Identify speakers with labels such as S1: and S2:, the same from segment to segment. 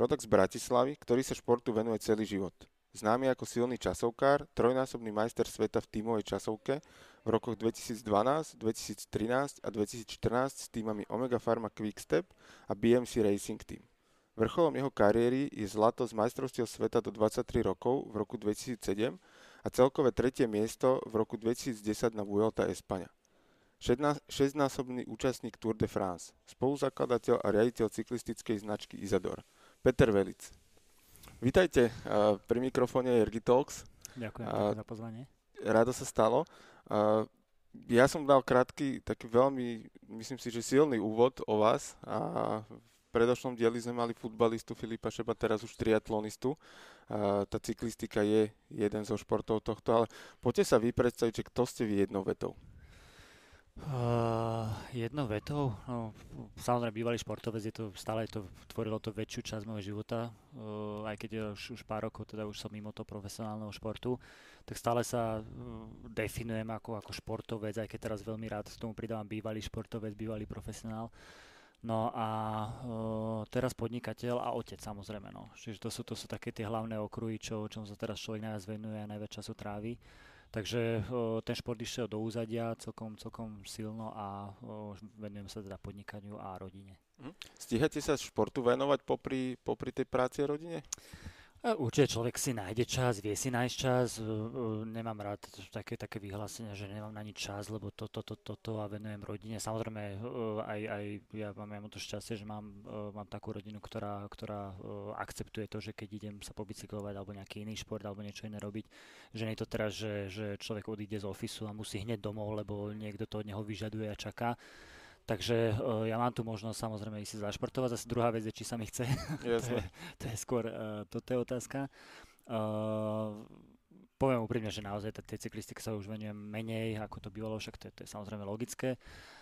S1: rodak z Bratislavy, ktorý sa športu venuje celý život. Známy ako silný časovkár, trojnásobný majster sveta v tímovej časovke v rokoch 2012, 2013 a 2014 s týmami Omega Pharma Quickstep a BMC Racing Team. Vrcholom jeho kariéry je zlato z majstrovstiev sveta do 23 rokov v roku 2007 a celkové tretie miesto v roku 2010 na Vuelta Espania. Šestnásobný účastník Tour de France, spoluzakladateľ a riaditeľ cyklistickej značky Izador. Peter Velic. Vítajte, pri mikrofóne Jergi Talks.
S2: Ďakujem a, za pozvanie.
S1: Rado sa stalo. A, ja som dal krátky, taký veľmi, myslím si, že silný úvod o vás. A v predošlom dieli sme mali futbalistu Filipa Šeba, teraz už triatlonistu. A, tá cyklistika je jeden zo športov tohto, ale poďte sa vy predstaviť, že kto ste vy jednou vetou.
S2: Uh, jednou vetou, no, samozrejme bývalý športovec, je to, stále to, tvorilo to väčšiu časť môjho života, uh, aj keď už, už pár rokov teda už som mimo toho profesionálneho športu, tak stále sa uh, definujem ako, ako športovec, aj keď teraz veľmi rád k tomu pridávam bývalý športovec, bývalý profesionál. No a uh, teraz podnikateľ a otec samozrejme. No. Čiže to sú, to sú také tie hlavné okruhy, čo, čom sa teraz človek najviac venuje a najviac času trávi. Takže ten šport išiel do úzadia celkom, celkom silno a venujem sa teda podnikaniu a rodine.
S1: Mhm. Stíhate sa športu venovať popri, popri tej práci a rodine?
S2: Určite človek si nájde čas, vie si nájsť čas. Nemám rád také, také vyhlásenia, že nemám na nič čas, lebo toto, toto, toto to a venujem rodine. Samozrejme, aj, aj ja mám, ja to šťastie, že mám, mám takú rodinu, ktorá, ktorá akceptuje to, že keď idem sa pobicyklovať alebo nejaký iný šport alebo niečo iné robiť, že nie je to teraz, že, že človek odíde z ofisu a musí hneď domov, lebo niekto to od neho vyžaduje a čaká Takže uh, ja mám tu možnosť samozrejme ísť si zašportovať. Zase druhá vec je, či sa mi chce. to, je, to je skôr, uh, toto je otázka. Uh, poviem úprimne, že naozaj tej cyklistike sa už venujem menej, ako to bývalo, však to je, to je samozrejme logické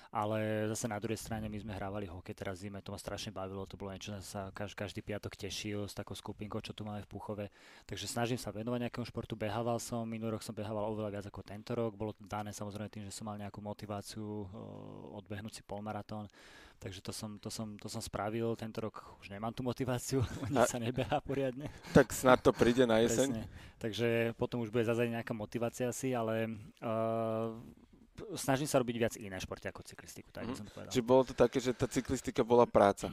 S2: ale zase na druhej strane my sme hrávali hokej teraz zime, to ma strašne bavilo, to bolo niečo, sa každý, piatok tešil s takou skupinkou, čo tu máme v Puchove, takže snažím sa venovať nejakému športu, behával som, minulý rok som behával oveľa viac ako tento rok, bolo to dané samozrejme tým, že som mal nejakú motiváciu odbehnúť si polmaratón, takže to som, to, som, to som spravil, tento rok už nemám tú motiváciu, nič sa nebehá poriadne.
S1: Tak snad to príde na jeseň. Presne.
S2: Takže potom už bude zase nejaká motivácia si, ale uh, snažím sa robiť viac iné športy ako cyklistiku, tak mm. som to povedal.
S1: Čiže bolo to také, že tá cyklistika bola práca?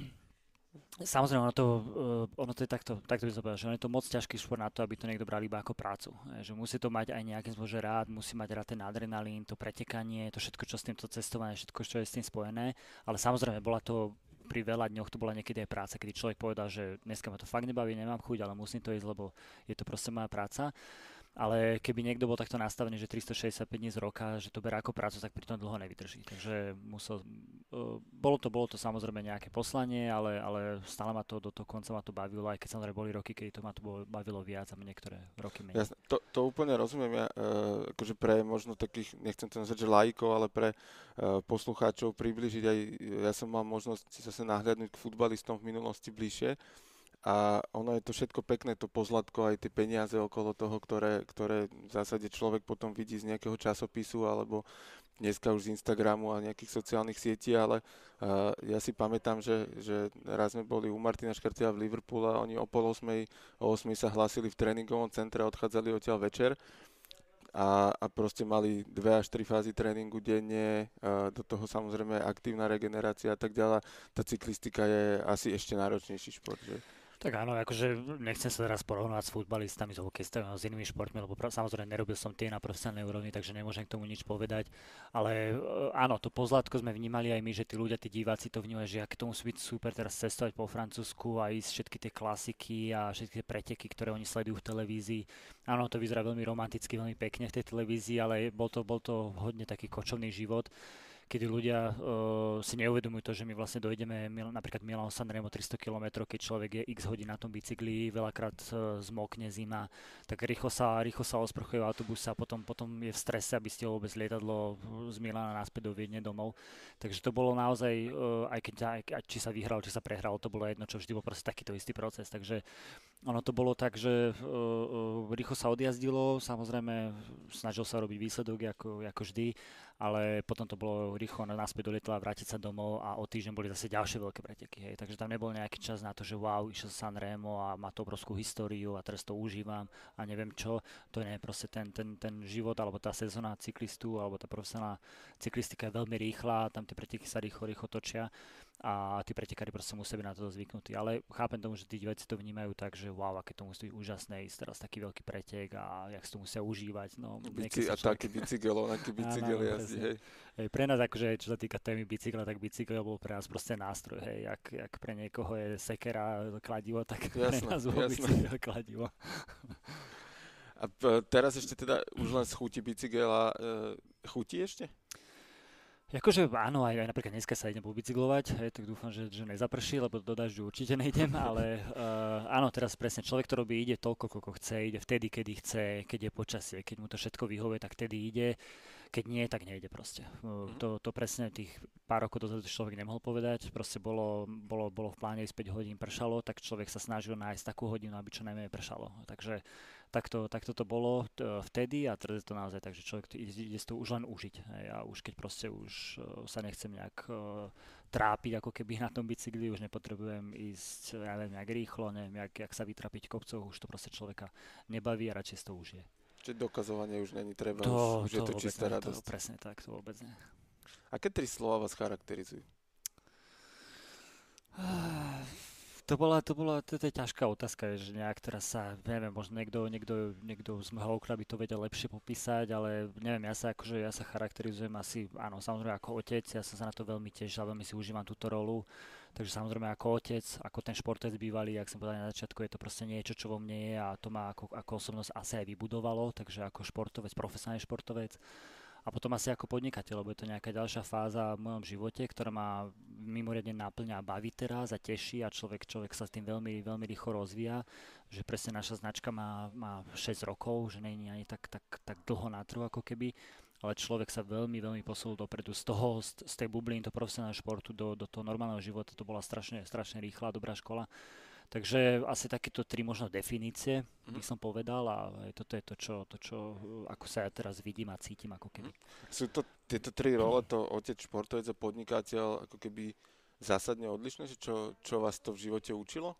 S2: Samozrejme, ono to, uh, ono to je takto, takto by som povedal, že ono je to moc ťažký šport na to, aby to niekto bral iba ako prácu. Že musí to mať aj nejakým spôsobom rád, musí mať rád ten adrenalín, to pretekanie, to všetko, čo s týmto cestovanie, všetko, čo je s tým spojené. Ale samozrejme, bola to pri veľa dňoch to bola niekedy aj práca, kedy človek povedal, že dneska ma to fakt nebaví, nemám chuť, ale musím to ísť, lebo je to proste moja práca ale keby niekto bol takto nastavený, že 365 dní z roka, že to berá ako prácu, tak pri tom dlho nevydrží. Takže musel, uh, bolo to, bolo to samozrejme nejaké poslanie, ale, ale stále ma to do toho konca ma to bavilo, aj keď samozrejme boli roky, keď to ma to bavilo viac a niektoré roky menej.
S1: Jasne, to, to úplne rozumiem, ja, uh, akože pre možno takých, nechcem to nazvať, že lajkov, ale pre uh, poslucháčov približiť aj, ja som mal možnosť zase nahľadnúť k futbalistom v minulosti bližšie, a ono je to všetko pekné, to pozlatko, aj tie peniaze okolo toho, ktoré, ktoré v zásade človek potom vidí z nejakého časopisu alebo dneska už z Instagramu a nejakých sociálnych sietí, ale uh, ja si pamätám, že, že raz sme boli u Martina Škartia v Liverpoole a oni o pol osmej, o osmej sa hlásili v tréningovom centre a odchádzali odtiaľ večer a, a proste mali dve až tri fázy tréningu denne, do toho samozrejme aktívna regenerácia a tak ďalej. Tá cyklistika je asi ešte náročnejší šport, že?
S2: Tak áno, akože nechcem sa teraz porovnať s futbalistami, s hokejistami, s inými športmi, lebo pra, samozrejme nerobil som tie na profesionálnej úrovni, takže nemôžem k tomu nič povedať. Ale e, áno, to pozlátko sme vnímali aj my, že tí ľudia, tí diváci to vnímajú, že aké to musí byť super teraz cestovať po Francúzsku a ísť všetky tie klasiky a všetky tie preteky, ktoré oni sledujú v televízii. Áno, to vyzerá veľmi romanticky, veľmi pekne v tej televízii, ale bol to, bol to hodne taký kočovný život kedy ľudia uh, si neuvedomujú to, že my vlastne dojdeme napríklad Milan Sanremo 300 km, keď človek je x hodín na tom bicykli, veľakrát uh, zmokne zima, tak rýchlo sa, rýchlo sa osprchuje v autobuse a potom, potom je v strese, aby ste vôbec lietadlo z Milana naspäť do Viedne domov. Takže to bolo naozaj, uh, aj keď aj, či sa vyhral, či sa prehral, to bolo jedno, čo vždy bol proste takýto istý proces. Takže ono to bolo tak, že uh, uh, rýchlo sa odjazdilo, samozrejme snažil sa robiť výsledok ako, ako vždy ale potom to bolo rýchlo naspäť do lietadla, vrátiť sa domov a o týždeň boli zase ďalšie veľké preteky. Hej. Takže tam nebol nejaký čas na to, že wow, išiel San Remo a má to obrovskú históriu a teraz to užívam a neviem čo. To je proste ten, ten, ten život alebo tá sezóna cyklistu alebo tá profesionálna cyklistika je veľmi rýchla, tam tie preteky sa rýchlo, rýchlo točia a tí pretekári proste musia byť na to zvyknutí. Ale chápem tomu, že tí veci to vnímajú tak, že wow, aké to musí byť úžasné ísť teraz taký veľký pretek a jak si to musia užívať. No,
S1: Bici- a človek... taký bicykel, onaký bicykel jazdí, hej.
S2: hej. Pre nás akože, čo sa týka témy bicykla, tak bicykel bol pre nás proste nástroj, hej. Jak, jak pre niekoho je sekera kladivo, tak jasné, pre nás bol bicykel kladivo.
S1: A teraz ešte teda už len z chuti bicykela, e, chutí ešte?
S2: Akože áno, aj, aj napríklad dneska sa idem pobicyklovať, hej, tak dúfam, že, že nezaprší, lebo do dažďu určite nejdem, ale uh, áno, teraz presne človek, ktorý robí, ide toľko, koľko chce, ide vtedy, kedy chce, keď je počasie, keď mu to všetko vyhovuje, tak vtedy ide, keď nie, tak nejde proste. Uh, to, to presne tých pár rokov dozadu človek nemohol povedať, proste bolo, bolo, bolo v pláne ísť 5 hodín pršalo, tak človek sa snažil nájsť takú hodinu, aby čo najmenej pršalo. Takže takto, takto to bolo vtedy a teraz je to naozaj tak, že človek ide, ide to už len užiť. Hej, a už keď proste už uh, sa nechcem nejak uh, trápiť ako keby na tom bicykli, už nepotrebujem ísť, ja neviem, nejak rýchlo, neviem, jak, jak sa vytrapiť kopcov, už to proste človeka nebaví a radšej to užije.
S1: Čiže dokazovanie už není treba, to, už, už to je to čistá radosť.
S2: To, presne tak, to vôbec nie.
S1: Aké tri slova vás charakterizujú?
S2: To bola, to bola, to, to je ťažká otázka, že nejak teraz sa, neviem, možno niekto, niekto, niekto z môjho okra by to vedel lepšie popísať, ale neviem, ja sa akože, ja sa charakterizujem asi, áno, samozrejme ako otec, ja som sa na to veľmi tešil, veľmi si užívam túto rolu, takže samozrejme ako otec, ako ten športec bývalý, ak som povedal na začiatku, je to proste niečo, čo vo mne je a to ma ako, ako osobnosť asi aj vybudovalo, takže ako športovec, profesionálny športovec, a potom asi ako podnikateľ, lebo je to nejaká ďalšia fáza v mojom živote, ktorá ma mimoriadne naplňa a baví teraz a teší a človek, človek sa s tým veľmi, veľmi rýchlo rozvíja, že presne naša značka má, má 6 rokov, že je ani tak, tak, tak dlho na trhu ako keby, ale človek sa veľmi, veľmi posunul dopredu z toho, z, z tej bubliny, do profesionálneho športu, do, do toho normálneho života, to bola strašne, strašne rýchla, dobrá škola Takže asi takéto tri možno definície by som povedal a toto je to čo, to, čo ako sa ja teraz vidím a cítim ako keby.
S1: Sú to tieto tri role, to otec, športovec a podnikateľ, ako keby zásadne odlišné, čo, čo vás to v živote učilo?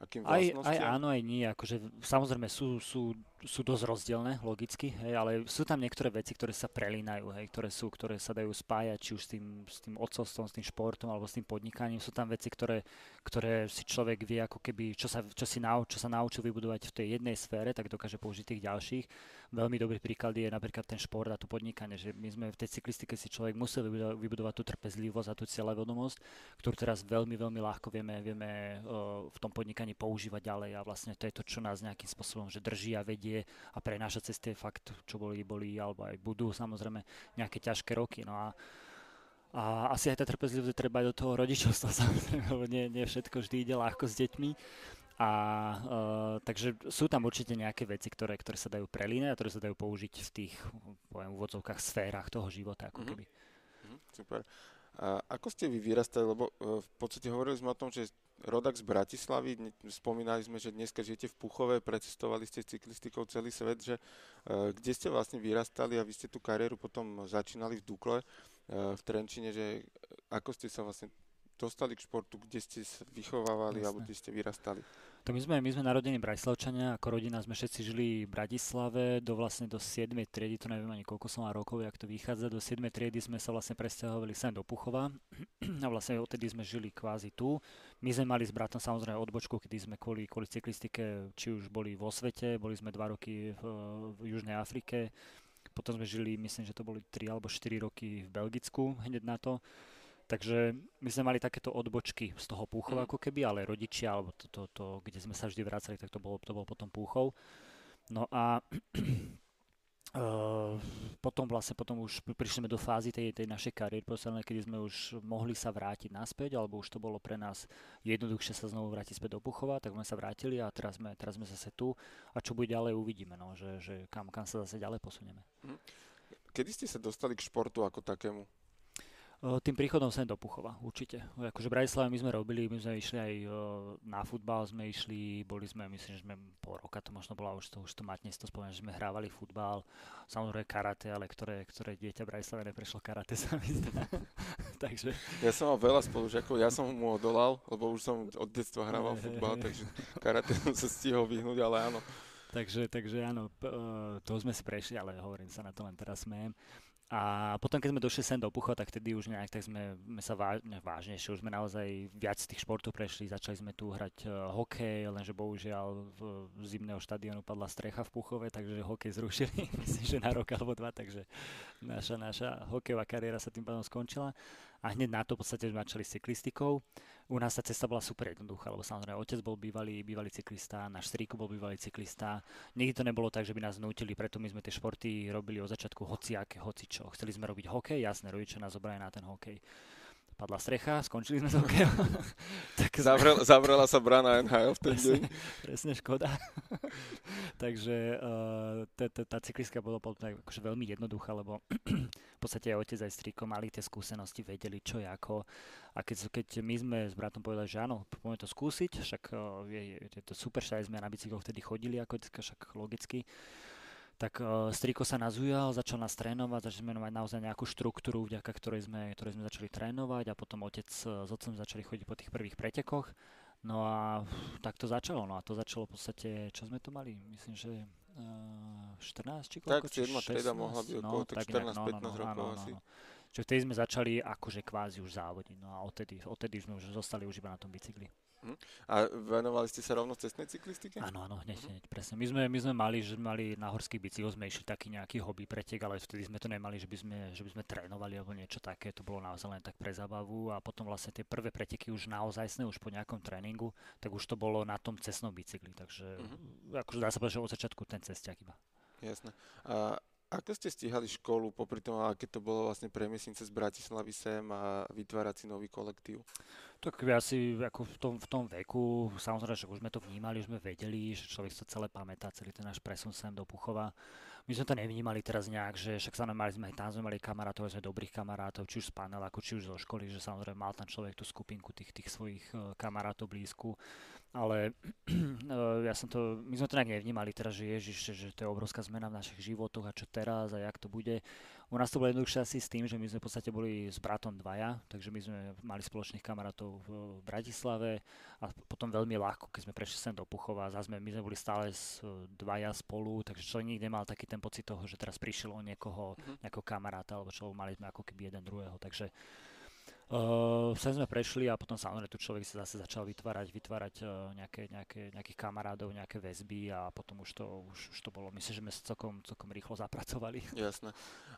S2: Akým aj, aj áno, aj nie. Akože, samozrejme sú, sú, sú dosť rozdielne, logicky, hej, ale sú tam niektoré veci, ktoré sa prelínajú, hej, ktoré, sú, ktoré sa dajú spájať, či už s tým, s tým otcovstvom, s tým športom alebo s tým podnikaním. Sú tam veci, ktoré, ktoré si človek vie, ako keby, čo sa, čo, si nau, čo sa naučil vybudovať v tej jednej sfére, tak dokáže použiť tých ďalších. Veľmi dobrý príklad je napríklad ten šport a to podnikanie, že my sme v tej cyklistike si človek musel vybudovať, tú trpezlivosť a tú cieľavedomosť, ktorú teraz veľmi, veľmi ľahko vieme, vieme v tom podnikaní používať ďalej a vlastne to je to, čo nás nejakým spôsobom že drží a vedie a prenáša cez tie fakt, čo boli, boli alebo aj budú samozrejme nejaké ťažké roky. No a a asi aj tá trpezlivosť treba do toho rodičovstva samozrejme, lebo nie, nie všetko vždy ide ľahko s deťmi. A uh, takže sú tam určite nejaké veci, ktoré, ktoré sa dajú prelínať a ktoré sa dajú použiť v tých poviem, úvodzovkách, sférach toho života. Ako mm-hmm. keby.
S1: Mm-hmm, super. A ako ste vy vyrastali, lebo uh, v podstate hovorili sme o tom, že rodak z Bratislavy, spomínali sme, že dneska žijete v Puchove, precestovali ste cyklistikou celý svet, že uh, kde ste vlastne vyrastali a vy ste tú kariéru potom začínali v Dukle v Trenčine, že ako ste sa vlastne dostali k športu, kde ste vychovávali Jasne. alebo kde ste vyrastali?
S2: To my sme, my sme narodení Bratislavčania, ako rodina sme všetci žili v Bratislave do vlastne do 7. triedy, to neviem ani koľko som má rokov, jak to vychádza, do 7. triedy sme sa vlastne presťahovali sem do Puchova a vlastne odtedy sme žili kvázi tu. My sme mali s bratom samozrejme odbočku, kedy sme kvôli, kvôli cyklistike, či už boli vo svete, boli sme dva roky v, v Južnej Afrike, potom sme žili, myslím, že to boli 3 alebo 4 roky v Belgicku hneď na to. Takže my sme mali takéto odbočky z toho Púchov mm. ako keby, ale rodičia, alebo to, to, to, kde sme sa vždy vracali, tak to bolo, to bolo potom Púchov. No a Uh, potom vlastne potom už prišli do fázy tej, tej našej kariéry profesionálnej, kedy sme už mohli sa vrátiť naspäť, alebo už to bolo pre nás jednoduchšie sa znovu vrátiť späť do Puchova, tak sme sa vrátili a teraz sme, teraz sme zase tu a čo bude ďalej uvidíme, no, že, že kam, kam sa zase ďalej posunieme. Mhm.
S1: Kedy ste sa dostali k športu ako takému?
S2: Tým príchodom sem do Puchova, určite. Akože v Bratislave my sme robili, my sme išli aj na futbal, sme išli, boli sme, myslím, že sme pol roka, to možno bola už to, už to matne to spomínam, že sme hrávali futbal, samozrejme karate, ale ktoré, ktoré dieťa v Bratislave neprešlo karate sa mi zdá. takže...
S1: Ja som mal veľa spolužiakov, ja som mu odolal, lebo už som od detstva hrával futbal, takže karate som sa stihol vyhnúť, ale áno.
S2: Takže, takže áno, to sme si prešli, ale hovorím sa na to len teraz smejem. A potom, keď sme došli sem do Pucho, tak tedy už nejak tak sme, sme sa váž, vážnejšie, už sme naozaj viac tých športov prešli, začali sme tu hrať uh, hokej, lenže bohužiaľ v, v zimného štadionu padla strecha v Puchove, takže hokej zrušili, myslím, že na rok alebo dva, takže naša, naša hokejová kariéra sa tým pádom skončila a hneď na to v podstate sme začali s cyklistikou. U nás tá cesta bola super jednoduchá, lebo samozrejme otec bol bývalý, bývalý cyklista, náš strýko bol bývalý cyklista. Nikdy to nebolo tak, že by nás nutili, preto my sme tie športy robili od začiatku hociaké, hocičo. Chceli sme robiť hokej, jasné, rodičia nás zobrali na ten hokej padla strecha, skončili sme s hokejom.
S1: tak Zavrel, zavrela sa brana NHL v ten
S2: presne, deň. Presne, škoda. Takže uh, tá cyklistka bola akože veľmi jednoduchá, lebo v podstate aj otec aj striko mali tie skúsenosti, vedeli čo je ako. A keď, keď my sme s bratom povedali, že áno, poďme to skúsiť, však uh, je, je to super, že aj sme na bicykloch vtedy chodili, ako však logicky, tak uh, Striko sa nás ujal, začal nás trénovať, začali sme mať naozaj nejakú štruktúru, vďaka ktorej sme, ktorej sme začali trénovať a potom otec uh, s otcom začali chodiť po tých prvých pretekoch. No a tak to začalo, no a to začalo v podstate, čo sme to mali, myslím, že uh, 14 či koľko?
S1: Tak, 7 trieda mohla byť okolo no, tak 14-15 no, no, no, rokov no, asi. No, no.
S2: Čiže vtedy sme začali akože kvázi už závodiť, no a odtedy, odtedy sme už zostali už iba na tom bicykli.
S1: Hm? A venovali ste sa rovno cestnej cyklistike?
S2: Áno, áno, hneď, hneď, presne. My sme, my sme mali, že mali na horských bicykloch, sme išli taký nejaký hobby pretek, ale vtedy sme to nemali, že by sme, že by sme trénovali alebo niečo také, to bolo naozaj len tak pre zábavu a potom vlastne tie prvé preteky už naozaj sme už po nejakom tréningu, tak už to bolo na tom cestnom bicykli, takže uh-huh. akože dá sa povedať, že od začiatku ten cestiak iba.
S1: Jasné. A ako ste stíhali školu, popri tom, aké to bolo vlastne premiesnice z Bratislavy sem a vytvárať si nový kolektív?
S2: Tak asi ako v tom, v tom veku, samozrejme, že už sme to vnímali, už sme vedeli, že človek sa celé pamätá, celý ten náš presun sem do Puchova. My sme to nevnímali teraz nejak, že však sa mali sme aj tam sme mali kamarátov, sme dobrých kamarátov, či už z panel, ako či už zo školy, že samozrejme mal tam človek tú skupinku tých, tých svojich eh, kamarátov blízku ale eh, ja som to, my sme to nejak nevnímali teraz, že ježiš, že to je obrovská zmena v našich životoch a čo teraz a jak to bude. U nás to bolo jednoduchšie asi s tým, že my sme v podstate boli s bratom dvaja, takže my sme mali spoločných kamarátov v Bratislave a potom veľmi ľahko, keď sme prešli sem do Puchova, zase my sme boli stále s dvaja spolu, takže človek nikdy nemal taký ten pocit toho, že teraz prišiel o niekoho, mhm. nejakého kamaráta, alebo čo mali sme ako keby jeden druhého, takže Uh, sem sme prešli a potom samozrejme tu človek sa zase začal vytvárať, vytvárať uh, nejaké, nejaké, nejakých kamarádov, nejaké väzby a potom už to, už, už to bolo, myslím, že sme sa celkom, celkom rýchlo zapracovali.
S1: Jasné.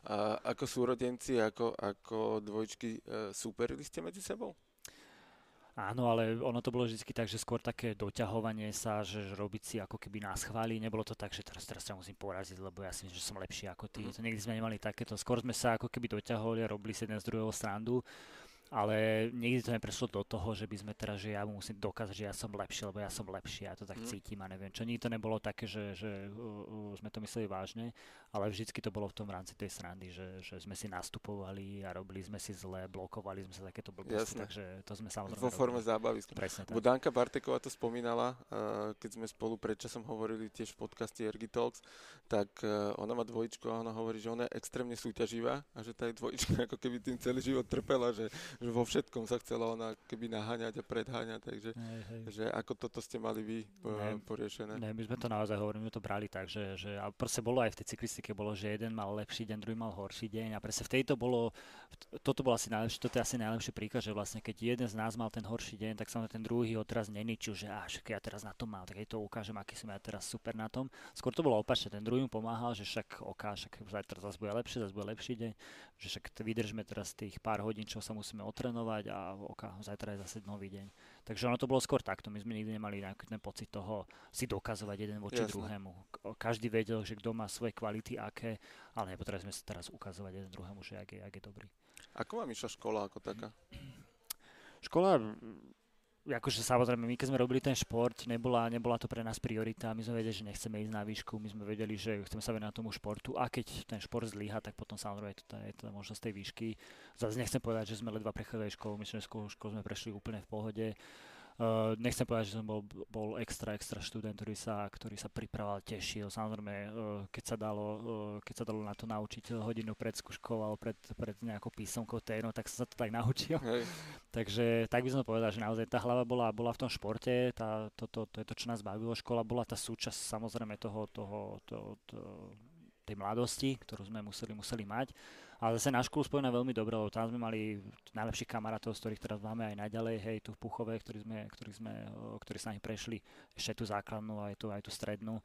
S1: A ako súrodenci, ako, ako dvojčky, uh, súperili ste medzi sebou?
S2: Áno, ale ono to bolo vždy tak, že skôr také doťahovanie sa, že robiť si ako keby nás chváli. Nebolo to tak, že teraz, teraz sa musím poraziť, lebo ja si myslím, že som lepší ako ty. Mm. To nikdy sme nemali takéto. Skôr sme sa ako keby doťahovali a robili si jeden z druhého strandu ale nikdy to neprešlo do toho, že by sme teraz, že ja mu musím dokázať, že ja som lepší, lebo ja som lepší, ja to tak mm. cítim a neviem čo. Nikdy to nebolo také, že, že uh, uh, sme to mysleli vážne, ale vždycky to bolo v tom rámci tej srandy, že, že sme si nastupovali a robili sme si zle, blokovali sme sa takéto blbosti, Jasne. takže to sme samozrejme
S1: Vo forme
S2: robili.
S1: zábavy. Presne tak. Danka Barteková to spomínala, uh, keď sme spolu predčasom hovorili tiež v podcaste Ergi Talks, tak uh, ona má dvojičku a ona hovorí, že ona je extrémne súťaživá a že tá dvojička ako keby tým celý život trpela, že že vo všetkom sa chcela ona keby naháňať a predháňať, takže hej, hej. že ako toto ste mali vy ne, poriešené?
S2: Ne, my sme to naozaj hovorili, my to brali tak, že, že a proste bolo aj v tej cyklistike bolo, že jeden mal lepší deň, druhý mal horší deň a presne v tejto bolo, toto bolo asi najlepšie, toto je asi najlepší príklad, že vlastne keď jeden z nás mal ten horší deň, tak sa ten druhý ho teraz neničil, že až ja teraz na tom mám, tak jej to ukážem, aký som ja teraz super na tom. Skôr to bolo opačne, ten druhý mu pomáhal, že však oká, však zajtra zase bude lepšie, zase bude lepší deň, že však vydržme teraz tých pár hodín, čo sa musíme otrenovať a oka, zajtra je zase nový deň. Takže ono to bolo skôr takto. My sme nikdy nemali ten pocit toho si dokazovať jeden voči Jasne. druhému. Každý vedel, že kto má svoje kvality, aké, ale nepotrebujeme sa teraz ukazovať jeden druhému, že ak je, ak je dobrý.
S1: Ako vám išla škola ako taká?
S2: Škola akože samozrejme, my keď sme robili ten šport, nebola, nebola to pre nás priorita, my sme vedeli, že nechceme ísť na výšku, my sme vedeli, že chceme sa venovať tomu športu a keď ten šport zlyha, tak potom samozrejme to, je to možnosť tej výšky. Zase nechcem povedať, že sme ledva prechádzali školu, myslím, že školu, školu sme prešli úplne v pohode. Uh, nechcem povedať, že som bol, bol extra, extra študent, ktorý sa, ktorý sa pripravoval, tešil. Samozrejme, uh, keď, sa dalo, uh, keď sa dalo na to naučiť hodinu pred skúškou alebo pred, pred nejakou písomkou téno, tak som sa to tak naučil. Hej. Takže tak by som povedal, že naozaj tá hlava bola, bola v tom športe, tá, to, to, to, je to, čo nás bavilo. Škola bola tá súčasť samozrejme toho, toho, toho, toho tej mladosti, ktorú sme museli, museli mať. Ale zase na školu spojená veľmi dobre, lebo tam sme mali najlepších kamarátov, z ktorých teraz máme aj naďalej, hej, tu v Puchove, ktorí sme, ktorí sme, ktorí sa nami prešli ešte tú základnú, aj tú, aj tú strednú.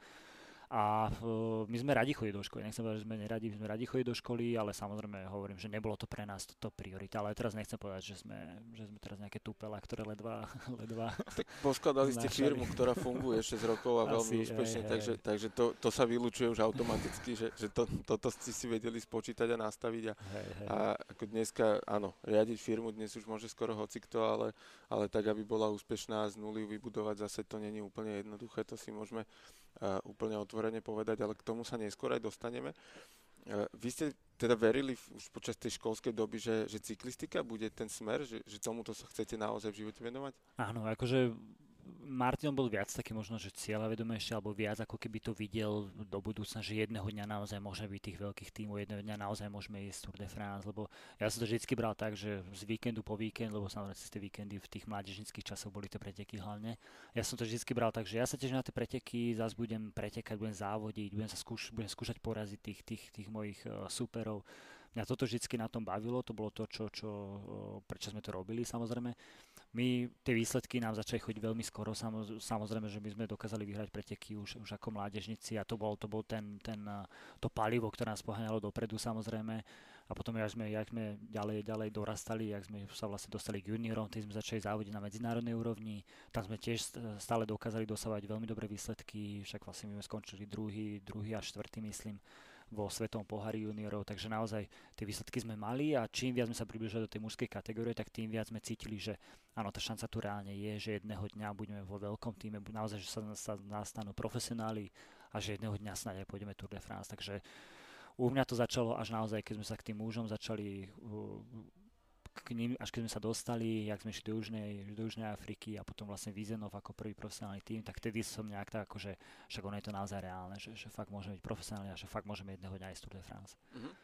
S2: A uh, my sme radi chodili do školy. Nechcem povedať, že sme neradi, my sme radi chodili do školy, ale samozrejme hovorím, že nebolo to pre nás toto priorita. Ale teraz nechcem povedať, že sme, že sme teraz nejaké tupela, ktoré ledva... ledva
S1: tak poskladali ste firmu, ktorá funguje 6 rokov a veľmi Asi, úspešne, hej, takže, hej. takže to, to sa vylúčuje už automaticky, že, že to, toto ste si vedeli spočítať a nastaviť. A, hej, hej. a ako dneska, áno, riadiť firmu dnes už môže skoro hocikto, ale, ale tak, aby bola úspešná z nuly vybudovať, zase to není úplne jednoduché, to si môžeme úplne otvorene povedať, ale k tomu sa neskôr aj dostaneme. Vy ste teda verili už počas tej školskej doby, že, že cyklistika bude ten smer, že, že tomuto sa chcete naozaj v živote venovať?
S2: Áno, akože Martin bol viac taký možno, že cieľavedomejší, alebo viac ako keby to videl do budúcna, že jedného dňa naozaj môže byť tých veľkých tímov, jedného dňa naozaj môžeme ísť Tour de France, lebo ja som to vždy bral tak, že z víkendu po víkend, lebo samozrejme cez tie víkendy v tých mládežnických časoch boli tie preteky hlavne. Ja som to vždy bral tak, že ja sa tiež na tie preteky zase budem pretekať, budem závodiť, budem, sa skúš, budem skúšať poraziť tých, tých, tých mojich uh, superov. Mňa toto vždy na tom bavilo, to bolo to, čo, čo, prečo sme to robili samozrejme. My, tie výsledky nám začali chodiť veľmi skoro, samozrejme, že my sme dokázali vyhrať preteky už, už ako mládežníci a to bol, to bol ten, ten, to palivo, ktoré nás poháňalo dopredu samozrejme. A potom, jak sme, jak sme ďalej, ďalej dorastali, jak sme sa vlastne dostali k juniorom, tým sme začali závodiť na medzinárodnej úrovni. Tam sme tiež stále dokázali dosávať veľmi dobré výsledky, však vlastne my sme skončili druhý, druhý a štvrtý, myslím vo Svetom pohári juniorov, takže naozaj tie výsledky sme mali a čím viac sme sa približili do tej mužskej kategórie, tak tým viac sme cítili, že áno, tá šanca tu reálne je, že jedného dňa budeme vo veľkom týme, naozaj, že sa, sa nastanú profesionáli a že jedného dňa snáď aj pôjdeme Tour de France, takže u mňa to začalo až naozaj, keď sme sa k tým mužom začali k ním, až keď sme sa dostali, jak sme išli do Južnej, do Južnej Afriky a potom vlastne Vizenov ako prvý profesionálny tým, tak vtedy som nejak tak akože, však ono je to naozaj reálne, že, že fakt môžeme byť profesionálni a že fakt môžeme jedného dňa ísť Tour de France. Mm-hmm.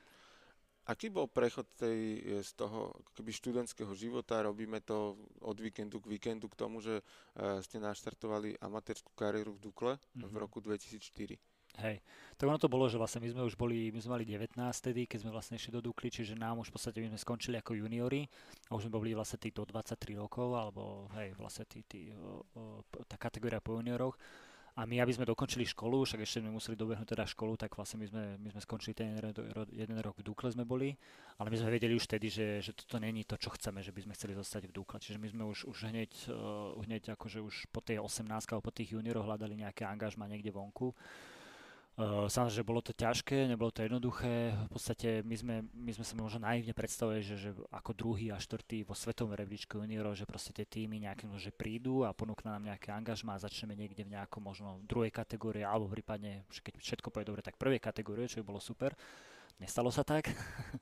S1: Aký bol prechod tej, z toho keby študentského života? Robíme to od víkendu k víkendu k tomu, že uh, ste naštartovali amatérskú kariéru v Dukle mm-hmm. v roku 2004.
S2: Hej. Tak ono to bolo, že vlastne my sme už boli, my sme mali 19 tedy, keď sme vlastne išli do Dukly, čiže nám už v podstate my sme skončili ako juniori a už sme boli vlastne tí do 23 rokov, alebo hej, vlastne tí, tí, o, o, tá kategória po junioroch. A my, aby sme dokončili školu, však ešte sme museli dobehnúť teda školu, tak vlastne my sme, my sme skončili ten jeden rok v Dukle sme boli, ale my sme vedeli už vtedy, že, že toto není to, čo chceme, že by sme chceli zostať v Dukle. Čiže my sme už, už hneď, uh, hneď akože už po tej 18 alebo po tých junioroch hľadali nejaké angažma niekde vonku. Uh, samozrejme, že bolo to ťažké, nebolo to jednoduché. V podstate my sme, my sme sa možno naivne predstavili, že, že ako druhý a štvrtý vo svetovom rebríčku juniorov, že proste tie týmy nejaké že prídu a ponúknú nám nejaké angažma a začneme niekde v nejakom možno druhej kategórii alebo prípadne, keď všetko pôjde dobre, tak prvej kategórie, čo by bolo super. Nestalo sa tak.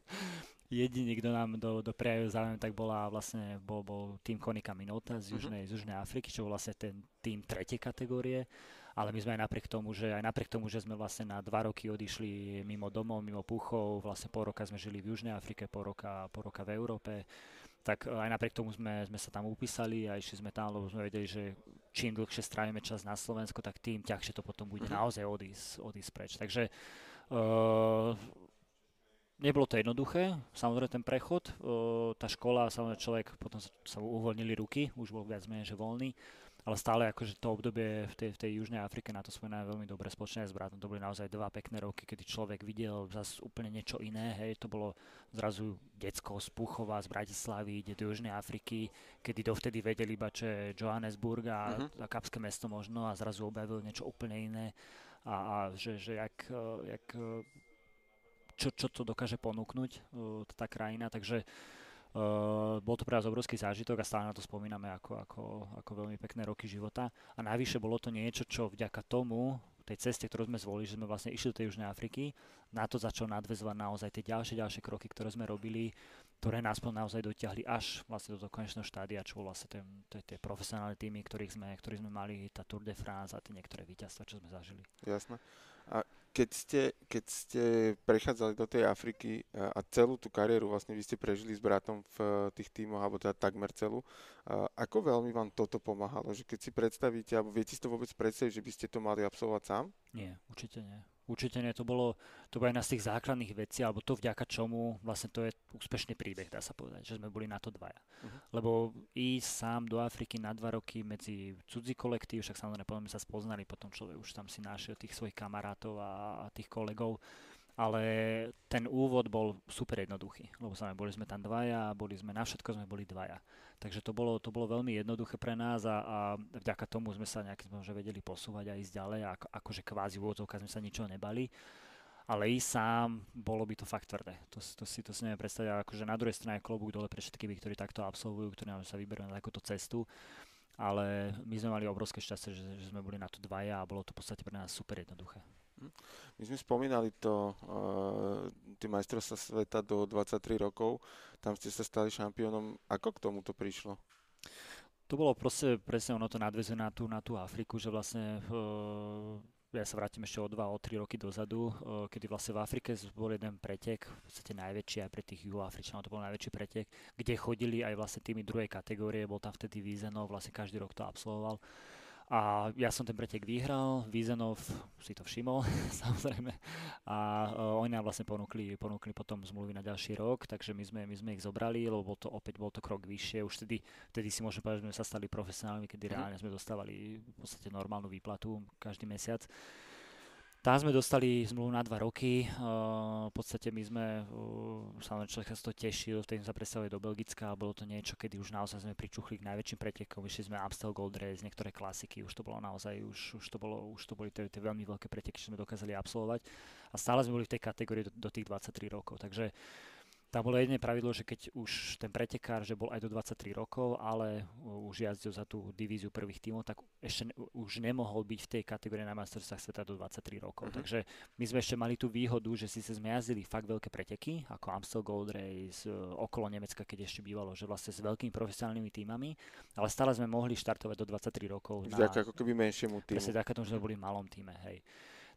S2: Jediný, kto nám do, do prejavil záujem, tak bola vlastne, bol, bol tým Konika Minota z mhm. Južnej, mm-hmm. z Južnej Afriky, čo bol vlastne ten tým tretej kategórie ale my sme aj napriek tomu, že aj napriek tomu, že sme vlastne na dva roky odišli mimo domov, mimo puchov, vlastne pol roka sme žili v Južnej Afrike, pol roka, pol roka v Európe, tak aj napriek tomu sme, sme sa tam upísali a išli sme tam, lebo sme vedeli, že čím dlhšie strávime čas na Slovensku, tak tým ťažšie to potom bude mhm. naozaj odísť, odísť preč. Takže uh, nebolo to jednoduché, samozrejme ten prechod, uh, tá škola, samozrejme človek, potom sa, sa uvoľnili ruky, už bol viac menej, že voľný ale stále akože to obdobie v tej, v tej Južnej Afrike na to spomínam veľmi dobre spoločne s bratom. To boli naozaj dva pekné roky, kedy človek videl zase úplne niečo iné. Hej, to bolo zrazu decko z Puchova, z Bratislavy, ide do Južnej Afriky, kedy dovtedy vedeli iba, čo je Johannesburg a, uh-huh. a Kapské mesto možno a zrazu objavil niečo úplne iné a, a že, že jak, jak čo, čo to dokáže ponúknuť tá krajina, takže Uh, bol to pre nás obrovský zážitok a stále na to spomíname ako, ako, ako veľmi pekné roky života. A navyše bolo to niečo, čo vďaka tomu, tej ceste, ktorú sme zvolili, že sme vlastne išli do tej Južnej Afriky, na to začal nadvezovať naozaj tie ďalšie, ďalšie kroky, ktoré sme robili, ktoré nás naozaj dotiahli až vlastne do toho konečného štádia, čo bol vlastne tie profesionálne týmy, ktorých sme, ktorých sme mali, tá Tour de France a tie niektoré víťazstva, čo sme zažili.
S1: Jasné. A keď ste, keď ste prechádzali do tej Afriky a celú tú kariéru vlastne vy ste prežili s bratom v tých tímoch, alebo teda takmer celú, ako veľmi vám toto pomáhalo? Že keď si predstavíte, alebo viete si to vôbec predstaviť, že by ste to mali absolvovať sám?
S2: Nie, určite nie. Určite nie, to bolo, to bolo jedna z tých základných vecí, alebo to vďaka čomu vlastne to je úspešný príbeh, dá sa povedať, že sme boli na to dvaja. Uh-huh. Lebo ísť sám do Afriky na dva roky medzi cudzí kolektív, však samozrejme potom sa spoznali, potom človek už tam si našiel tých svojich kamarátov a, a tých kolegov, ale ten úvod bol super jednoduchý, lebo sami boli sme tam dvaja, boli sme na všetko sme boli dvaja. Takže to bolo, to bolo veľmi jednoduché pre nás a, a vďaka tomu sme sa nejakým spôsobom vedeli posúvať a ísť ďalej. A ako, akože kvázi v úvodzovkách sme sa ničoho nebali. Ale ísť sám, bolo by to fakt tvrdé. To, to, si, to si neviem predstaviť. Akože na druhej strane klobúk dole pre všetkých, ktorí takto absolvujú, ktorí sa vyberú na takúto cestu. Ale my sme mali obrovské šťastie, že, že sme boli na to dvaja a bolo to v podstate pre nás super jednoduché.
S1: Hm. My sme spomínali to, uh, tie majstrovstvá sveta do 23 rokov, tam ste sa stali šampiónom. Ako k tomu to prišlo?
S2: To bolo proste, presne ono to nadvezuje na tú, na tú Afriku, že vlastne uh, ja sa vrátim ešte o 2, o 3 roky dozadu, uh, kedy vlastne v Afrike bol jeden pretek, v podstate najväčší aj pre tých juhoafričanov, to bol najväčší pretek, kde chodili aj vlastne tými druhej kategórie, bol tam vtedy Vízenov, vlastne každý rok to absolvoval. A ja som ten pretek vyhral, Vízenov si to všimol, samozrejme. A uh, oni nám vlastne ponúkli, ponúkli potom zmluvy na ďalší rok, takže my sme, my sme ich zobrali, lebo bol to opäť bol to krok vyššie. Už vtedy, vtedy si môžeme povedať, že sme sa stali profesionálmi, kedy mhm. reálne sme dostávali v podstate normálnu výplatu každý mesiac. Tam sme dostali zmluvu na dva roky. v podstate my sme, samozrejme človek sa z tešil, vtedy sme sa predstavili do Belgicka a bolo to niečo, kedy už naozaj sme pričuchli k najväčším pretekom. Vyšli sme Amstel Gold Race, niektoré klasiky, už to bolo naozaj, už, už to, bolo, už to boli tie, tie veľmi veľké preteky, čo sme dokázali absolvovať. A stále sme boli v tej kategórii do, do tých 23 rokov. Takže tam bolo jedné pravidlo, že keď už ten pretekár, že bol aj do 23 rokov, ale už jazdil za tú divíziu prvých tímov, tak ešte už nemohol byť v tej kategórii na majstrovstvách sveta do 23 rokov. Uh-huh. Takže my sme ešte mali tú výhodu, že si sme jazdili fakt veľké preteky, ako Amstel Gold Race, e, okolo Nemecka, keď ešte bývalo, že vlastne s veľkými profesionálnymi týmami, ale stále sme mohli štartovať do 23 rokov.
S1: Vďaka ako keby menšiemu týmu.
S2: Presne vďaka tomu, že sme boli v malom týme, hej.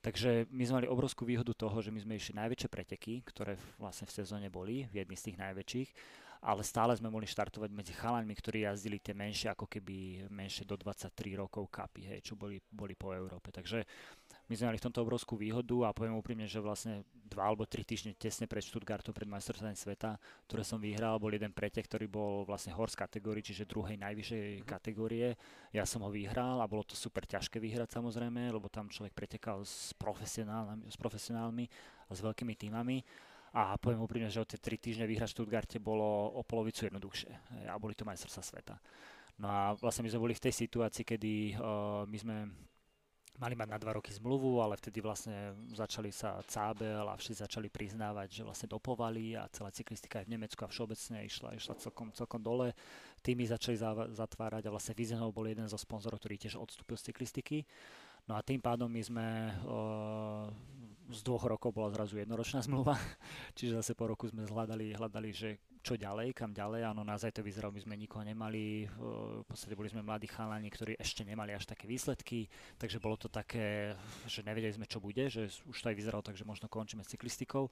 S2: Takže my sme mali obrovskú výhodu toho, že my sme išli najväčšie preteky, ktoré vlastne v sezóne boli, v jedných z tých najväčších, ale stále sme mohli štartovať medzi chalaňmi, ktorí jazdili tie menšie, ako keby menšie do 23 rokov kapy, hej, čo boli, boli po Európe. Takže my sme mali v tomto obrovskú výhodu a poviem úprimne, že vlastne dva alebo tri týždne tesne pred Stuttgartom, pred majstrovstvami sveta, ktoré som vyhral, bol jeden pretek, ktorý bol vlastne horse kategórii, čiže druhej najvyššej mhm. kategórie. Ja som ho vyhral a bolo to super ťažké vyhrať samozrejme, lebo tam človek pretekal s profesionálmi, s profesionálmi a s veľkými týmami. A poviem úprimne, že o tie tri týždne vyhrať v Stuttgarte bolo o polovicu jednoduchšie. A boli to majstrovstvá sveta. No a vlastne my sme boli v tej situácii, kedy uh, my sme mali mať na dva roky zmluvu, ale vtedy vlastne začali sa cábel a všetci začali priznávať, že vlastne dopovali a celá cyklistika aj v Nemecku a všeobecne išla, išla celkom, celkom dole. Týmy začali zatvárať a vlastne Vizenov bol jeden zo sponzorov, ktorý tiež odstúpil z cyklistiky. No a tým pádom my sme uh, z dvoch rokov bola zrazu jednoročná zmluva, čiže zase po roku sme hľadali, hľadali, že čo ďalej, kam ďalej. Áno, naozaj to vyzeralo, my sme nikoho nemali, v podstate boli sme mladí chalani, ktorí ešte nemali až také výsledky, takže bolo to také, že nevedeli sme, čo bude, že už to aj vyzeralo tak, že možno končíme s cyklistikou.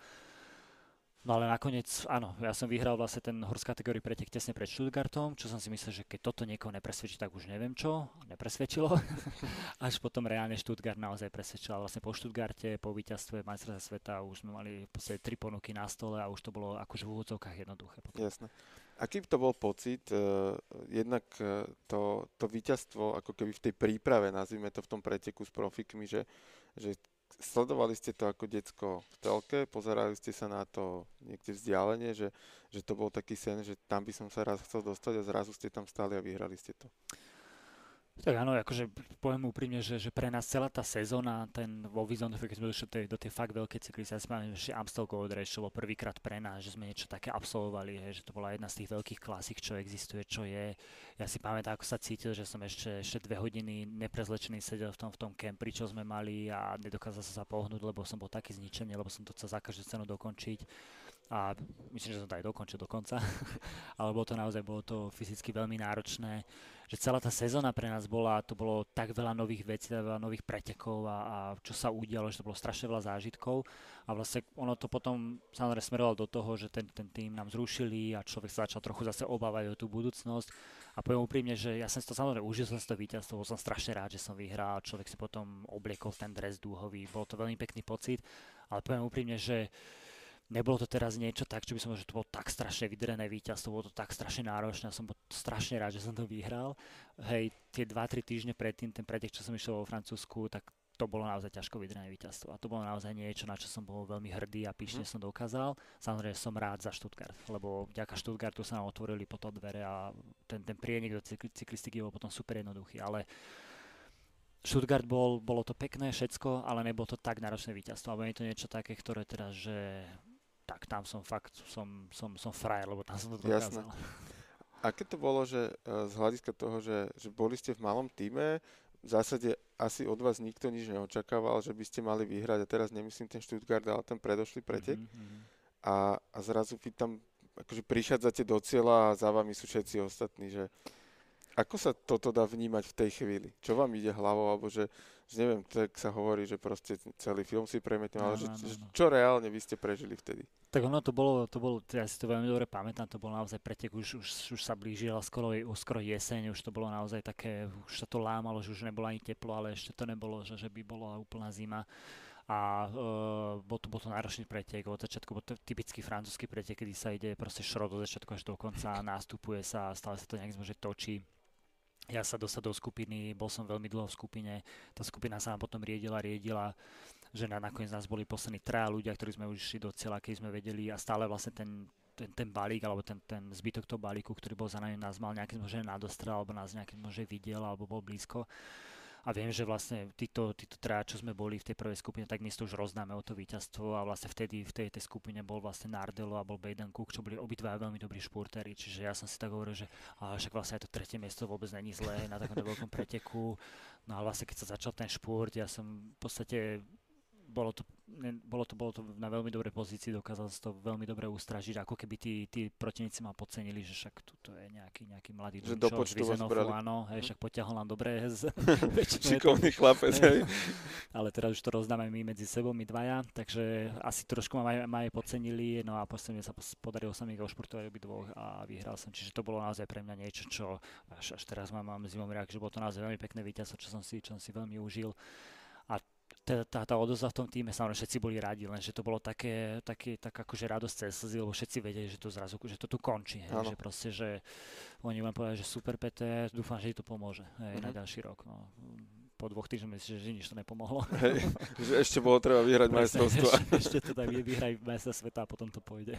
S2: No ale nakoniec, áno, ja som vyhral vlastne ten horsk kategórii pretek tesne pred Stuttgartom, čo som si myslel, že keď toto niekoho nepresvedčí, tak už neviem čo. Nepresvedčilo. Až potom reálne Stuttgart naozaj presvedčil. Vlastne po Stuttgarte, po víťazstve majstrovstva sveta už sme mali v podstate tri ponuky na stole a už to bolo akože v úvodzovkách jednoduché.
S1: Potom. Jasné. Aký to bol pocit, uh, jednak uh, to, to víťazstvo ako keby v tej príprave, nazvime to v tom preteku s profikmi, že, že sledovali ste to ako decko v telke, pozerali ste sa na to niekde vzdialenie, že, že to bol taký sen, že tam by som sa raz chcel dostať a zrazu ste tam stali a vyhrali ste to?
S2: Tak áno, akože poviem úprimne, že, že pre nás celá tá sezóna, ten vo Vizonfe, keď sme došli do tej, do tej fakt veľkej si pamätám, že Amstel Gold Race, bolo prvýkrát pre nás, že sme niečo také absolvovali, hej, že to bola jedna z tých veľkých klasik, čo existuje, čo je. Ja si pamätám, ako sa cítil, že som ešte, ešte dve hodiny neprezlečený sedel v tom, v tom kempri, čo sme mali a nedokázal sa pohnúť, lebo som bol taký zničený, lebo som to chcel za každú cenu dokončiť a myslím, že som to aj dokončil dokonca, ale bolo to naozaj bolo to fyzicky veľmi náročné, že celá tá sezóna pre nás bola, to bolo tak veľa nových vecí, tak veľa nových pretekov a, a čo sa udialo, že to bolo strašne veľa zážitkov. A vlastne ono to potom samozrejme smerovalo do toho, že ten, ten tým nám zrušili a človek sa začal trochu zase obávať o tú budúcnosť. A poviem úprimne, že ja som si to samozrejme užil som si to víťazstvo, bol som strašne rád, že som vyhral, človek si potom obliekol ten dres dúhový, bol to veľmi pekný pocit, ale poviem úprimne, že nebolo to teraz niečo tak, čo by som že to bolo tak strašne vydrené víťazstvo, bolo to tak strašne náročné, som bol strašne rád, že som to vyhral. Hej, tie 2-3 týždne predtým, ten pretek, čo som išiel vo Francúzsku, tak to bolo naozaj ťažko vydrené víťazstvo. A to bolo naozaj niečo, na čo som bol veľmi hrdý a píšne mm. som dokázal. Samozrejme som rád za Stuttgart, lebo vďaka Stuttgartu sa nám otvorili potom dvere a ten, ten prienik do cyklistiky bol potom super jednoduchý. Ale Stuttgart bol, bolo to pekné všetko, ale nebolo to tak náročné víťazstvo. Alebo je to niečo také, ktoré teraz, že tak tam som fakt, som, som, som frajer, lebo tam som to dokázal. Jasné.
S1: Aké to bolo, že e, z hľadiska toho, že, že boli ste v malom týme, v zásade asi od vás nikto nič neočakával, že by ste mali vyhrať a teraz nemyslím ten Stuttgart, ale ten predošlý pretek. Mm-hmm. A, a zrazu vy tam akože prichádzate do cieľa a za vami sú všetci ostatní, že ako sa toto dá vnímať v tej chvíli? Čo vám ide hlavou, alebo že, že neviem, tak sa hovorí, že proste celý film si premietne, ale že, že, čo reálne vy ste prežili vtedy?
S2: Tak ono to bolo, to bolo, ja si to veľmi dobre pamätám, to bolo naozaj pretek, už, už, už sa blížila skoro, skoro jeseň, už to bolo naozaj také, už sa to lámalo, že už nebolo ani teplo, ale ešte to nebolo, že, že by bola úplná zima. A uh, bol, to, bol to náročný pretek od začiatku, bol to typický francúzsky pretek, kedy sa ide proste šrot od začiatku až do konca, nástupuje sa a stále sa to nejak zmože točí ja sa dostal do skupiny, bol som veľmi dlho v skupine, tá skupina sa nám potom riedila, riedila, že na, nakoniec nás boli poslední traja ľudia, ktorí sme už išli do cieľa, keď sme vedeli a stále vlastne ten, ten, ten balík, alebo ten, ten zbytok toho balíku, ktorý bol za nami, nás mal nejakým možno nadostrel, alebo nás nejakým možno videl, alebo bol blízko a viem, že vlastne títo, títo traja, čo sme boli v tej prvej skupine, tak my to už roznáme o to víťazstvo. A vlastne vtedy v tej, tej skupine bol vlastne Nardelo a bol Baden Cook, čo boli obidva veľmi dobrí športéri, čiže ja som si tak hovoril, že a však vlastne aj to tretie miesto vôbec není zlé na takomto veľkom preteku, no a vlastne keď sa začal ten šport, ja som v podstate bolo to, bolo to, bolo to na veľmi dobrej pozícii, dokázal sa to veľmi dobre ustražiť, ako keby tí, tí protivníci ma podcenili, že však tu je nejaký, nejaký mladý
S1: že do počtu
S2: z áno, hej, však potiahol nám dobre z
S1: Šikovný chlapec, hej.
S2: Ale teraz už to rozdáme my medzi sebou, my dvaja, takže asi trošku ma, ma aj podcenili, no a posledne sa podarilo sa mi ošportovať obidvoch a vyhral som, čiže to bolo naozaj pre mňa niečo, čo až, až teraz mám, mám zimom reak, že bolo to naozaj veľmi pekné víťazstvo, čo som si, čo som si veľmi užil a tá, tá, tá odozva v tom týme, samozrejme všetci boli radi, lenže to bolo také, také tak akože radosť cez slzy, lebo všetci vedeli, že to zrazu, že to tu končí, hej, že proste, že oni len povedali, že super Peter, dúfam, že ti to pomôže hej, mm-hmm. na mhm. ďalší rok. No po dvoch týždňoch myslíš, že nič to nepomohlo.
S1: Hej, že ešte bolo treba vyhrať majstrovstvo.
S2: Ešte, ešte teda vyhraj majstra sveta a potom to pôjde.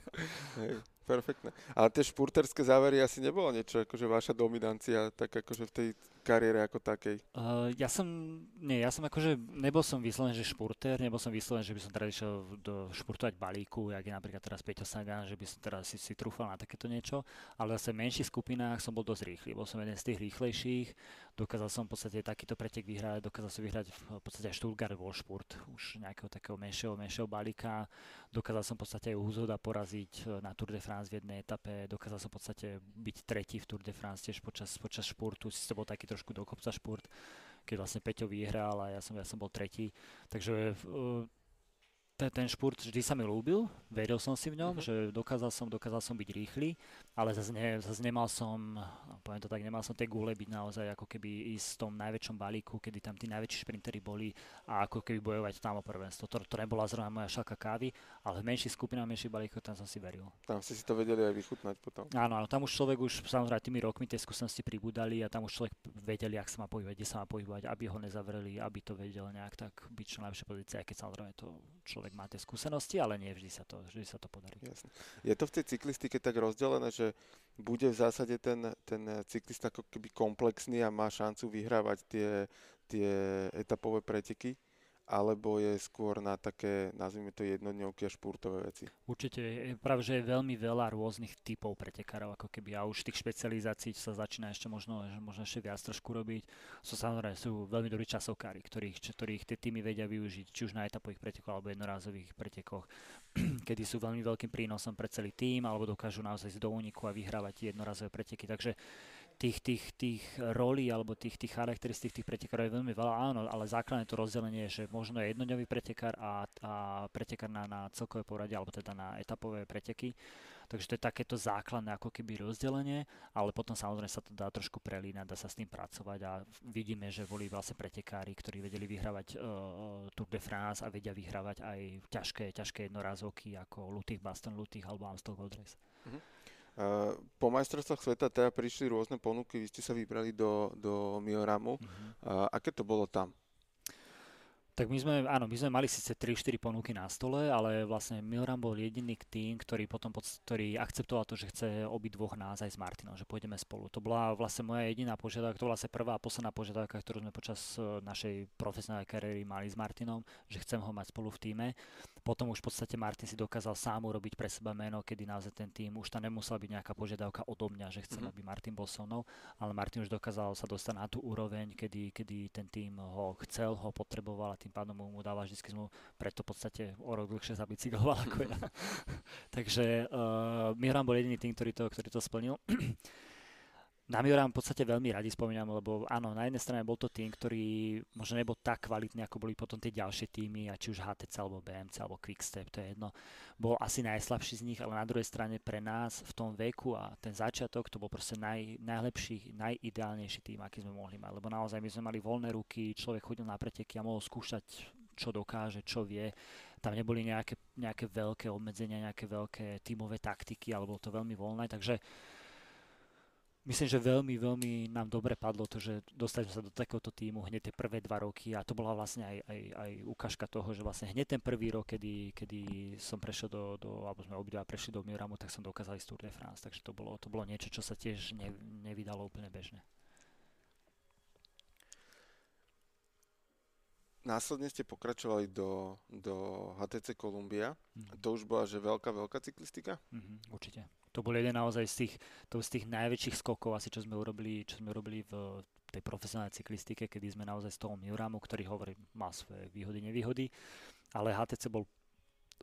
S1: Hej, perfektné. Ale tie špurterské závery asi nebolo niečo, akože vaša dominancia, tak akože v tej kariére ako takej?
S2: Uh, ja som, nie, ja som akože, nebol som vyslovený, že špurter, nebol som vyslovený, že by som teraz išiel do špurtovať balíku, jak je napríklad teraz Peťo Sagan, že by som teraz si, si trúfal na takéto niečo, ale zase v menších skupinách som bol dosť rýchly, bol som jeden z tých rýchlejších, dokázal som v podstate takýto pretek vyhrať, dokázal som vyhrať v podstate aj Stuttgart bol špurt, už nejakého takého menšieho, menšieho balíka, dokázal som v podstate aj Úzoda poraziť e, na Tour de France v jednej etape, dokázal som v podstate byť tretí v Tour de France tiež počas, počas športu, si to bol taký trošku do kopca šport, keď vlastne Peťo vyhral a ja som, ja som bol tretí. Takže uh, ten, ten šport vždy sa mi ľúbil, veril som si v ňom, uh-huh. že dokázal som, dokázal som byť rýchly, ale zase, ne, zase nemal som, poviem to tak, nemal som tie gule byť naozaj ako keby ísť v tom najväčšom balíku, kedy tam tí najväčší šprintery boli a ako keby bojovať tam o prvenstvo. To, to nebola zrovna moja šalka kávy, ale v menších skupinách, menších balíkoch tam som si veril.
S1: Tam ste si to vedeli aj vychutnať potom.
S2: Áno, áno, tam už človek už samozrejme tými rokmi tie skúsenosti pribudali a tam už človek vedeli, ak sa má pohybovať, kde sa má pohybovať, aby ho nezavreli, aby to vedel nejak tak byť čo najlepšie pozície, aj keď samozrejme to človek človek má tie skúsenosti, ale nie vždy sa to, vždy sa to podarí.
S1: Jasne. Je to v tej cyklistike tak rozdelené, že bude v zásade ten, ten cyklista ako keby komplexný a má šancu vyhrávať tie, tie etapové preteky? Alebo je skôr na také, nazvime to jednodňovky a športové veci?
S2: Určite, práve že je veľmi veľa rôznych typov pretekárov, ako keby a už tých špecializácií sa začína ešte možno, možno ešte viac trošku robiť. Sú samozrejme sú veľmi dobrí časovkári, ktorých, ktorých tie týmy vedia využiť, či už na etapových pretekoch alebo jednorázových pretekoch, kedy sú veľmi veľkým prínosom pre celý tým, alebo dokážu naozaj ísť do úniku a vyhrávať jednorazové preteky. Takže tých, tých, tých rolí alebo tých, tých charakteristík tých pretekárov je veľmi veľa, áno, ale základné to rozdelenie je, že možno je jednodňový pretekár a, a pretekár na, na celkové poradie alebo teda na etapové preteky. Takže to je takéto základné ako keby rozdelenie, ale potom samozrejme sa to dá trošku prelínať, dá sa s tým pracovať a vidíme, že boli vlastne pretekári, ktorí vedeli vyhrávať uh, Tour de France a vedia vyhrávať aj ťažké, ťažké jednorázovky ako Lutých, Baston Lutých alebo Amstel Gold Race. Uh-huh.
S1: Po majstrovstvách sveta teda prišli rôzne ponuky, vy ste sa vybrali do, do Mioramu. Uh-huh. Aké to bolo tam?
S2: Tak my sme, áno, my sme mali síce 3-4 ponuky na stole, ale vlastne Milram bol jediný tým, ktorý potom pod, ktorý akceptoval to, že chce dvoch nás aj s Martinom, že pôjdeme spolu. To bola vlastne moja jediná požiadavka, to bola vlastne prvá a posledná požiadavka, ktorú sme počas e, našej profesionálnej kariéry mali s Martinom, že chcem ho mať spolu v týme. Potom už v podstate Martin si dokázal sám urobiť pre seba meno, kedy naozaj ten tým, už tam nemusela byť nejaká požiadavka odo mňa, že chcem, mm-hmm. aby Martin bol so mnou, ale Martin už dokázal sa dostať na tú úroveň, kedy, kedy ten tým ho chcel, ho potreboval a tým pádom mu, mu dáva vždy zmluvu, preto v podstate o rok dlhšie zabicykloval ako ja. Takže uh, Miran bol jediný tým, ktorý to, ktorý to splnil. Na Mioram v podstate veľmi radi spomínam, lebo áno, na jednej strane bol to tým, ktorý možno nebol tak kvalitný, ako boli potom tie ďalšie týmy, a či už HTC alebo BMC alebo Quickstep, to je jedno. Bol asi najslabší z nich, ale na druhej strane pre nás v tom veku a ten začiatok to bol proste naj, najlepší, najideálnejší tým, aký sme mohli mať, lebo naozaj my sme mali voľné ruky, človek chodil na preteky a mohol skúšať, čo dokáže, čo vie. Tam neboli nejaké, nejaké veľké obmedzenia, nejaké veľké tímové taktiky, alebo to veľmi voľné, takže myslím, že veľmi, veľmi nám dobre padlo to, že dostali sme sa do takéhoto týmu hneď tie prvé dva roky a to bola vlastne aj, aj, aj ukážka toho, že vlastne hneď ten prvý rok, kedy, kedy som prešiel do, do alebo sme obidva prešli do Miramu, tak som dokázal ísť Tour de France, takže to bolo, to bolo niečo, čo sa tiež ne, nevydalo úplne bežne.
S1: Následne ste pokračovali do, do HTC Columbia. Mm-hmm. To už bola, že veľká, veľká cyklistika?
S2: Mm-hmm, určite to bol jeden naozaj z tých, to z tých najväčších skokov asi, čo sme urobili, čo sme urobili v tej profesionálnej cyklistike, kedy sme naozaj z toho Miuramu, ktorý hovorí, má svoje výhody, nevýhody, ale HTC bol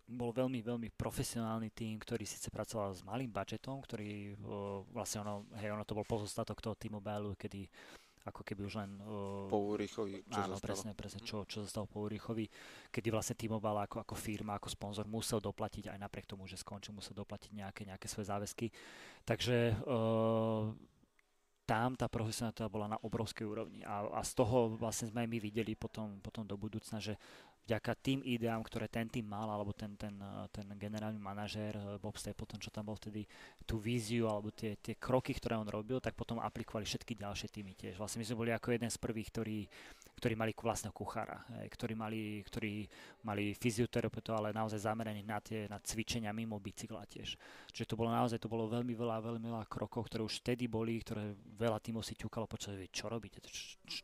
S2: bol veľmi, veľmi profesionálny tým, ktorý síce pracoval s malým budžetom, ktorý vlastne ono, hej, ono to bol pozostatok toho T-Mobile, kedy ako keby už len... Uh,
S1: po Urichovi,
S2: čo áno, zostalo. presne, presne, čo, čo zostalo po Urichovi, kedy vlastne T-Mobile ako, ako firma, ako sponzor musel doplatiť, aj napriek tomu, že skončil, musel doplatiť nejaké, nejaké svoje záväzky. Takže uh, tam tá profesionalita bola na obrovskej úrovni a, a z toho vlastne sme aj my videli potom, potom do budúcna, že vďaka tým ideám, ktoré ten tým mal, alebo ten, ten, ten generálny manažér eh, Bob Stapleton, čo tam bol vtedy, tú víziu alebo tie, tie kroky, ktoré on robil, tak potom aplikovali všetky ďalšie týmy tiež. Vlastne my sme boli ako jeden z prvých, ktorí, ktorí mali vlastného kuchára, ktorí mali, ktorí mali fyzioterapeuta, ale naozaj zameraní na tie na cvičenia mimo bicykla tiež. Čiže to bolo naozaj, to bolo veľmi veľa, veľmi veľa krokov, ktoré už vtedy boli, ktoré veľa týmov si ťukalo počas, čo robíte,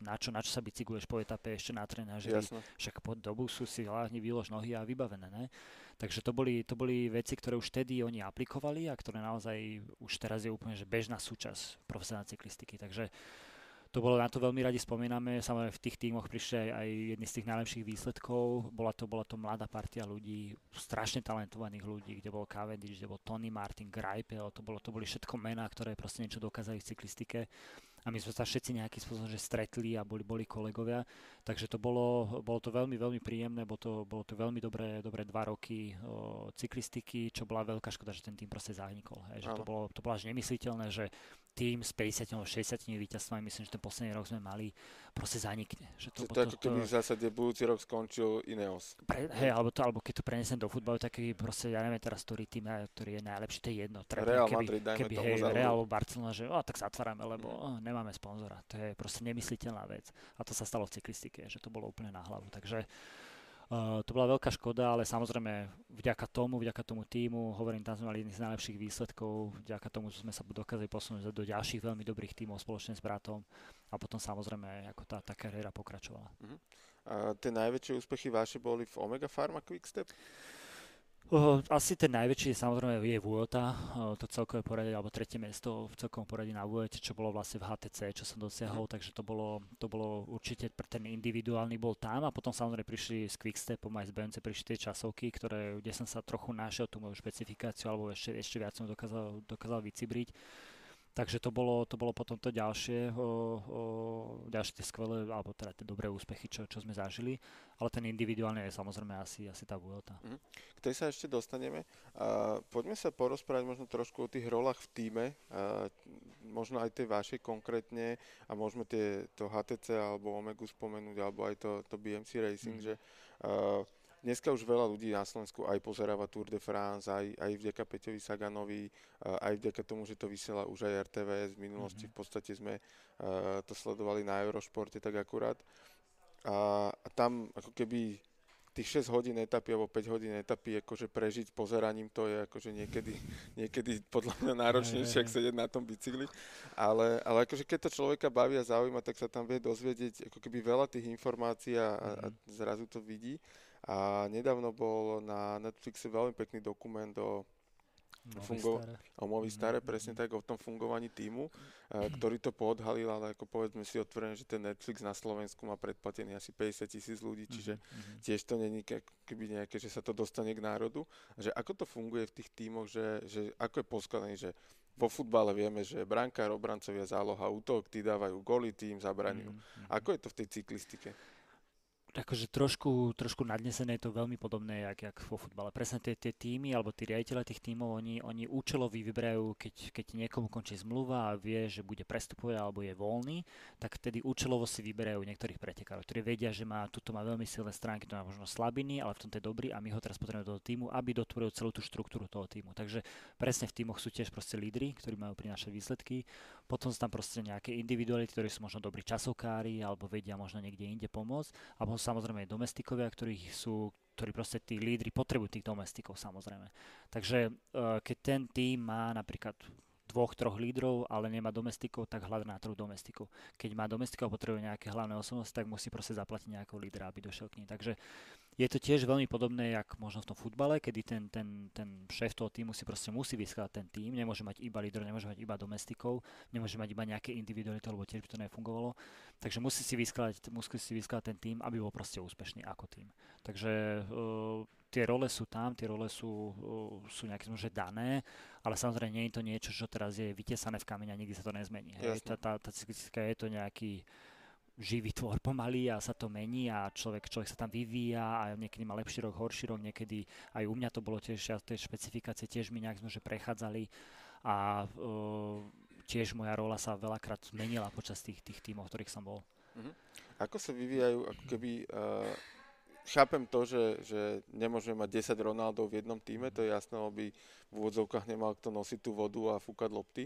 S2: na čo, na čo sa bicykluješ po etape ešte na trenáži, však po dobu sú si hlavne výlož nohy a vybavené. Ne? Takže to boli, to boli veci, ktoré už vtedy oni aplikovali a ktoré naozaj už teraz je úplne že bežná súčasť profesionálnej cyklistiky. Takže to bolo, na to veľmi radi spomíname. Samozrejme v tých tímoch prišli aj, aj jedni z tých najlepších výsledkov. Bola to, bola to mladá partia ľudí, strašne talentovaných ľudí, kde bol Cavendish, kde bol Tony Martin, Greipel, to, bolo, to boli všetko mená, ktoré proste niečo dokázali v cyklistike a my sme sa všetci nejakým spôsobom že stretli a boli, boli kolegovia, takže to bolo, bolo to veľmi, veľmi príjemné, bolo to, bolo to veľmi dobré, dobré dva roky o, cyklistiky, čo bola veľká škoda, že ten tým proste zanikol, hej, že to bolo, to bolo až nemysliteľné, že tým s 50 60 víťazstvami, myslím, že ten posledný rok sme mali, proste zanikne. Že
S1: to, to, to, ako keby v zásade budúci rok skončil Ineos.
S2: Pre, hej, alebo, to, alebo keď to prenesem do futbalu, tak proste, ja neviem teraz, ktorý tým, ktorý je najlepší, to je jedno.
S1: Real keby, Madrid, dajme
S2: keby,
S1: tomu
S2: hej, Real alebo Barcelona, že o, tak zatvárame, lebo mm. Nemáme sponzora. To je proste nemysliteľná vec. A to sa stalo v cyklistike, že to bolo úplne na hlavu. Takže Uh, to bola veľká škoda, ale samozrejme vďaka tomu, vďaka tomu týmu, hovorím, tam sme mali jedný z najlepších výsledkov, vďaka tomu sme sa dokázali posunúť do ďalších veľmi dobrých tímov spoločne s bratom a potom samozrejme ako tá, tá kariéra pokračovala. Uh-huh.
S1: A tie najväčšie úspechy vaše boli v Omega Pharma Quickstep?
S2: Asi ten najväčší samozrejme je Vuelta, to celkové poradie, alebo tretie miesto v celkovom poradí na Vuelte, čo bolo vlastne v HTC, čo som dosiahol, mm. takže to bolo, to bolo určite pre ten individuálny bol tam a potom samozrejme prišli s Quickstepom aj z BMC prišli tie časovky, ktoré, kde som sa trochu našiel tú moju špecifikáciu alebo ešte, ešte viac som dokázal, dokázal vycibriť. Takže to bolo, to bolo potom to ďalšie, o, o, ďalšie tie skvelé, alebo teda tie dobré úspechy, čo, čo sme zažili. Ale ten individuálne je samozrejme asi, asi tá Vuelta. Mm.
S1: K tej sa ešte dostaneme. Uh, poďme sa porozprávať možno trošku o tých rolách v týme, uh, možno aj tej vašej konkrétne a môžeme tie, to HTC alebo Omegu spomenúť, alebo aj to, to BMC Racing, mm. že uh, Dneska už veľa ľudí na Slovensku aj pozeráva Tour de France, aj, aj vďaka Peťovi Saganovi, aj vďaka tomu, že to vysiela už aj RTVS. V minulosti mm-hmm. v podstate sme uh, to sledovali na Eurošporte tak akurát. A, a tam ako keby tých 6 hodín etapy alebo 5 hodín etapy akože prežiť pozeraním to je akože niekedy, niekedy podľa mňa náročnejšie, ak sedieť na tom bicykli. Ale, ale akože keď to človeka baví a zaujíma, tak sa tam vie dozvedieť ako keby veľa tých informácií a, a mhm. zrazu to vidí. A nedávno bol na Netflixe veľmi pekný dokument o fungo- o Movistare, mm-hmm. presne tak, o tom fungovaní týmu, ktorý to poodhalil, ale ako povedzme si otvorene, že ten Netflix na Slovensku má predplatený asi 50 tisíc ľudí, čiže mm-hmm. tiež to není keby nejaké, že sa to dostane k národu. Že ako to funguje v tých tímoch, že, že ako je poskladaný, že vo futbale vieme, že brankár, obrancovia, záloha, útok, tí dávajú goly, tým zabraňujú. Mm-hmm. Ako je to v tej cyklistike?
S2: Akože trošku, trošku nadnesené je to veľmi podobné, jak, jak vo futbale. Presne tie, tie týmy, alebo tí riaditeľe tých týmov, oni, oni účelovi vyberajú, keď, keď niekomu končí zmluva a vie, že bude prestupovať alebo je voľný, tak vtedy účelovo si vyberajú niektorých pretekárov, ktorí vedia, že má, tuto má veľmi silné stránky, to má možno slabiny, ale v tomto je dobrý a my ho teraz potrebujeme do toho týmu, aby dotvoril celú tú štruktúru toho týmu. Takže presne v týmoch sú tiež proste lídry, ktorí majú prinášať výsledky. Potom sú tam proste nejaké individuality, ktorí sú možno dobrí časovkári alebo vedia možno niekde inde pomôcť. A samozrejme aj domestikovia, ktorí sú ktorí proste tí lídry potrebujú tých domestikov samozrejme. Takže e, keď ten tým má napríklad dvoch, troch lídrov, ale nemá domestikov, tak hľadá na troch domestikov. Keď má domestikov a potrebuje nejaké hlavné osobnosti, tak musí proste zaplatiť nejakého lídra, aby došiel k ním. Takže je to tiež veľmi podobné, jak možno v tom futbale, kedy ten, ten, ten šéf toho týmu si proste musí vyskladať ten tým, nemôže mať iba lídrov, nemôže mať iba domestikov, nemôže mať iba nejaké individuality, lebo tiež by to nefungovalo. Takže musí si vyskladať, musí si vyskladať ten tým, aby bol proste úspešný ako tým. Takže uh, tie role sú tam, tie role sú, uh, sú nejaké že dané, ale samozrejme nie je to niečo, čo teraz je vytesané v kamene a nikdy sa to nezmení. Hej. Tá, tá, tá je to nejaký živý tvor pomaly a sa to mení a človek, človek sa tam vyvíja a niekedy má lepší rok, horší rok, niekedy aj u mňa to bolo tiež, ja tie špecifikácie tiež mi nejak sme že prechádzali a uh, tiež moja rola sa veľakrát zmenila počas tých, tých tímov, v ktorých som bol. Uh-huh.
S1: Ako sa vyvíjajú, ako keby, uh, chápem to, že, že nemôžeme mať 10 Ronaldov v jednom týme, to je jasné, aby v úvodzovkách nemal kto nosiť tú vodu a fúkať lopty,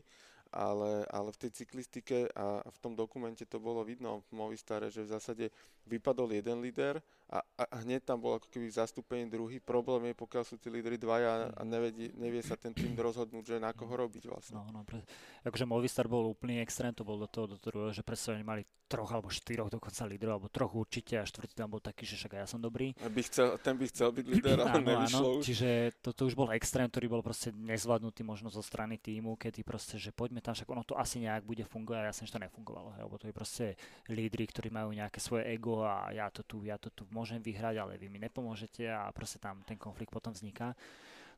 S1: ale, ale v tej cyklistike a v tom dokumente to bolo vidno v Movistare, že v zásade vypadol jeden líder a, a hneď tam bol ako keby zastúpený druhý. Problém je, pokiaľ sú tí lídry dvaja a nevedie, nevie sa ten tým rozhodnúť, že na koho robiť vlastne.
S2: No, no, pre, akože Movistar bol úplný extrém, to bol do toho, do toho že predsa oni mali troch alebo štyroch dokonca lídrov, alebo troch určite a štvrtý tam bol taký, že však ja som dobrý.
S1: By chcel, ten by chcel byť líder, ale áno, áno,
S2: už. Čiže toto už bol extrém, ktorý bol proste nezvládnutý možno zo strany týmu, kedy proste, že poďme tam, však ono to asi nejak bude fungovať a ja som, že to nefungovalo, hej, lebo to je proste lídry, ktorí majú nejaké svoje ego a ja to tu, ja to tu môžem vyhrať, ale vy mi nepomôžete a proste tam ten konflikt potom vzniká.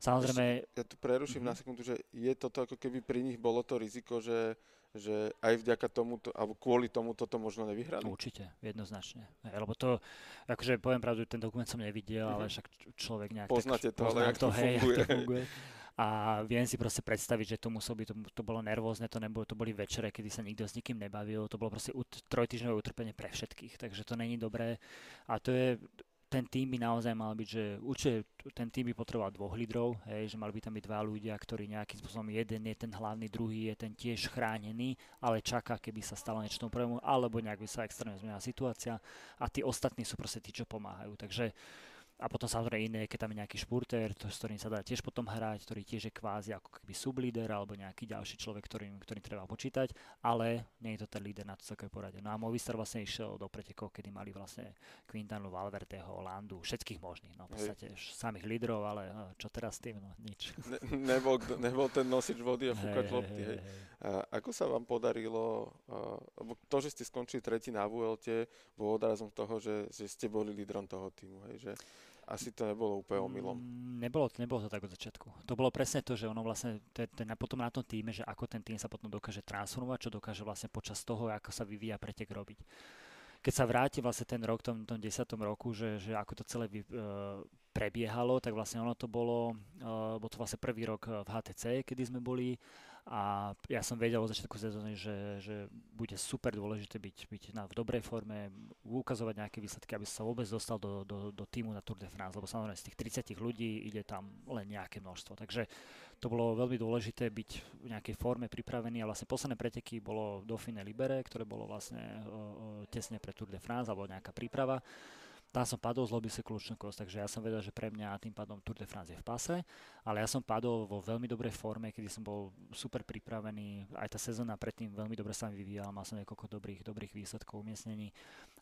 S1: Samozrejme... Ja tu preruším mm-hmm. na sekundu, že je toto ako keby pri nich bolo to riziko, že, že aj vďaka tomu, alebo kvôli tomu toto možno nevyhrali?
S2: Určite, jednoznačne. Lebo to, akože poviem pravdu, ten dokument som nevidel, mm-hmm. ale však človek nejak...
S1: Poznáte
S2: tak, to,
S1: ale jak to, hej,
S2: to funguje. A viem si proste predstaviť, že to muselo byť, to, to bolo nervózne, to, nebolo, to boli večere, kedy sa nikto s nikým nebavil, to bolo proste ut, trojtyžňové utrpenie pre všetkých, takže to není dobré. A to je, ten tým by naozaj mal byť, že určite ten tým by potreboval dvoch lídrov, hej, že mali by tam byť dva ľudia, ktorí nejakým spôsobom, jeden je ten hlavný, druhý je ten tiež chránený, ale čaká, keby sa stalo niečo prvému, alebo nejak by sa extrémne zmenila situácia a tí ostatní sú proste tí, čo pomáhajú. Takže a potom samozrejme iné, keď tam je nejaký špurter, to, s ktorým sa dá tiež potom hrať, ktorý tiež je kvázi ako keby sublíder alebo nejaký ďalší človek, ktorým, ktorým treba počítať, ale nie je to ten líder na to celkové porade. No a Movistar vlastne išiel do pretekov, kedy mali vlastne Quintanu, Valverdeho, Landu, všetkých možných, no v podstate Hej. samých lídrov, ale no, čo teraz tým, no nič.
S1: Ne, nebol, nebol ten nosič vody a fúkať lopty, hej. A ako sa vám podarilo, to, že ste skončili tretí na VLT, bol odrazom toho, že, že ste boli lídrom toho týmu, hej, že asi to nebolo úplne omylom.
S2: Mm, nebolo, nebolo to tak od začiatku. To bolo presne to, že ono vlastne, ten, ten, potom na tom týme, že ako ten tým sa potom dokáže transformovať, čo dokáže vlastne počas toho, ako sa vyvíja pretek robiť. Keď sa vráti vlastne ten rok, tom, tom desiatom roku, že, že ako to celé vy, uh, prebiehalo, tak vlastne ono to bolo, uh, bol to vlastne prvý rok v HTC, kedy sme boli a ja som vedel od začiatku sezóny, že, že bude super dôležité byť, byť na, v dobrej forme, ukazovať nejaké výsledky, aby sa vôbec dostal do, do, do týmu na Tour de France, lebo samozrejme z tých 30 ľudí ide tam len nejaké množstvo. Takže to bolo veľmi dôležité byť v nejakej forme pripravený a vlastne posledné preteky bolo Dauphine Libere, ktoré bolo vlastne uh, tesne pre Tour de France alebo nejaká príprava tam som padol, zlobil si kľúčnú kosť, takže ja som vedel, že pre mňa tým pádom Tour de France je v pase, ale ja som padol vo veľmi dobrej forme, kedy som bol super pripravený, aj tá sezóna predtým veľmi dobre sa mi vyvíjala, mal som niekoľko dobrých, dobrých výsledkov umiestnení,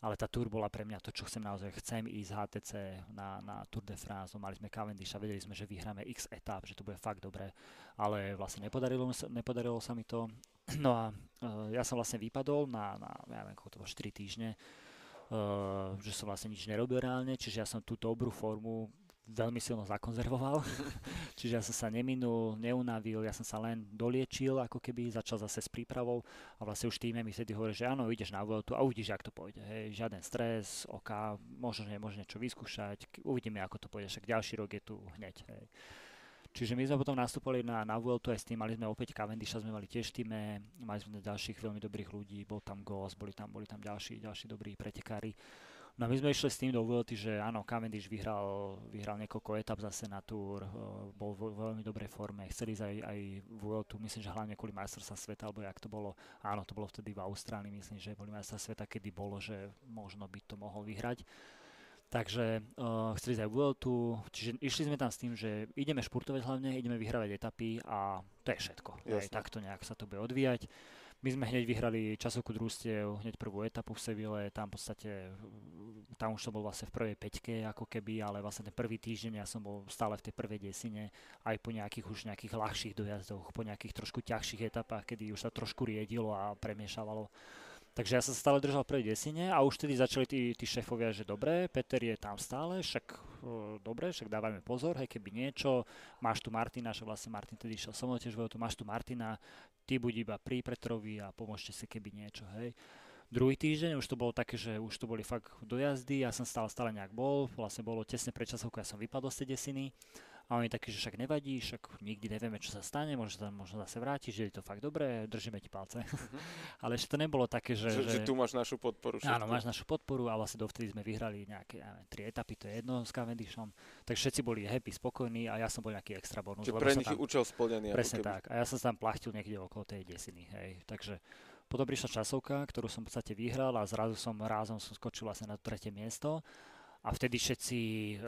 S2: ale tá Tour bola pre mňa to, čo chcem naozaj, chcem ísť HTC na, na Tour de France, mali sme Cavendish a vedeli sme, že vyhráme x etap, že to bude fakt dobré, ale vlastne nepodarilo, nepodarilo sa mi to, No a uh, ja som vlastne vypadol na, na ja neviem, koľko to bolo, 4 týždne že som vlastne nič nerobil reálne, čiže ja som tú dobrú formu veľmi silno zakonzervoval. Čiže ja som sa neminul, neunavil, ja som sa len doliečil, ako keby začal zase s prípravou a vlastne už týme mi vtedy hovorí, že áno, ideš na Vueltu a uvidíš, ako to pôjde. Hej. Žiaden stres, oka, možno, že môže niečo vyskúšať, uvidíme, ako to pôjde, však ďalší rok je tu hneď. Hej. Čiže my sme potom nastúpali na, na Vueltu aj s tým, mali sme opäť Cavendisha, sme mali tiež týme, mali sme ďalších veľmi dobrých ľudí, bol tam Ghost, boli tam, boli tam ďalší, ďalší dobrí pretekári. No my sme išli s tým do Vuelty, že áno, Cavendish vyhral, vyhral niekoľko etap zase na Tour, eh, bol vo veľmi dobrej forme, chceli ísť aj, aj Vueltu, myslím, že hlavne kvôli majstrovstva sveta, alebo jak to bolo, áno, to bolo vtedy v Austrálii, myslím, že boli majstrovstva sveta, kedy bolo, že možno by to mohol vyhrať. Takže uh, chceli ísť aj Vueltu, čiže išli sme tam s tým, že ideme športovať hlavne, ideme vyhrávať etapy a to je všetko. Aj takto nejak sa to bude odvíjať. My sme hneď vyhrali časovku družstiev, hneď prvú etapu v Seville, tam v podstate, tam už som bol vlastne v prvej peťke ako keby, ale vlastne ten prvý týždeň ja som bol stále v tej prvej desine, aj po nejakých už nejakých ľahších dojazdoch, po nejakých trošku ťažších etapách, kedy už sa trošku riedilo a premiešavalo Takže ja som stále držal prvej desine a už tedy začali tí, tí šéfovia, že dobre, Peter je tam stále, však uh, dobre, však dávajme pozor, hej, keby niečo, máš tu Martina, že vlastne Martin tedy išiel so mnou tiež tu máš tu Martina, ty buď iba pri Petrovi a pomôžte si, keby niečo, hej. Druhý týždeň už to bolo také, že už to boli fakt dojazdy, ja som stále, stále nejak bol, vlastne bolo tesne pred časovkou, ja som vypadol z tej desiny a oni takí, že však nevadí, však nikdy nevieme, čo sa stane, možno sa možno zase vráti, že je to fakt dobré, držíme ti palce. Uh-huh. Ale ešte to nebolo také, že,
S1: že, že... tu máš našu podporu.
S2: Všetko. Áno, máš našu podporu a vlastne dovtedy sme vyhrali nejaké ja neviem, tri etapy, to je jedno s Cavendishom. Takže všetci boli happy, spokojní a ja som bol nejaký extra bonus.
S1: Čiže pre nich je účel splnený.
S2: Presne tak. A ja som sa tam plachtil niekde okolo tej desiny. Hej. Takže potom prišla časovka, ktorú som v podstate vyhral a zrazu som rázom som skočil vlastne na tretie miesto a vtedy všetci e,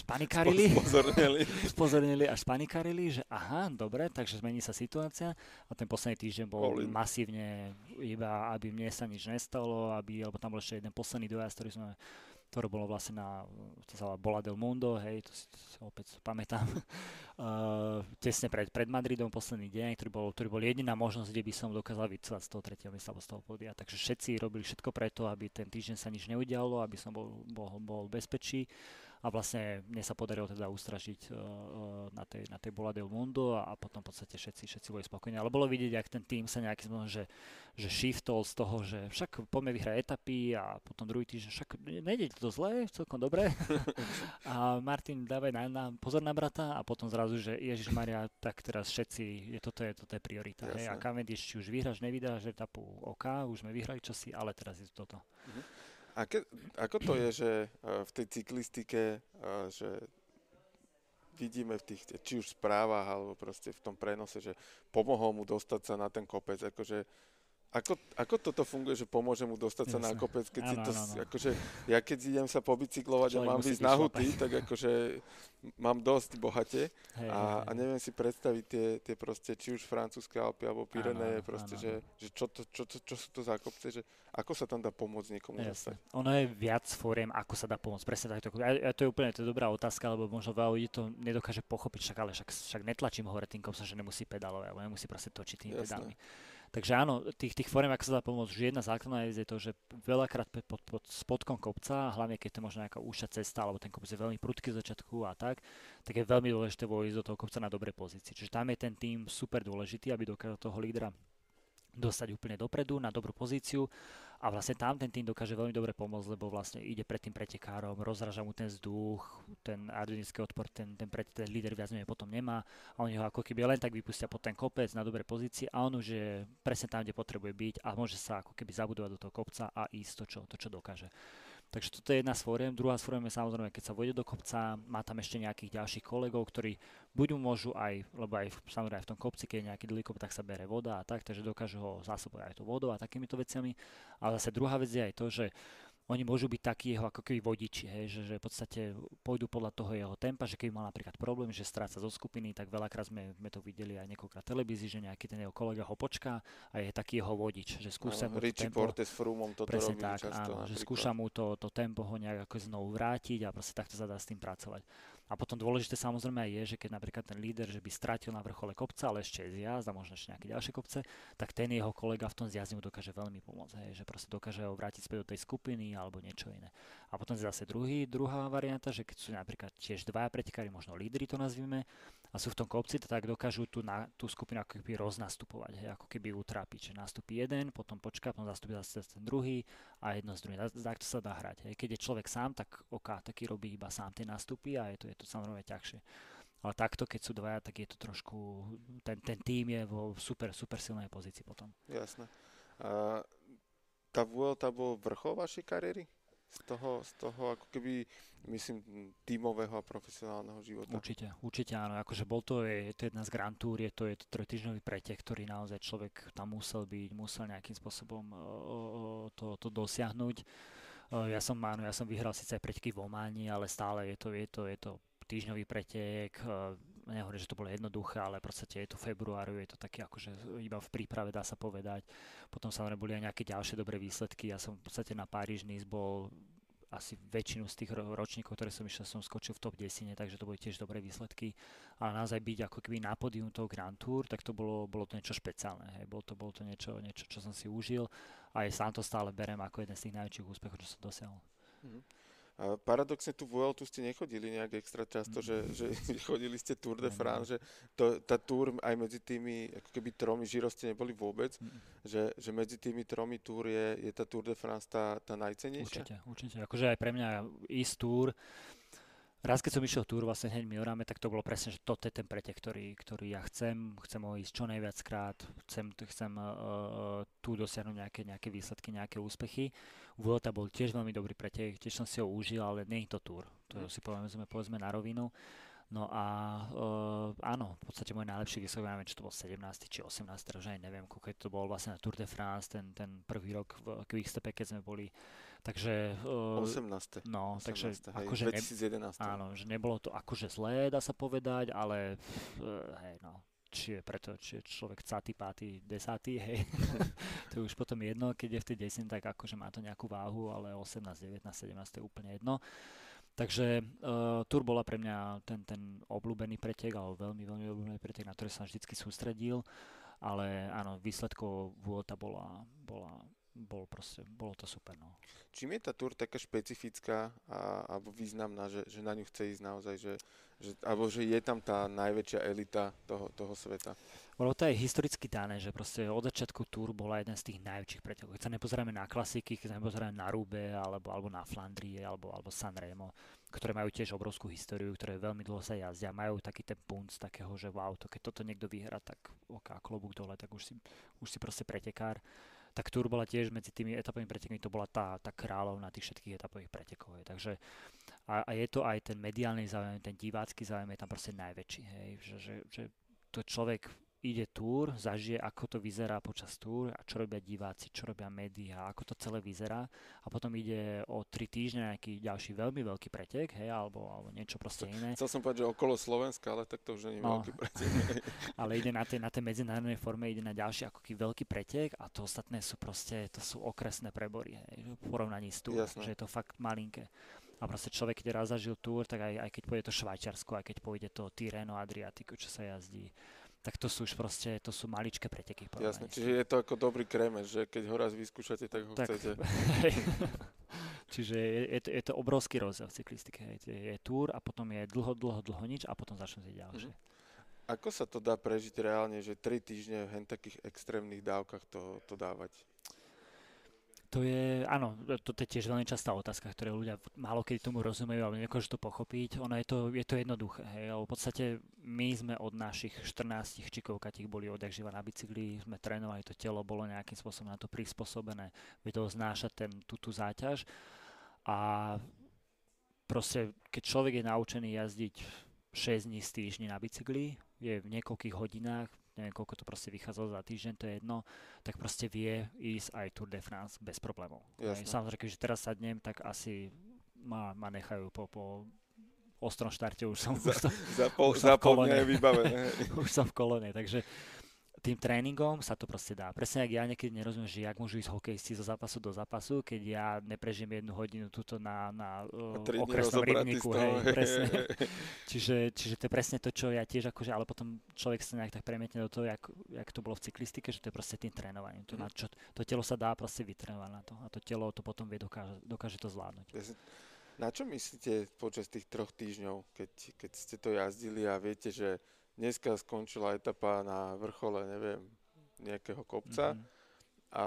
S2: spanikarili.
S1: Spozornili.
S2: spozornili a spanikarili, že aha, dobre, takže zmení sa situácia. A ten posledný týždeň bol Olin. masívne iba, aby mne sa nič nestalo, aby, alebo tam bol ešte jeden posledný dojazd, ktorý sme ktoré bolo vlastne na, to sa Bola del Mundo, hej, to si, to opäť pamätám, uh, tesne pred, pred Madridom posledný deň, ktorý bol, ktorý bol jediná možnosť, kde by som dokázal vycovať z toho tretieho miesta z toho podia. Takže všetci robili všetko preto, aby ten týždeň sa nič neudialo, aby som bol, bol, bol bezpečí a vlastne mne sa podarilo teda ustražiť uh, na tej, na tej Bola del Mundo a, a potom v podstate všetci, všetci boli spokojní. Ale bolo vidieť, ak ten tým sa nejakým spôsobom, že, že shiftol z toho, že však poďme vyhrať etapy a potom druhý týždeň, však nejde to zle, celkom dobre. a Martin, dávaj na, na, pozor na brata a potom zrazu, že Ježiš Maria, tak teraz všetci, je, toto, je, toto je priorita. Hej, a Cavendish, či už vyhráš, nevydáš etapu OK, už sme vyhrali čosi, ale teraz je to toto. Mm-hmm.
S1: A ke, ako to je, že e, v tej cyklistike, e, že vidíme v tých, či už správach, alebo proste v tom prenose, že pomohol mu dostať sa na ten kopec, akože Ako, ako toto funguje, že pomôže mu dostať sa na kopec, keď ano, si to, ano, ano. akože, ja keď idem sa pobicyklovať a mám ísť na huty, tak akože mám dosť bohate hey, a, a neviem si predstaviť tie, tie proste, či už francúzske Alpy alebo Pyreneje, proste, ano, že, že čo, to, čo, čo, čo sú to za kopce, že ako sa tam dá pomôcť niekomu
S2: dostať? Ono je viac fóriem, ako sa dá pomôcť, presne takto. A, a to je úplne to je dobrá otázka, lebo možno veľa ľudí to nedokáže pochopiť, však ale však, však netlačím hore tým kopcom, že nemusí pedalovať, alebo nemusí proste točiť tými pedálmi. Takže áno, tých, tých foriem, ako sa dá pomôcť, že jedna základná je to, že veľakrát pod, pod spodkom kopca, hlavne keď to možno nejaká úžša cesta, alebo ten kopec je veľmi prudký z začiatku a tak, tak je veľmi dôležité vojsť do toho kopca na dobrej pozícii. Čiže tam je ten tým super dôležitý, aby dokázal toho lídra dostať úplne dopredu, na dobrú pozíciu a vlastne tam ten tým dokáže veľmi dobre pomôcť, lebo vlastne ide pred tým pretekárom, rozraža mu ten vzduch, ten aerodynamický odpor, ten, ten, pre, ten líder viac menej potom nemá a oni ho ako keby len tak vypustia pod ten kopec na dobrej pozícii a on už je presne tam, kde potrebuje byť a môže sa ako keby zabudovať do toho kopca a ísť to, čo, to, čo dokáže. Takže toto je jedna z fóriem. Druhá z fóriem je samozrejme, keď sa vojde do kopca, má tam ešte nejakých ďalších kolegov, ktorí buď môžu aj, lebo aj samozrejme aj v tom kopci, keď je nejaký dlhý kop, tak sa bere voda a tak, takže dokážu ho zásobovať aj to vodou a takýmito veciami. Ale zase druhá vec je aj to, že oni môžu byť takí jeho ako keby vodiči, hej, že, že v podstate pôjdu podľa toho jeho tempa, že keby mal napríklad problém, že stráca zo skupiny, tak veľakrát sme, sme to videli aj niekoľkrát televízii, že nejaký ten jeho kolega ho počká a je taký jeho vodič, že skúsa
S1: mu Richie tempo, Porte s Frumom toto
S2: presne
S1: robí
S2: tak,
S1: často,
S2: áno, že skúša mu to, to tempo ho nejak ako znovu vrátiť a proste takto sa dá s tým pracovať. A potom dôležité samozrejme je, že keď napríklad ten líder, že by stratil na vrchole kopca, ale ešte je zjazd a možno ešte nejaké ďalšie kopce, tak ten jeho kolega v tom zjazde mu dokáže veľmi pomôcť. Hej, že proste dokáže ho vrátiť späť do tej skupiny alebo niečo iné. A potom zase druhý, druhá varianta, že keď sú napríklad tiež dvaja pretekári, možno lídry to nazvime, a sú v tom kopci, tak dokážu tú, na, tú skupinu ako keby roznastupovať, hej, ako keby utrápiť. Že nastúpi jeden, potom počká, potom zastúpi zase ten druhý a jedno z druhým. Tak to sa dá hrať. Hej. Keď je človek sám, tak OK, taký robí iba sám tie nastupy a je to, je to samozrejme ťažšie. Ale takto, keď sú dvaja, tak je to trošku, ten, ten tým je vo super, super silnej pozícii potom.
S1: Jasné. A tá Vuelta bol vrchol vašej kariéry? Z toho, z toho ako keby, myslím, tímového a profesionálneho života.
S2: Určite, určite áno. Akože bol to, je, to jedna z Grand Tour, je to, je to trojtyžňový pretek, ktorý naozaj človek tam musel byť, musel nejakým spôsobom uh, to, to dosiahnuť. Ja som, áno, ja som vyhral síce aj preteky v Ománi, ale stále je to, je to, je to týždňový pretek, nehovorím, že to bolo jednoduché, ale v podstate je to februáru, je to také akože iba v príprave dá sa povedať. Potom samozrejme boli aj nejaké ďalšie dobré výsledky. Ja som v podstate na Paríž Nice bol asi väčšinu z tých ročníkov, ktoré som išiel, som skočil v top 10, takže to boli tiež dobré výsledky. Ale naozaj byť ako keby na podium toho Grand Tour, tak to bolo, bolo to niečo špeciálne. Hej. Bolo, to, bolo to niečo, niečo, čo som si užil a aj sám to stále berem ako jeden z tých najväčších úspechov, čo som dosiahol. Mm-hmm.
S1: Paradoxne tú Vueltu ste nechodili nejak extra často, že, že chodili ste Tour de France, že to, tá Tour aj medzi tými ako keby tromi Giro ste neboli vôbec, že, že medzi tými tromi Tour je, je tá Tour de France tá, tá najcenejšia?
S2: Určite, určite. Akože aj pre mňa ísť Tour, raz keď som išiel Tour vlastne hneď Milorame, tak to bolo presne, že toto je ten pretek, ktorý, ktorý ja chcem, chcem ho ísť čo najviac krát, chcem, chcem uh, tu dosiahnuť nejaké, nejaké výsledky, nejaké úspechy. Vuelta bol tiež veľmi dobrý pretek, tiež som si ho užil, ale nie je to túr. To mm. si povedzme, povedzme na rovinu. No a uh, áno, v podstate môj najlepší výsledok, neviem, či to bol 17. či 18. že aj neviem, keď to bol vlastne na Tour de France, ten, ten prvý rok v Quickstepe, keď sme boli. Takže...
S1: Uh, 18.
S2: No,
S1: 18.
S2: takže
S1: hej, akože 2011.
S2: Ne, áno, že nebolo to akože zlé, dá sa povedať, ale uh, hej, no, či je preto, či je človek catý, pátý, desátý, hej. to je už potom jedno, keď je v tej desine, tak akože má to nejakú váhu, ale 18, 19, 17 to je úplne jedno. Takže uh, Tour bola pre mňa ten, ten obľúbený pretek, alebo veľmi, veľmi obľúbený pretek, na ktorý som vždy sústredil, ale áno, výsledkov Vuelta bola, bola bol proste, bolo to super. No.
S1: Čím je tá tur taká špecifická a, alebo významná, že, že na ňu chce ísť naozaj, že, že, alebo že je tam tá najväčšia elita toho, toho sveta?
S2: Bolo to aj historicky dané, že proste od začiatku túr bola jeden z tých najväčších pretekov. Keď sa nepozeráme na klasiky, keď sa nepozeráme na Rube alebo, alebo na Flandrie alebo, alebo Sanremo, ktoré majú tiež obrovskú históriu, ktoré veľmi dlho sa jazdia, majú taký ten punc takého, že wow, to keď toto niekto vyhrá, tak oká, klobúk dole, tak už si, už si proste pretekár tak Tour bola tiež medzi tými etapovými pretekmi, to bola tá, tá kráľovna tých všetkých etapových pretekov. Takže a, a, je to aj ten mediálny záujem, ten divácky záujem je tam proste najväčší. Hej, že, že, že to človek ide túr, zažije, ako to vyzerá počas túr a čo robia diváci, čo robia médiá, ako to celé vyzerá a potom ide o tri týždne nejaký ďalší veľmi veľký pretek, hej, alebo, alebo niečo proste iné.
S1: Chcel som povedať, že okolo Slovenska, ale tak to už nie je no, veľký pretek.
S2: ale ide na tej, na tej medzinárodnej forme, ide na ďalší ako veľký pretek a to ostatné sú proste, to sú okresné prebory, hej, v porovnaní s túr, že je to fakt malinké. A proste človek, keď raz zažil túr, tak aj, aj keď pôjde to Švajčiarsko, aj keď pôjde to Tireno Adriatiku, čo sa jazdí tak to sú už proste, to sú maličké preteky.
S1: Jasne, čiže je to ako dobrý kremeš, že keď ho raz vyskúšate, tak ho tak, chcete.
S2: čiže je, je, to, je to obrovský rozdiel v cyklistike. Je, je túr a potom je dlho, dlho, dlho nič a potom začnú tie ďalšie.
S1: Mm-hmm. Ako sa to dá prežiť reálne, že 3 týždne v hen takých extrémnych dávkach to, to dávať?
S2: To je, áno, to je tiež veľmi častá otázka, ktoré ľudia málo kedy tomu rozumejú alebo nekožu to pochopiť. Ono je to, je to jednoduché. Hej. v podstate my sme od našich 14 čikovkatých boli odjak na bicykli, sme trénovali, to telo bolo nejakým spôsobom na to prispôsobené, vedelo znášať ten, tú, tú záťaž. A proste, keď človek je naučený jazdiť 6 dní z týždni na bicykli, je v niekoľkých hodinách, neviem koľko to proste vychádzalo za týždeň, to je jedno, tak proste vie ísť aj Tour de France bez problémov. Samozrejme, keď teraz sadnem, tak asi ma, ma nechajú po, po ostrom štarte, už som,
S1: za, už som, za, pol, už som za pol je vybavené.
S2: už som v kolone, takže tým tréningom sa to proste dá. Presne ak ja niekedy nerozumiem, že jak môžu ísť hokejisti zo zápasu do zápasu, keď ja neprežijem jednu hodinu túto na, na uh, okresnom rybníku. Hej, presne. čiže, čiže to je presne to, čo ja tiež akože, ale potom človek sa nejak tak premietne do toho, jak, jak to bolo v cyklistike, že to je proste tým trénovaním. To, na čo, to telo sa dá proste vytrénovať na to a to telo to potom vie, dokáže, dokáže to zvládnuť.
S1: Na čo myslíte počas tých troch týždňov, keď, keď ste to jazdili a viete, že dneska skončila etapa na vrchole, neviem, nejakého kopca mm-hmm. a,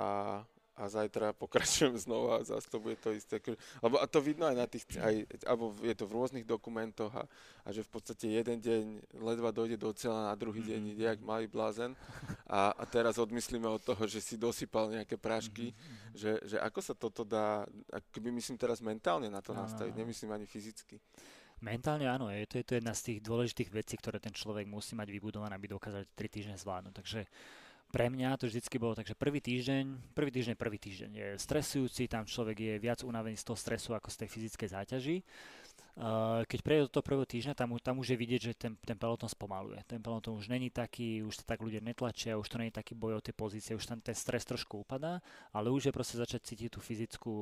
S1: a zajtra pokračujem znova a zase to bude to isté. Lebo, a to vidno aj na tých, aj, alebo je to v rôznych dokumentoch a, a že v podstate jeden deň ledva dojde do cieľa, na druhý deň ide jak malý blázen a, a teraz odmyslíme od toho, že si dosypal nejaké prášky, mm-hmm. že, že ako sa toto dá, akoby myslím teraz mentálne na to nastaviť, nemyslím ani fyzicky.
S2: Mentálne áno, je to, je to jedna z tých dôležitých vecí, ktoré ten človek musí mať vybudované, aby dokázal 3 týždne zvládnuť. Takže pre mňa to vždycky bolo tak, že prvý týždeň, prvý týždeň, prvý týždeň je stresujúci, tam človek je viac unavený z toho stresu ako z tej fyzickej záťaži keď prejde do toho prvého týždňa, tam, tam už je vidieť, že ten, ten peloton spomaluje. Ten peloton už není taký, už sa tak ľudia netlačia, už to není taký boj o tie pozície, už tam ten stres trošku upadá, ale už je proste začať cítiť tú fyzickú,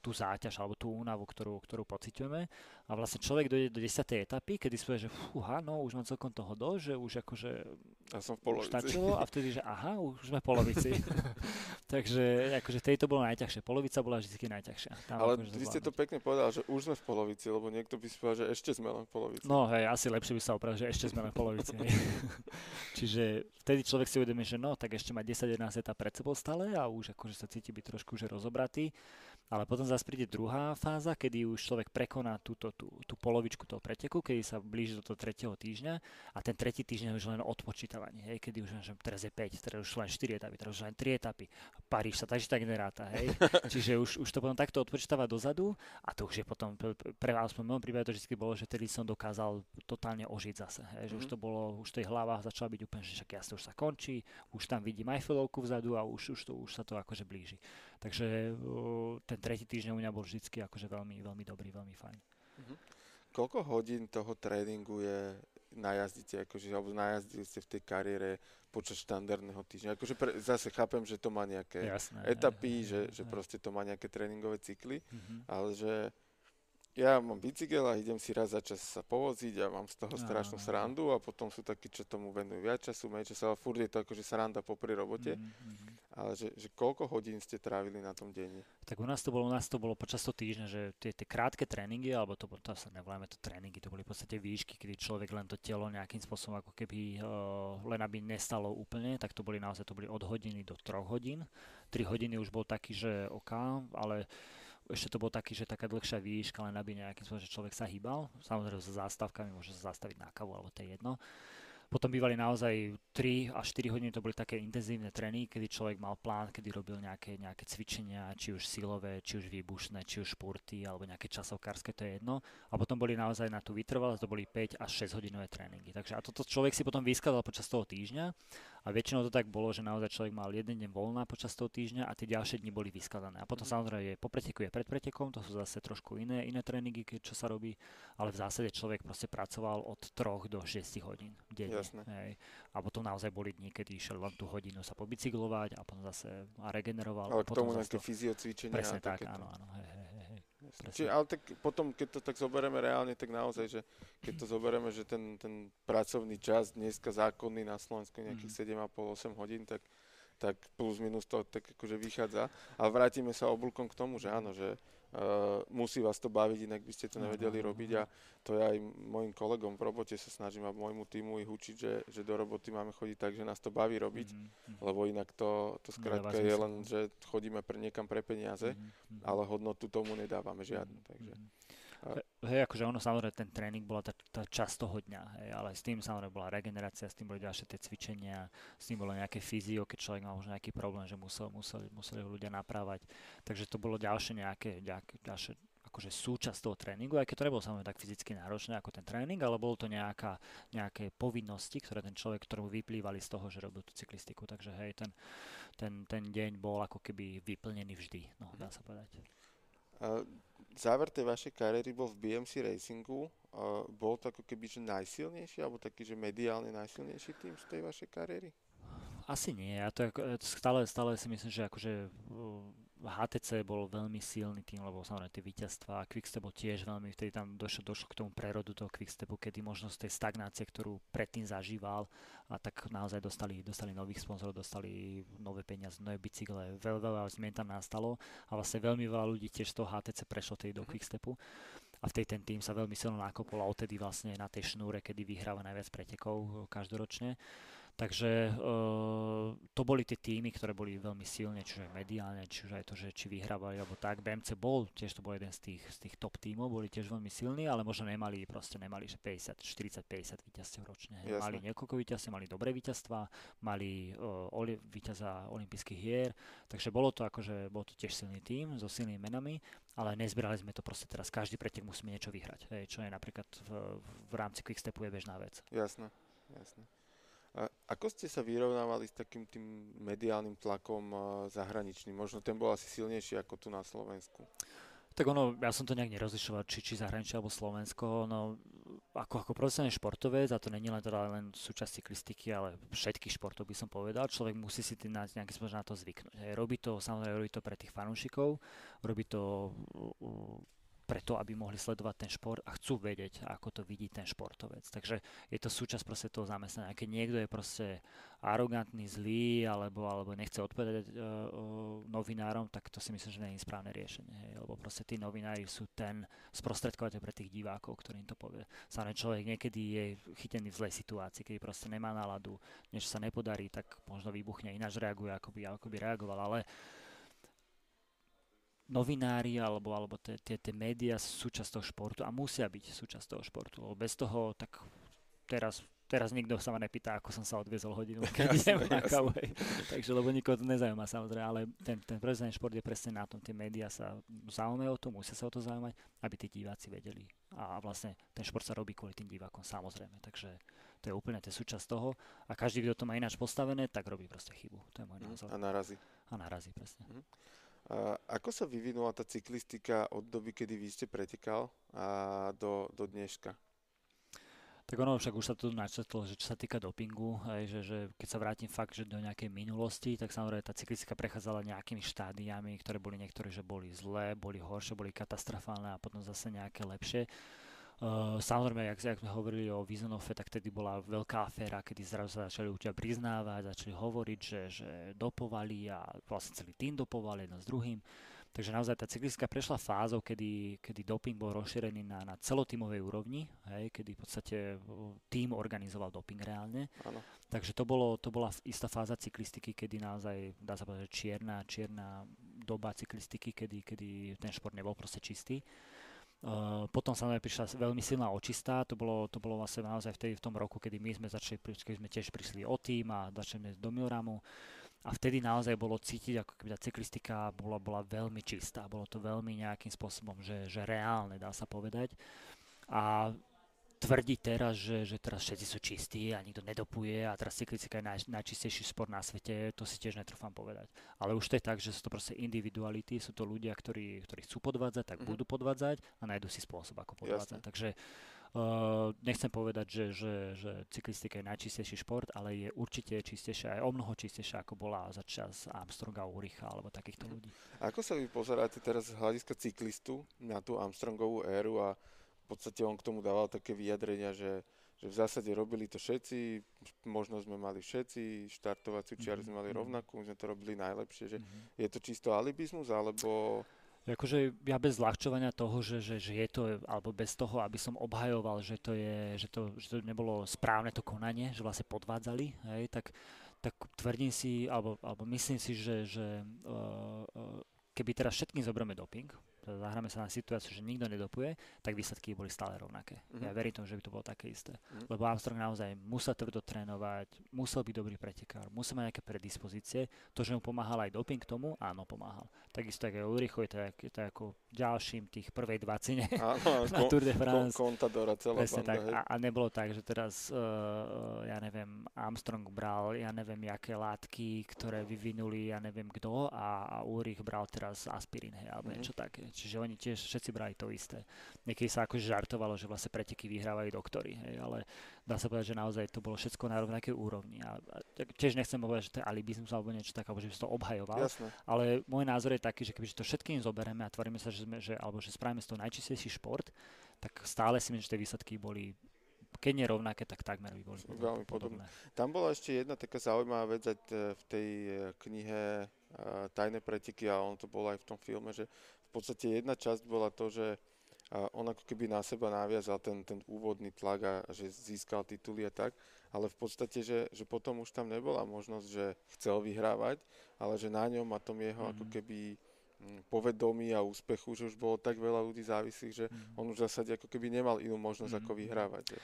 S2: tú záťaž alebo tú únavu, ktorú, ktorú pociťujeme. A vlastne človek dojde do 10. etapy, kedy si povie, že fúha, no už mám celkom toho do, že už akože
S1: ja som v polovici.
S2: Stačilo a vtedy, že aha, už sme v polovici. Takže akože tej to bolo najťažšie. Polovica bola vždy najťažšia.
S1: Tam Ale akože vy ste to pekne povedal, že už sme v polovici, lebo niekto by si povedal, že ešte sme len v polovici.
S2: No hej, asi lepšie by sa opravil, že ešte sme len v polovici. Čiže vtedy človek si uvedomí, že no, tak ešte má 10-11 etap pred sebou stále a už akože sa cíti byť trošku že rozobratý. Ale potom zase príde druhá fáza, kedy už človek prekoná túto, tú, tú polovičku toho preteku, kedy sa blíži do toho tretieho týždňa a ten tretí týždeň je už len odpočítavanie, hej, kedy už že teraz je 5, teraz už len 4 etapy, teraz už len 3 etapy. Paríž sa takže tak neráta, hej. Čiže už, už to potom takto odpočítava dozadu a to už je potom, pre vás v mojom prípade to vždy bolo, že tedy som dokázal totálne ožiť zase, hej, že mm-hmm. už mhm. to bolo, už tej hlava začala byť úplne, že však jasne už sa končí, už tam vidím Eiffelovku vzadu a už, už, to, už sa to akože blíži. Takže ten tretí týždeň u mňa bol vždy akože veľmi, veľmi dobrý, veľmi fajn.
S1: Uh-huh. Koľko hodín toho tréningu je najazdíte, akože, alebo najazdili ste v tej kariére počas štandardného týždňa. Akože pre, zase chápem, že to má nejaké Jasné, etapy, je, že, je, že proste to má nejaké tréningové cykly, uh-huh. ale že ja mám bicykel a idem si raz za čas sa povoziť a mám z toho strašnú srandu a potom sú takí, čo tomu venujú viac času, menej času, ale furt je to akože sranda popri robote. Mm-hmm. Ale že, že koľko hodín ste trávili na tom denne?
S2: Tak u nás to bolo, u nás to bolo počas toho týždňa, že tie, tie krátke tréningy, alebo to, to sa nevoláme to tréningy, to boli v podstate výšky, kedy človek len to telo nejakým spôsobom ako keby uh, len aby nestalo úplne, tak to boli naozaj to boli od hodiny do troch hodín. 3 hodiny už bol taký, že OK, ale ešte to bol taký, že taká dlhšia výška, len aby nejakým spôsobom, že človek sa hýbal. Samozrejme so zástavkami, môže sa zastaviť na kavu, alebo to je jedno. Potom bývali naozaj 3 až 4 hodiny, to boli také intenzívne trény, kedy človek mal plán, kedy robil nejaké, nejaké cvičenia, či už silové, či už výbušné, či už športy, alebo nejaké časovkárske, to je jedno. A potom boli naozaj na tú vytrvalosť, to boli 5 až 6 hodinové tréningy. Takže a toto človek si potom vyskladal počas toho týždňa a väčšinou to tak bolo, že naozaj človek mal jeden deň voľná počas toho týždňa a tie ďalšie dni boli vyskladané. A potom mm. samozrejme je po preteku je pred pretekom, to sú zase trošku iné, iné tréningy, čo sa robí, ale v zásade človek proste pracoval od 3 do 6 hodín denne. Hej. A potom naozaj boli dni, kedy išiel len tú hodinu sa pobicyklovať a potom zase a regeneroval.
S1: Ale
S2: k tomu
S1: nejaké fyziocvičenia.
S2: Presne tak, áno, áno. Hej, hej, hej.
S1: Čiže, ale tak potom, keď to tak zoberieme reálne, tak naozaj, že keď to zoberieme, že ten, ten pracovný čas dneska zákonný na Slovensku nejakých mm. 7,5-8 hodín, tak, tak plus minus to tak akože vychádza. A vrátime sa oblúkom k tomu, že áno, že Uh, musí vás to baviť, inak by ste to nevedeli robiť a to ja aj mojim kolegom v robote sa snažím a môjmu týmu ich učiť, že, že do roboty máme chodiť tak, že nás to baví robiť, mm-hmm. lebo inak to, to skrátka je len, že chodíme pre, niekam pre peniaze, mm-hmm. ale hodnotu tomu nedávame žiadnu. Takže.
S2: Hej, akože ono samozrejme ten tréning bola tá, tá časť toho dňa, hej, ale s tým samozrejme bola regenerácia, s tým boli ďalšie tie cvičenia, s tým bolo nejaké fyzio, keď človek mal možno nejaký problém, že musel, museli, museli ho ľudia naprávať. Takže to bolo ďalšie nejaké, nejaké ďalšie akože súčasť toho tréningu, aj keď to nebolo samozrejme tak fyzicky náročné ako ten tréning, ale bolo to nejaká, nejaké povinnosti, ktoré ten človek, ktorú vyplývali z toho, že robil tú cyklistiku. Takže hej, ten, ten, ten deň bol ako keby vyplnený vždy, no, dá sa povedať.
S1: Záver tej vašej kariéry bol v BMC Racingu. Uh, bol to ako keby že najsilnejší, alebo taký, že mediálne najsilnejší tým z tej vašej kariéry?
S2: Asi nie. Ja to ako, stále, stále si myslím, že akože HTC bol veľmi silný tým, lebo samozrejme tie víťazstva, Quickstep bol tiež veľmi, vtedy tam došlo, došlo k tomu prerodu toho Quickstepu, kedy možno z tej stagnácie, ktorú predtým zažíval, a tak naozaj dostali, dostali nových sponzorov, dostali nové peniaze, nové bicykle, veľa, veľa zmien tam nastalo a vlastne veľmi veľa ľudí tiež z toho HTC prešlo tej do mhm. Quickstepu a v tej ten tým sa veľmi silno nakopol a odtedy vlastne na tej šnúre, kedy vyhráva najviac pretekov každoročne. Takže uh, to boli tie týmy, ktoré boli veľmi silné, čiže mediálne, čiže aj to, že či vyhrávali alebo tak. BMC bol, tiež to bol jeden z tých, z tých top tímov, boli tiež veľmi silní, ale možno nemali, proste nemali, že 50, 40, 50 víťazstiev ročne. Jasne. Mali niekoľko víťazstiev, mali dobré víťazstva, mali uh, oli, víťaza olympijských hier, takže bolo to akože, bol to tiež silný tým so silnými menami, ale nezbrali sme to proste teraz, každý pretek musíme niečo vyhrať, hej, čo je napríklad v, v rámci Quickstepu je bežná vec.
S1: Jasné, jasné. Ako ste sa vyrovnávali s takým tým mediálnym tlakom zahraničným? Možno ten bol asi silnejší ako tu na Slovensku.
S2: Tak ono, ja som to nejak nerozlišoval, či, či zahraničie alebo Slovensko. No, ako, ako profesionálny športovec, a to není len, teda len súčasť cyklistiky, ale všetkých športov by som povedal, človek musí si tým nejakým spôsobom na to zvyknúť. Robí to, samozrejme, robí to pre tých fanúšikov, robí to preto, aby mohli sledovať ten šport a chcú vedieť, ako to vidí ten športovec. Takže je to súčasť proste toho zamestnania. Keď niekto je proste arogantný, zlý, alebo, alebo nechce odpovedať uh, novinárom, tak to si myslím, že nie je správne riešenie. Hej. Lebo proste tí novinári sú ten sprostredkovateľ pre tých divákov, ktorým to povie. Samozrejme človek niekedy je chytený v zlej situácii, keď proste nemá náladu, niečo sa nepodarí, tak možno vybuchne, ináč reaguje, ako by, ako by reagoval. Ale novinári alebo, alebo tie, tie, tie médiá sú súčasť toho športu a musia byť súčasť toho športu. Lebo bez toho, tak teraz, teraz nikto sa ma nepýta, ako som sa odviezol hodinu, keď idem na kavu. Takže, lebo nikoho to nezaujíma samozrejme, ale ten, ten prezident šport je presne na tom. Tie médiá sa zaujímajú o to, musia sa o to zaujímať, aby tí diváci vedeli. A vlastne ten šport sa robí kvôli tým divákom, samozrejme. Takže to je úplne ten súčasť toho. A každý, kto to má ináč postavené, tak robí proste chybu. To je môj mhm. názor.
S1: A narazí.
S2: A narazí, presne. Mm.
S1: A ako sa vyvinula tá cyklistika od doby, kedy vy ste pretekal a do, do dneška?
S2: Tak ono však už sa tu načetlo, že čo sa týka dopingu, aj že, že keď sa vrátim fakt, že do nejakej minulosti, tak samozrejme tá cyklistika prechádzala nejakými štádiami, ktoré boli niektoré, že boli zlé, boli horšie, boli katastrofálne a potom zase nejaké lepšie. Uh, samozrejme, jak, jak sme hovorili o Vizonofe, tak tedy bola veľká aféra, kedy zrazu sa začali ľudia priznávať, začali hovoriť, že, že dopovali a vlastne celý tým dopoval jeden s druhým. Takže naozaj tá cyklistika prešla fázou, kedy, kedy doping bol rozšírený na, na celotímovej úrovni, hej, kedy v podstate tým organizoval doping reálne.
S1: Ano.
S2: Takže to, bolo, to bola istá fáza cyklistiky, kedy naozaj, dá sa povedať, čierna, čierna doba cyklistiky, kedy, kedy ten šport nebol proste čistý. Uh, potom samozrejme prišla veľmi silná očistá, to bolo, to bolo vlastne naozaj v, tej, v tom roku, kedy my sme začali, keď sme tiež prišli o tým a začali do Milramu a vtedy naozaj bolo cítiť, ako keby tá cyklistika bola, bola veľmi čistá, bolo to veľmi nejakým spôsobom, že, že reálne, dá sa povedať. A tvrdiť teraz, že, že teraz všetci sú čistí a nikto nedopuje a teraz cyklistika je naj, najčistejší sport na svete, to si tiež netrúfam povedať. Ale už to je tak, že sú to proste individuality, sú to ľudia, ktorí, ktorí chcú podvádzať, tak mm-hmm. budú podvádzať a nájdu si spôsob, ako podvádzať. Jasne. Takže Uh, nechcem povedať, že, že, že cyklistika je najčistejší šport, ale je určite čistejšia, aj o mnoho čistejšia, ako bola za čas Armstronga, Uricha alebo takýchto mhm. ľudí.
S1: Ako sa vy pozeráte teraz z hľadiska cyklistu na tú Armstrongovú éru a v podstate on k tomu dával také vyjadrenia, že, že v zásade robili to všetci, možno sme mali všetci, štartovaciu čiaru mm-hmm. sme mali mhm. rovnakú, sme to robili najlepšie, že mm-hmm. je to čisto alibizmus, alebo...
S2: Akože ja bez zľahčovania toho, že, že, že je to, alebo bez toho, aby som obhajoval, že to, je, že to, že to nebolo správne to konanie, že vlastne podvádzali, hej, tak, tak tvrdím si, alebo, alebo myslím si, že, že uh, keby teraz všetkým zoberieme doping, zahráme sa na situáciu, že nikto nedopuje, tak výsledky boli stále rovnaké. Mm-hmm. Ja verím tomu, že by to bolo také isté. Mm-hmm. Lebo Armstrong naozaj musel tvrdo trénovať, musel byť dobrý pretekár, musel mať nejaké predispozície. To, že mu pomáhal aj doping k tomu, áno, pomáhal. Takisto ako Ulricho je to, ako ďalším tých prvej dvacine áno, na Tour de France.
S1: Kon, kontadora celá
S2: banda, tak. A, a, nebolo tak, že teraz, uh, ja neviem, Armstrong bral, ja neviem, jaké látky, ktoré vyvinuli, ja neviem kto a, a Ulrich bral teraz aspirín, hej, alebo mm-hmm. niečo také. Čiže oni tiež všetci brali to isté. Niekedy sa akože žartovalo, že vlastne preteky vyhrávajú doktory, hej, ale dá sa povedať, že naozaj to bolo všetko na rovnakej úrovni. A, a tiež nechcem povedať, že to je alibizmus alebo niečo také, alebo že by som to obhajoval.
S1: Jasne.
S2: Ale môj názor je taký, že keby to všetkým zoberieme a tvoríme sa, že sme, že, alebo že spravíme z toho najčistejší šport, tak stále si myslím, že tie výsledky boli keď nie rovnaké, tak takmer by boli
S1: Veľmi podobné. podobné. Tam bola ešte jedna taká zaujímavá vec aj v tej e, knihe Tajné preteky a on to bolo aj v tom filme, že podstate jedna časť bola to, že on ako keby na seba naviazal ten, ten úvodný tlak a že získal tituly a tak, ale v podstate, že, že potom už tam nebola možnosť, že chcel vyhrávať, ale že na ňom a tom jeho mm-hmm. ako mhm. keby mm, povedomí a úspechu, že už bolo tak veľa ľudí závislých, že mm-hmm. on už v zásade ako keby nemal inú možnosť mm-hmm. ako mhm. vyhrávať. Že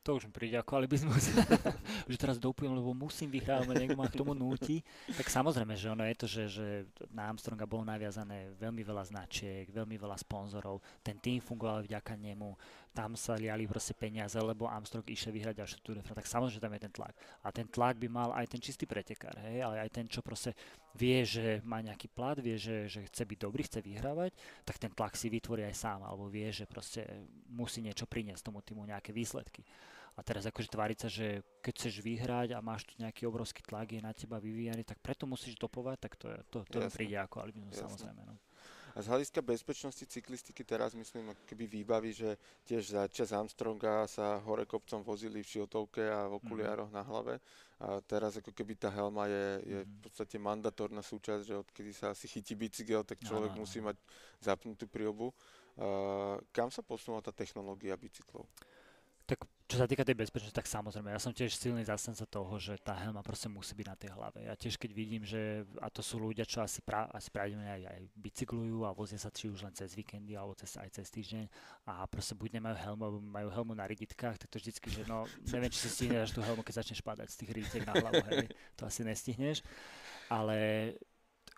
S2: to už mi príde ako alibizmus, že teraz dopujem, lebo musím vyhrávať, niekto ma k tomu núti. Tak samozrejme, že ono je to, že, že na Armstronga bolo naviazané veľmi veľa značiek, veľmi veľa sponzorov, ten tým fungoval vďaka nemu, tam sa liali proste peniaze, lebo Armstrong išiel vyhrať ďalšiu Tour de France, tak samozrejme, tam je ten tlak. A ten tlak by mal aj ten čistý pretekár, hej, ale aj ten, čo proste vie, že má nejaký plat, vie, že, že chce byť dobrý, chce vyhrávať, tak ten tlak si vytvorí aj sám, alebo vie, že proste musí niečo priniesť tomu týmu, nejaké výsledky. A teraz akože tváriť sa, že keď chceš vyhrať a máš tu nejaký obrovský tlak, je na teba vyvíjaný, tak preto musíš dopovať, tak to, je, to, to príde ako albinus samozrejme. No.
S1: A z hľadiska bezpečnosti cyklistiky teraz myslím, keby výbaví, že tiež za čas Armstronga sa hore kopcom vozili v šiltovke a v okuliároch mm. na hlave. A teraz ako keby tá helma je, je v mhm. podstate mandatórna súčasť, že odkedy sa asi chytí bicykel, tak človek no, no, no. musí mať zapnutú priobu. Uh, kam sa posunula tá technológia bicyklov?
S2: Tak čo sa týka tej bezpečnosti, tak samozrejme, ja som tiež silný zastanca toho, že tá helma proste musí byť na tej hlave. Ja tiež keď vidím, že, a to sú ľudia, čo asi, pra, asi pravidelne aj, aj bicyklujú a vozia sa či už len cez víkendy alebo cez, aj cez týždeň a proste buď nemajú helmu, alebo majú helmu na riditkách, tak to vždycky, že no, neviem, či si stihneš tú helmu, keď začneš padať z tých riditek na hlavu, hej, to asi nestihneš. Ale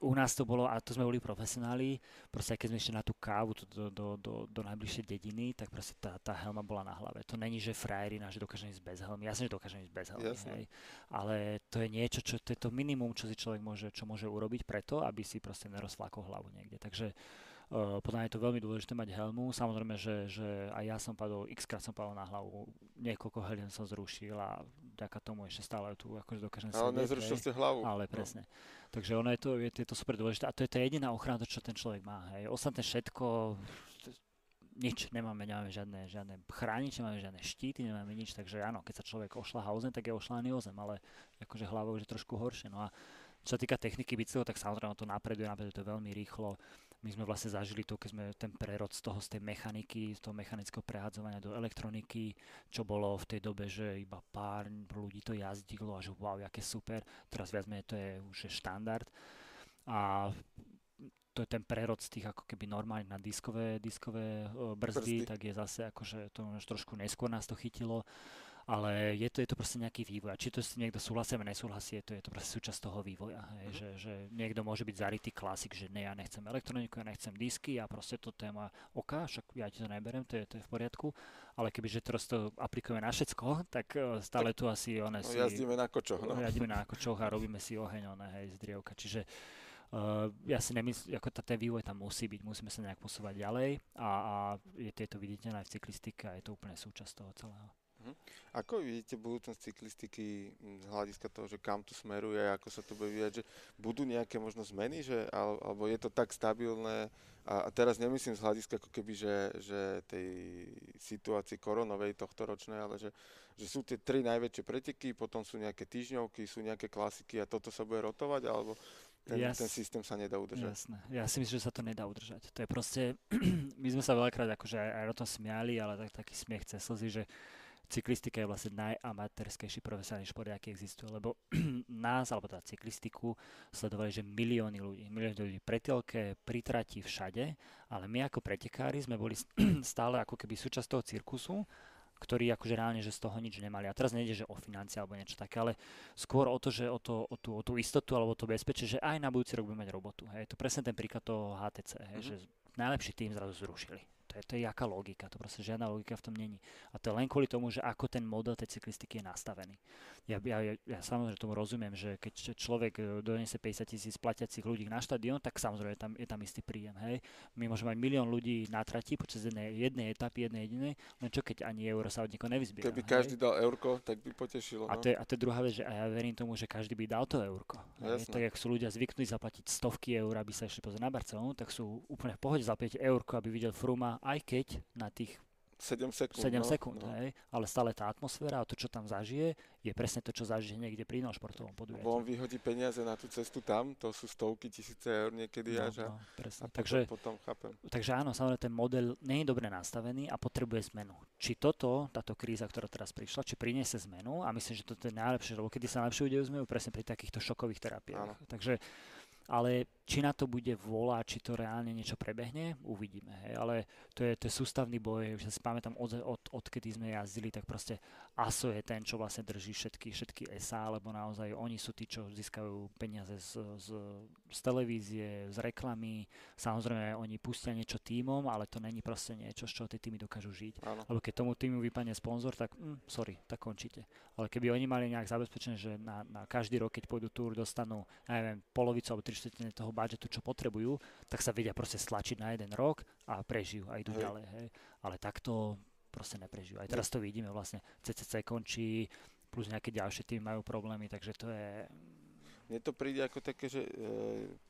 S2: u nás to bolo, a to sme boli profesionáli, proste keď sme išli na tú kávu do, do, do, do najbližšej dediny, tak proste tá, tá helma bola na hlave. To není, že frajerina, že dokážem ísť bez helmy. Jasne, že dokážem ísť bez helmy, hej. Ale to je niečo, čo to je to minimum, čo si človek môže, čo môže urobiť preto, aby si proste nerozflákol hlavu niekde. Takže Uh, podľa mňa je to veľmi dôležité mať helmu. Samozrejme, že, že aj ja som padol, x krát som padol na hlavu, niekoľko helien som zrušil a vďaka tomu ešte stále tu akože dokážem
S1: Ale nezrušil ste hlavu.
S2: Ale no. presne. No. Takže ono je to, je, je to super dôležité a to je tá jediná ochrana, čo ten človek má. Hej. Ostatné všetko, nič, nemáme, nemáme žiadne, žiadne chrániče, nemáme žiadne štíty, nemáme nič, takže áno, keď sa človek ošľahá o tak je ošľaný o zem, ale akože hlavou je trošku horšie. No a čo sa týka techniky bicyklu, tak samozrejme to napreduje, napreduje to veľmi rýchlo. My sme vlastne zažili to, keď sme ten prerod z toho, z tej mechaniky, z toho mechanického prehadzovania do elektroniky, čo bolo v tej dobe, že iba pár ľudí to jazdilo a že wow, aké super. Teraz viac menej to je už štandard. A to je ten prerod z tých ako keby normálne na diskové, diskové brzdy, brzdy, tak je zase akože to už trošku neskôr nás to chytilo ale je to, je to proste nejaký vývoj. A či to s niekto súhlasí alebo nesúhlasí, je to, je to proste súčasť toho vývoja. Hej, mm-hmm. že, že niekto môže byť zarytý klasik, že ne, ja nechcem elektroniku, ja nechcem disky a proste to téma OK, však ja ti to neberem, to je, to je v poriadku. Ale kebyže teraz to aplikujeme na všetko, tak e, stále tak, tu asi one
S1: no, si... jazdíme na kočoch. No.
S2: Jazdíme na kočoch a robíme si oheň, one, hej, z drievka. Čiže Uh, ja si nemyslím, ako tá, ten vývoj tam musí byť, musíme sa nejak posúvať ďalej a, a je tieto viditeľné aj v cyklistike a je to úplne súčasť toho celého.
S1: Uh-huh. Ako vidíte budúcnosť cyklistiky z hľadiska toho, že kam to smeruje, ako sa to bude vyvíjať, že budú nejaké možno zmeny, že, alebo je to tak stabilné a, a teraz nemyslím z hľadiska ako keby, že, že tej situácii koronovej tohto ročnej, ale že, že sú tie tri najväčšie preteky, potom sú nejaké týždňovky, sú nejaké klasiky a toto sa bude rotovať, alebo ten, ja ten systém sa nedá udržať.
S2: Jasné. Ja si myslím, že sa to nedá udržať. To je proste, my sme sa veľakrát akože aj, aj o tom smiali, ale tak, taký smiech cez slzy, že cyklistika je vlastne najamatérskejší profesionálny šport, aký existuje, lebo nás, alebo teda cyklistiku, sledovali, že milióny ľudí, milióny ľudí pre telke, pri trati, všade, ale my ako pretekári sme boli stále ako keby súčasť toho cirkusu ktorí akože reálne, že z toho nič nemali. A teraz nejde, že o financie alebo niečo také, ale skôr o to, že o, to, o, tú, o tú istotu alebo to bezpečie, že aj na budúci rok budeme mať robotu. Hej. To presne ten príklad toho HTC, hej, mm-hmm. že najlepší tým zrazu zrušili. To je, to je jaká logika, to proste žiadna logika v tom není. A to je len kvôli tomu, že ako ten model tej cyklistiky je nastavený. Ja, ja, ja, ja samozrejme tomu rozumiem, že keď človek e, donese 50 tisíc platiacich ľudí na štadión, tak samozrejme je tam, je tam istý príjem. Hej. My môžeme mať milión ľudí na trati počas jednej, jednej etapy, jednej jedinej, len čo keď ani euro sa od niekoho nevyzbiera.
S1: Keby hej. každý dal eurko, tak by potešilo.
S2: No? A, to je, a to je druhá vec, že a ja verím tomu, že každý by dal to eurko. Hej. Tak ak sú ľudia zvyknutí zaplatiť stovky eur, aby sa ešte pozrieť na Barcelonu, tak sú úplne v pohode zaplatiť eurko, aby videl Fruma, aj keď na tých
S1: 7 sekúnd.
S2: 7 no, sekúnd, no. hej, ale stále tá atmosféra a to, čo tam zažije, je presne to, čo zažije niekde pri inom športovom podujatí.
S1: on vyhodí peniaze na tú cestu tam, to sú stovky tisíce eur niekedy no, až. No,
S2: presne.
S1: A
S2: takže,
S1: potom, potom chápem.
S2: Takže áno, samozrejme ten model nie je dobre nastavený a potrebuje zmenu. Či toto, táto kríza, ktorá teraz prišla, či priniesie zmenu a myslím, že toto je najlepšie, lebo kedy sa najlepšie udejú zmenu, presne pri takýchto šokových terapiách. Áno. Takže ale či na to bude vôľa, či to reálne niečo prebehne, uvidíme. Hej. Ale to je, to je sústavný boj, už si pamätám, od, od, odkedy sme jazdili, tak proste ASO je ten, čo vlastne drží všetky, všetky SA, lebo naozaj oni sú tí, čo získajú peniaze z, z, z televízie, z reklamy. Samozrejme, oni pustia niečo týmom, ale to není proste niečo, z čoho tie týmy dokážu žiť. Áno. Lebo keď tomu týmu vypadne sponzor, tak mm, sorry, tak končíte. Ale keby oni mali nejak zabezpečené, že na, na každý rok, keď pôjdu túr, dostanú, ja neviem, polovicu alebo tri štvrtiny toho budžetu, čo potrebujú, tak sa vedia proste stlačiť na jeden rok a prežijú a idú hej. ďalej. Hej. Ale takto proste neprežijú. Aj teraz to vidíme vlastne. CCC končí, plus nejaké ďalšie tým majú problémy, takže to je...
S1: Mne to príde ako také, že e,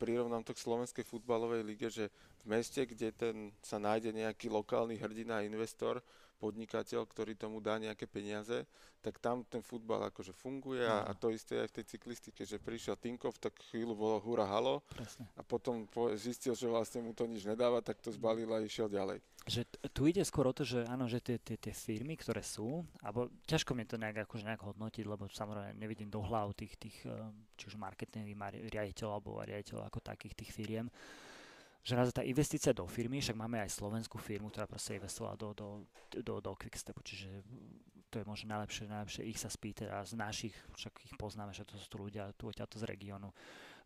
S1: prirovnám to k slovenskej futbalovej lige, že v meste, kde ten sa nájde nejaký lokálny hrdina, investor, podnikateľ, ktorý tomu dá nejaké peniaze, tak tam ten futbal akože funguje a, a to isté aj v tej cyklistike, že prišiel Tinkov, tak chvíľu bolo hura halo Presne. a potom po, zistil, že vlastne mu to nič nedáva, tak to zbalil a išiel ďalej.
S2: Že tu ide skôr o to, že áno, že tie, tie, tie firmy, ktoré sú, alebo ťažko mi to nejak, akože nejak hodnotiť, lebo samozrejme nevidím do hlav tých, tých eh, či už marketingových riaditeľov alebo riaditeľov ako takých tých firiem, že naozaj tá investícia do firmy, však máme aj slovenskú firmu, ktorá proste investovala do, do, do, do Quickstepu, čiže to je možno najlepšie, najlepšie ich sa spýtať a z našich, však ich poznáme, že to sú tu ľudia tu odtiaľto z regiónu,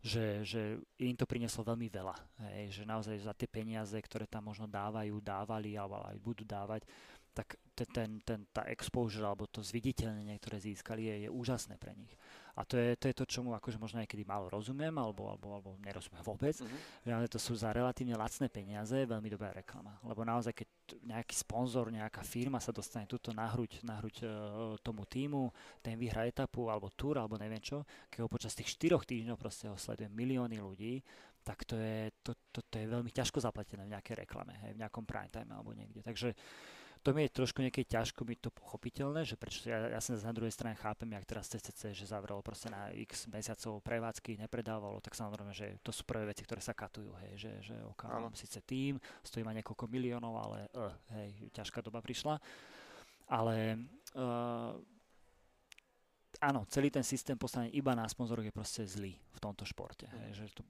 S2: že, že im to prinieslo veľmi veľa, hej, že naozaj za tie peniaze, ktoré tam možno dávajú, dávali alebo aj budú dávať, tak ten, ten, tá exposure alebo to zviditeľnenie, ktoré získali, je, je úžasné pre nich. A to je, to je to, čomu akože možno niekedy málo rozumiem alebo, alebo, alebo nerozumiem vôbec. Mm-hmm. Ale to sú za relatívne lacné peniaze veľmi dobrá reklama. Lebo naozaj, keď nejaký sponzor, nejaká firma sa dostane tuto na hruď, na hruď uh, tomu týmu, ten vyhrá etapu alebo túr alebo neviem čo, keď ho počas tých 4 týždňov proste ho sleduje milióny ľudí, tak to je, to, to, to je veľmi ťažko zaplatené v nejakej reklame, hej, v nejakom prime time alebo niekde. Takže to mi je trošku nejaké ťažko byť to pochopiteľné, že prečo ja, ja sa na druhej strane chápem, jak teraz CCC, že zavrelo proste na x mesiacov prevádzky, nepredávalo, tak samozrejme, že to sú prvé veci, ktoré sa katujú, hej, že, že ok, mám síce tým, stojí ma niekoľko miliónov, ale uh, hej, ťažká doba prišla. Ale uh, áno, celý ten systém postavený iba na sponzoroch je proste zlý v tomto športe. Hej, že to,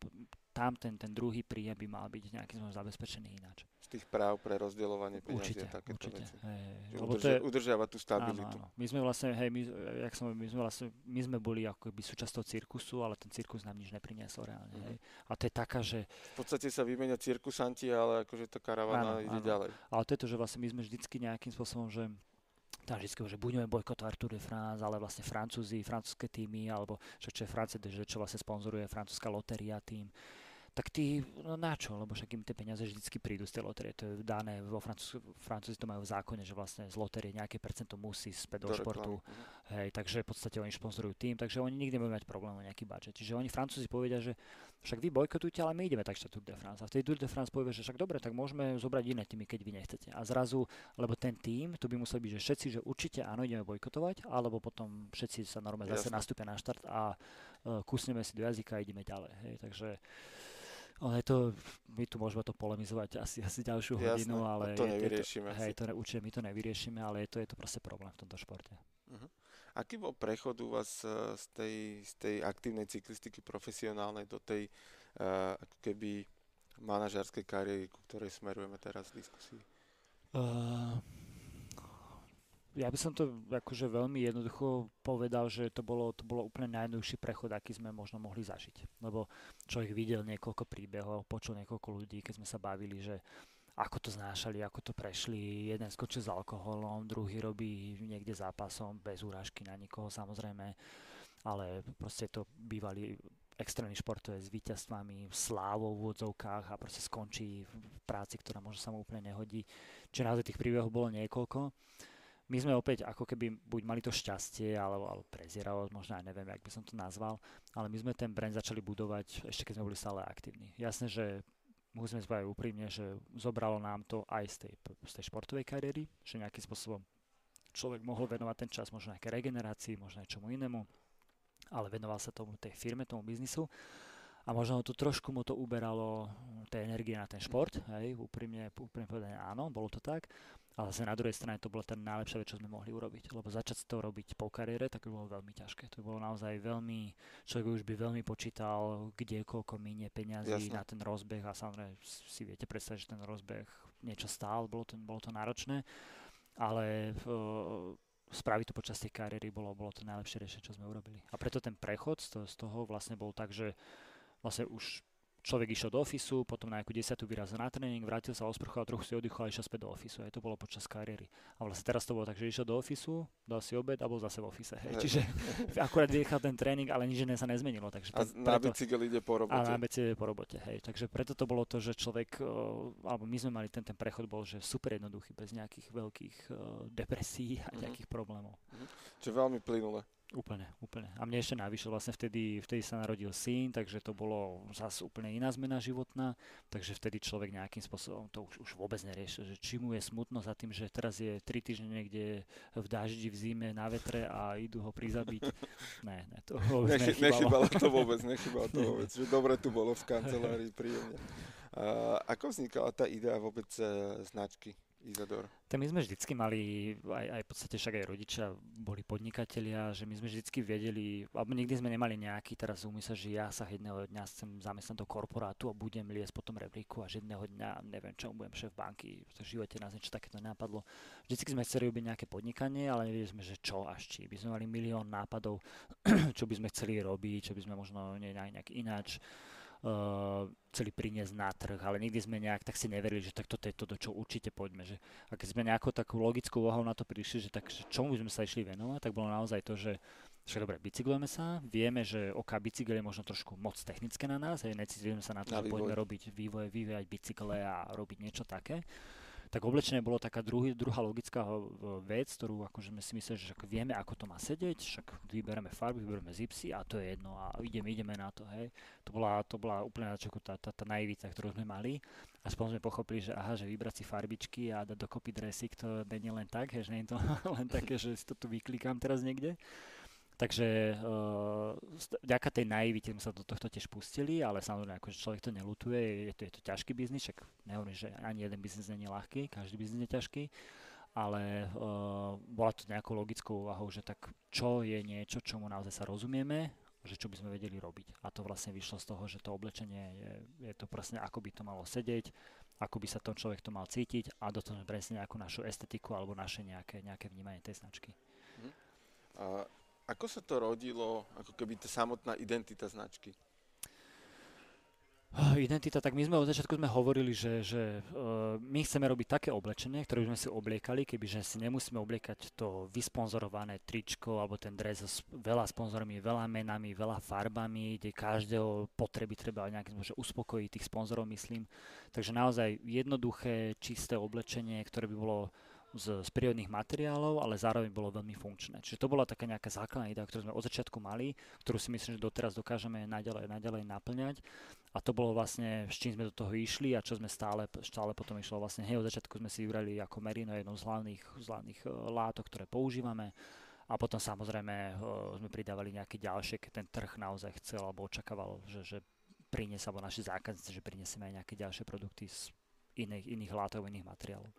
S2: tam ten, ten druhý príjem by mal byť nejakým spôsobom zabezpečený ináč.
S1: Z tých práv pre rozdielovanie peniazí
S2: určite,
S1: a takéto
S2: určite.
S1: veci.
S2: Hej,
S1: udržia,
S2: je,
S1: udržiava tú stabilitu.
S2: Áno, áno. My sme vlastne, hej, my, jak som, my sme vlastne, my sme boli ako keby súčasťou cirkusu, ale ten cirkus nám nič nepriniesol reálne,
S1: Mhm.
S2: hej. A to je taká, že,
S1: V podstate sa vymenia cirkusanti, ale akože tá karavana
S2: Áno,
S1: ide
S2: áno.
S1: ďalej.
S2: ale to je to, že vlastne my sme vždycky nejakým spôsobom, že tam vždycky, že budeme bojkotovať Tour de France, ale vlastne Francúzi, francúzske týmy, alebo že čo je Francie, že čo vlastne sponzoruje francúzska lotéria tým, tak ty, no na čo, lebo však im tie peniaze vždycky prídu z tej lotérie, to je dané, vo Francúzi, Francúzi to majú v zákone, že vlastne z lotérie nejaké percento musí späť do,
S1: Do
S2: športu,
S1: reklamy. Mhm.
S2: hej, takže v podstate oni sponzorujú tým, takže oni nikdy nebudú mať problém o nejaký budget. Čiže oni Francúzi povedia, že však vy bojkotujte, ale my ideme tak Tour de France. A v tej Tour de France povie, že však dobre, tak môžeme zobrať iné týmy, keď vy nechcete. A zrazu, lebo ten tým, tu by musel byť, že všetci, že určite áno, ideme bojkotovať, alebo potom všetci sa normálne zase nastúpia na štart a uh, kusneme si do jazyka a ideme ďalej. Hej, takže ale to, my tu môžeme to polemizovať asi, asi ďalšiu
S1: Jasné,
S2: hodinu, ale
S1: to nevyriešime
S2: to, hej, to určite my to nevyriešime, ale je to, je to proste problém v tomto športe.
S1: Aký bol prechod u vás eh, z tej, z tej aktívnej cyklistiky profesionálnej do tej uh, keby manažerskej kariéry, ku ktorej smerujeme teraz v diskusii?
S2: Uh, ja by som to akože veľmi jednoducho povedal, že to bolo, to bolo úplne najjednoduchší prechod, aký sme možno mohli zažiť. Lebo človek videl niekoľko príbehov, počul niekoľko ľudí, keď sme sa bavili, že ako to znášali, ako to prešli. Jeden skočil s alkoholom, druhý robí niekde zápasom, bez úražky na nikoho samozrejme, ale proste to bývali extrémny športové s víťazstvami, slávou v úvodzovkách a proste skončí v práci, ktorá možno sa mu úplne nehodí. Čiže naozaj tých príbehov bolo niekoľko. My sme opäť ako keby buď mali to šťastie, alebo, alebo prezieravosť, možno aj neviem, jak by som to nazval, ale my sme ten brand začali budovať ešte keď sme boli stále aktívni. Jasné, že musíme povedať úprimne, že zobralo nám to aj z tej, z tej športovej kariéry, že nejakým spôsobom človek mohol venovať ten čas možno nejaké regenerácii, možno aj čomu inému, ale venoval sa tomu tej firme, tomu biznisu a možno to trošku mu to uberalo tej energie na ten šport, hej, úprimne, úprimne povedané áno, bolo to tak, ale zase na druhej strane to bola tá najlepšia vec, čo sme mohli urobiť, lebo začať to robiť po kariére, tak by bolo veľmi ťažké. To bolo naozaj veľmi, človek už by veľmi počítal, kde koľko minie peňazí na ten rozbeh. A samozrejme si viete predstaviť, že ten rozbeh niečo stál, bolo to, bolo to náročné, ale uh, spraviť to počas tej kariéry bolo, bolo to najlepšie riešenie, čo sme urobili. A preto ten prechod z, to, z toho vlastne bol tak, že vlastne už človek išiel do ofisu, potom na nejakú desiatú vyrazil na tréning, vrátil sa, osprchoval, trochu si oddychol a išiel späť do ofisu. Aj to bolo počas kariéry. A vlastne teraz to bolo tak, že išiel do ofisu, dal si obed a bol zase v ofise. Hej. Čiže akurát vynechal ten tréning, ale nič iné sa nezmenilo. Takže
S1: A
S2: ten,
S1: na
S2: preto,
S1: bicykel ide po
S2: a
S1: robote.
S2: na BC po robote, hej. Takže preto to bolo to, že človek, o, alebo my sme mali ten, ten prechod bol, že super jednoduchý, bez nejakých veľkých o, depresí a
S1: Mhm.
S2: nejakých problémov.
S1: Čo veľmi plynule.
S2: Úplne, úplne. A mne ešte navyše vlastne vtedy, vtedy sa narodil syn, takže to bolo zase úplne iná zmena životná, takže vtedy človek nejakým spôsobom to už, už vôbec neriešil, že či mu je smutno za tým, že teraz je 3 týždne niekde v daždi, v zime, na vetre a idú ho prizabiť. Ne, ne, to vôbec
S1: Nechy,
S2: nechybalo.
S1: nechybalo to vôbec, nechybalo to vôbec. Že dobre tu bolo v kancelárii, príjemne. Uh, ako vznikala tá idea vôbec uh, značky Izador?
S2: Tak my sme vždycky mali, aj, aj v podstate však aj rodičia boli podnikatelia, že my sme vždycky vedeli, alebo nikdy sme nemali nejaký teraz úmysel, že ja sa jedného dňa chcem zamestnať do korporátu a budem liesť po tom rebríku a že jedného dňa neviem čo, budem šéf banky, v živote nás niečo takéto nenapadlo. Vždycky sme chceli robiť nejaké podnikanie, ale nevedeli sme, že čo až či. By sme mali milión nápadov, čo by sme chceli robiť, čo by sme možno ne- nejak ináč uh, chceli priniesť na trh, ale nikdy sme nejak tak si neverili, že tak toto je to, do čo určite poďme. Že, a keď sme nejakou takú logickú úvahou na to prišli, že tak že čomu by sme sa išli venovať, tak bolo naozaj to, že však dobre, bicyklujeme sa, vieme, že OK, bicykel je možno trošku moc technické na nás, hej, necítili sme sa na to,
S1: Na
S2: že poďme
S1: vývoj.
S2: robiť vývoj, vyvíjať bicykle a robiť niečo také. Tak oblečenie bolo taká druhý, druhá logická ho- vec, ktorú akože sme si mysleli, že vieme, ako to má sedieť, však vybereme farby, vybereme zipsy a to je jedno a ideme, ideme na to, hej. To bola, to bola úplne na tá, tá, tá naivita, ktorú sme mali. Aspoň sme pochopili, že aha, že vybrať si farbičky a dať dokopy dresík, to nie je len tak, hej, že nie je to len také, že si to tu vyklikám teraz niekde. Takže uh, vďaka tej naivite sme sa do tohto tiež pustili, ale samozrejme, akože človek to nelutuje, je to, je to ťažký biznis, však nehovorím, že ani jeden biznis je ľahký, každý biznis je ťažký, ale uh, bola to nejakou logickou úvahou, že tak čo je niečo, čomu naozaj sa rozumieme, že čo by sme vedeli robiť. A to vlastne vyšlo z toho, že to oblečenie je, je to presne ako by to malo sedieť, ako by sa tom človek to mal cítiť a do toho presne nejakú našu estetiku alebo naše nejaké, nejaké vnímanie tej značky.
S1: Hm. Ako sa to rodilo, ako keby tá samotná identita značky?
S2: Identita, tak my sme od začiatku sme hovorili, že, že uh, my chceme robiť také oblečenie, ktoré by sme si obliekali, kebyže si nemusíme obliekať to vysponzorované tričko alebo ten dres s veľa sponzormi, veľa menami, veľa farbami, kde každého potreby treba nejakým spôsobom uspokojiť tých sponzorov, myslím. Takže naozaj jednoduché, čisté oblečenie, ktoré by bolo z, z prírodných materiálov, ale zároveň bolo veľmi funkčné. Čiže to bola taká nejaká základná idea, ktorú sme od začiatku mali, ktorú si myslím, že doteraz dokážeme naďalej, naďalej naplňať. A to bolo vlastne, s čím sme do toho išli a čo sme stále, stále potom išlo. Vlastne hej, od začiatku sme si vybrali ako merino jednou z hlavných, z hlavných uh, látok, ktoré používame. A potom samozrejme uh, sme pridávali nejaké ďalšie, keď ten trh naozaj chcel alebo očakával, že, že priniesť, alebo naši zákazníci, že prinesieme aj nejaké ďalšie produkty z iných, iných látok, iných materiálov.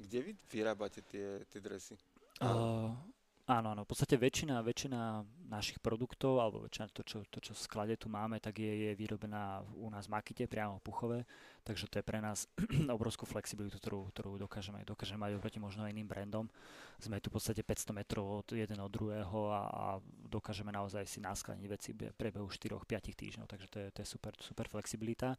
S1: Kde vy vyrábate tie, tie dresy?
S2: Uh, áno, áno. V podstate väčšina, väčšina našich produktov, alebo väčšina to, čo, to, čo v sklade tu máme, tak je, je vyrobená u nás v Makite, priamo v Puchove. Takže to je pre nás obrovskú flexibilitu, ktorú, ktorú dokážeme, dokážeme mať oproti možno iným brandom. Sme tu v podstate 500 metrov od jeden od druhého a, a dokážeme naozaj si naskladiť veci v priebehu 4-5 týždňov. Takže to je, to je super, super flexibilita.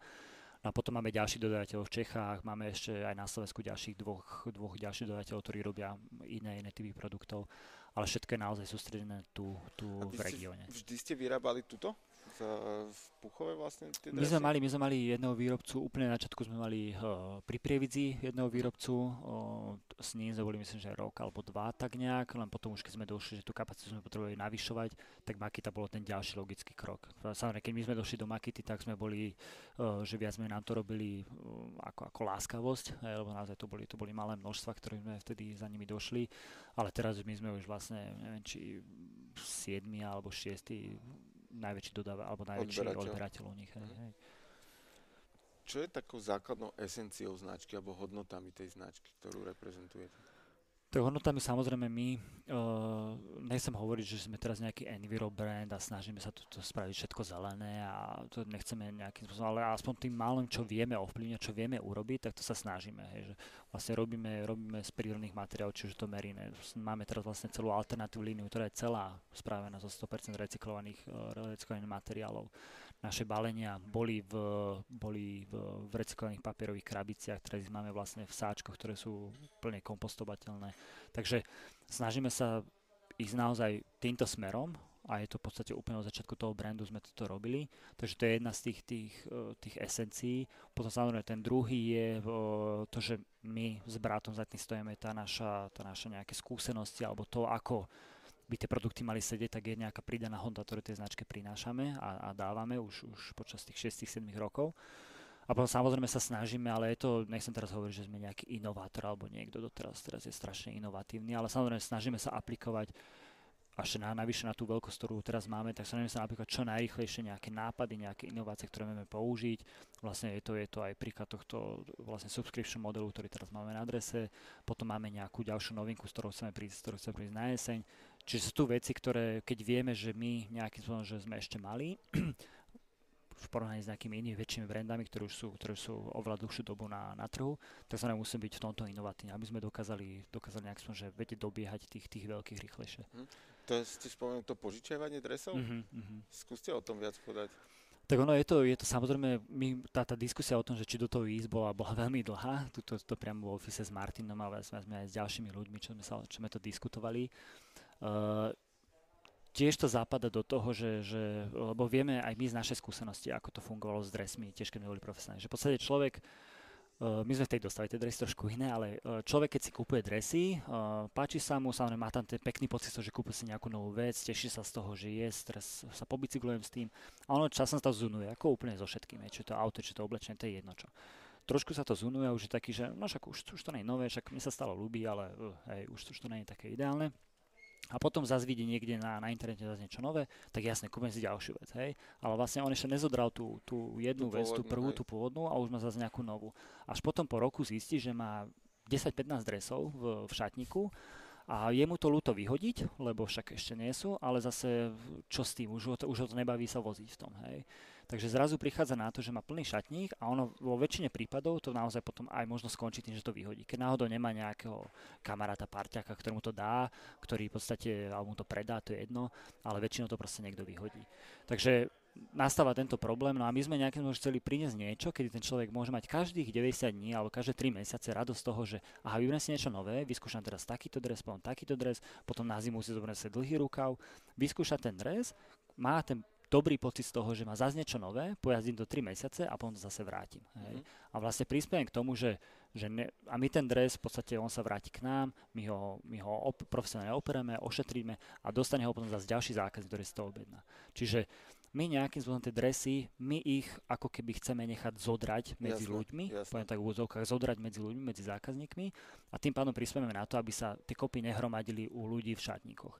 S2: No a potom máme ďalší dodateľov v Čechách, máme ešte aj na Slovensku ďalších dvoch, dvoch ďalších dodateľov, ktorí robia iné, iné typy produktov, ale všetko je naozaj sústredené tu, tu v regióne.
S1: Vždy ste vyrábali tuto? V Puchove vlastne tie
S2: My sme mali, my sme mali jedného výrobcu, úplne na začiatku sme mali uh, pri Prievidzi jedného výrobcu, uh, s ním sme boli myslím, že rok alebo dva tak nejak, len potom už keď sme došli, že tú kapacitu sme potrebovali navyšovať, tak Makita bolo ten ďalší logický krok. Samozrejme, keď my sme došli do Makity, tak sme boli, uh, že viac sme nám to robili ako, ako láskavosť, lebo naozaj to boli, to boli malé množstva, ktoré sme vtedy za nimi došli, ale teraz my sme už vlastne, neviem, či 7 alebo 6 najväčší dodáva, alebo najväčší odberateľ, odberateľ u nich. Hej, mhm. hej.
S1: Čo je takou základnou esenciou značky alebo hodnotami tej značky, ktorú reprezentujete?
S2: Tak hodnotami samozrejme my, uh, nechcem hovoriť, že sme teraz nejaký enviro brand a snažíme sa to spraviť všetko zelené a to nechceme nejakým spôsobom, ale aspoň tým malým, čo vieme ovplyvniť, čo vieme urobiť, tak to sa snažíme. Hej, že vlastne robíme, robíme z prírodných materiálov, čiže to meríme. Máme teraz vlastne celú alternatívnu líniu, ktorá je celá spravená zo 100% recyklovaných, uh, recyklovaných materiálov naše balenia boli v, boli v, v recyklovaných papierových krabiciach, ktoré máme vlastne v sáčkoch, ktoré sú plne kompostovateľné. Takže snažíme sa ísť naozaj týmto smerom a je to v podstate úplne od začiatku toho brandu sme toto robili. Takže to je jedna z tých, tých, e, tých esencií. Potom samozrejme ten druhý je e, to, že my s bratom za tým stojíme tá naša, tá naša nejaké skúsenosti alebo to, ako by tie produkty mali sedieť, tak je nejaká pridaná hodnota, ktorú tej značke prinášame a, a dávame už, už počas tých 6-7 rokov. A potom samozrejme sa snažíme, ale je to, nechcem teraz hovoriť, že sme nejaký inovátor alebo niekto doteraz teraz je strašne inovatívny, ale samozrejme snažíme sa aplikovať až na, navyše na tú veľkosť, ktorú teraz máme, tak snažíme sa napríklad čo najrychlejšie nejaké nápady, nejaké inovácie, ktoré vieme použiť. Vlastne je to, je to aj príklad tohto vlastne subscription modelu, ktorý teraz máme na adrese. Potom máme nejakú ďalšiu novinku, s ktorou chceme prísť, s ktorou chceme prísť na jeseň. Čiže sú tu veci, ktoré keď vieme, že my nejakým spôsobom, že sme ešte mali, v porovnaní s nejakými inými väčšími brandami, ktoré už sú, ktoré sú oveľa dlhšiu dobu na, na trhu, tak sa nám musí byť v tomto inovatívni, aby sme dokázali, dokázali nejak že viete dobiehať tých, tých veľkých rýchlejšie.
S1: Hm. To je, ste spomenuli to požičiavanie dresov? Uh-huh. Skúste o tom viac povedať.
S2: Tak ono je to, je to samozrejme, my, tá, tá diskusia o tom, že či do toho ísť bola, bola veľmi dlhá, tuto to priamo v office s Martinom a sme, sme aj s ďalšími ľuďmi, čo sme, sa, čo sme to diskutovali. Uh, tiež to zapada do toho, že, že, lebo vieme aj my z našej skúsenosti, ako to fungovalo s dresmi, tiež keď boli profesionálni, že v podstate človek Uh, my sme v tej dostali tie dresy trošku iné, ale uh, človek, keď si kúpuje dresy, páči sa mu, samozrejme má tam ten pekný pocit, že kúpi si nejakú novú vec, teší sa z toho, že je, teraz sa pobicyklujem s tým a ono časom sa to zunuje, ako úplne so všetkým, či to auto, či to oblečenie, to je jedno čo. Trošku sa to zunuje už je taký, že no však už, už to nie je nové, však mne sa stalo ľúbi, ale uh, hej, už, už to nie je také ideálne a potom zase vidie niekde na, na internete zase niečo nové, tak jasne, kúpim si ďalšiu vec, hej. Ale vlastne on ešte nezodral tú, tú jednu tú vec, pôvodnú, tú prvú, hej. tú pôvodnú a už má zase nejakú novú. Až potom po roku zistí, že má 10-15 dresov v, v šatníku a je mu to ľúto vyhodiť, lebo však ešte nie sú, ale zase čo s tým, už ho to, už ho to nebaví sa voziť v tom, hej. Takže zrazu prichádza na to, že má plný šatník a ono vo väčšine prípadov to naozaj potom aj možno skončí tým, že to vyhodí. Keď náhodou nemá nejakého kamaráta, parťaka, ktorému to dá, ktorý v podstate, alebo mu to predá, to je jedno, ale väčšinou to proste niekto vyhodí. Takže nastáva tento problém, no a my sme nejakým chceli priniesť niečo, kedy ten človek môže mať každých 90 dní alebo každé 3 mesiace radosť z toho, že aha, vyberiem si niečo nové, vyskúšam teraz takýto dres, potom takýto dres, potom na zimu si zoberiem si dlhý rukav, vyskúša ten dres, má ten dobrý pocit z toho, že má zase niečo nové, pojazdím to 3 mesiace a potom zase vrátim. Hej. Mm-hmm. A vlastne prispiejem k tomu, že, že ne, a my ten dres, v podstate on sa vráti k nám, my ho, my ho op, profesionálne operáme, ošetríme a dostane ho potom zase ďalší zákaz, ktorý si to objedná. Čiže my nejakým spôsobom tie dresy, my ich ako keby chceme nechať zodrať medzi jasne, ľuďmi, jasne. poviem tak v úvodzovkách, zodrať medzi ľuďmi, medzi zákazníkmi a tým pádom prispieme na to, aby sa tie kopy nehromadili u ľudí v šatníkoch.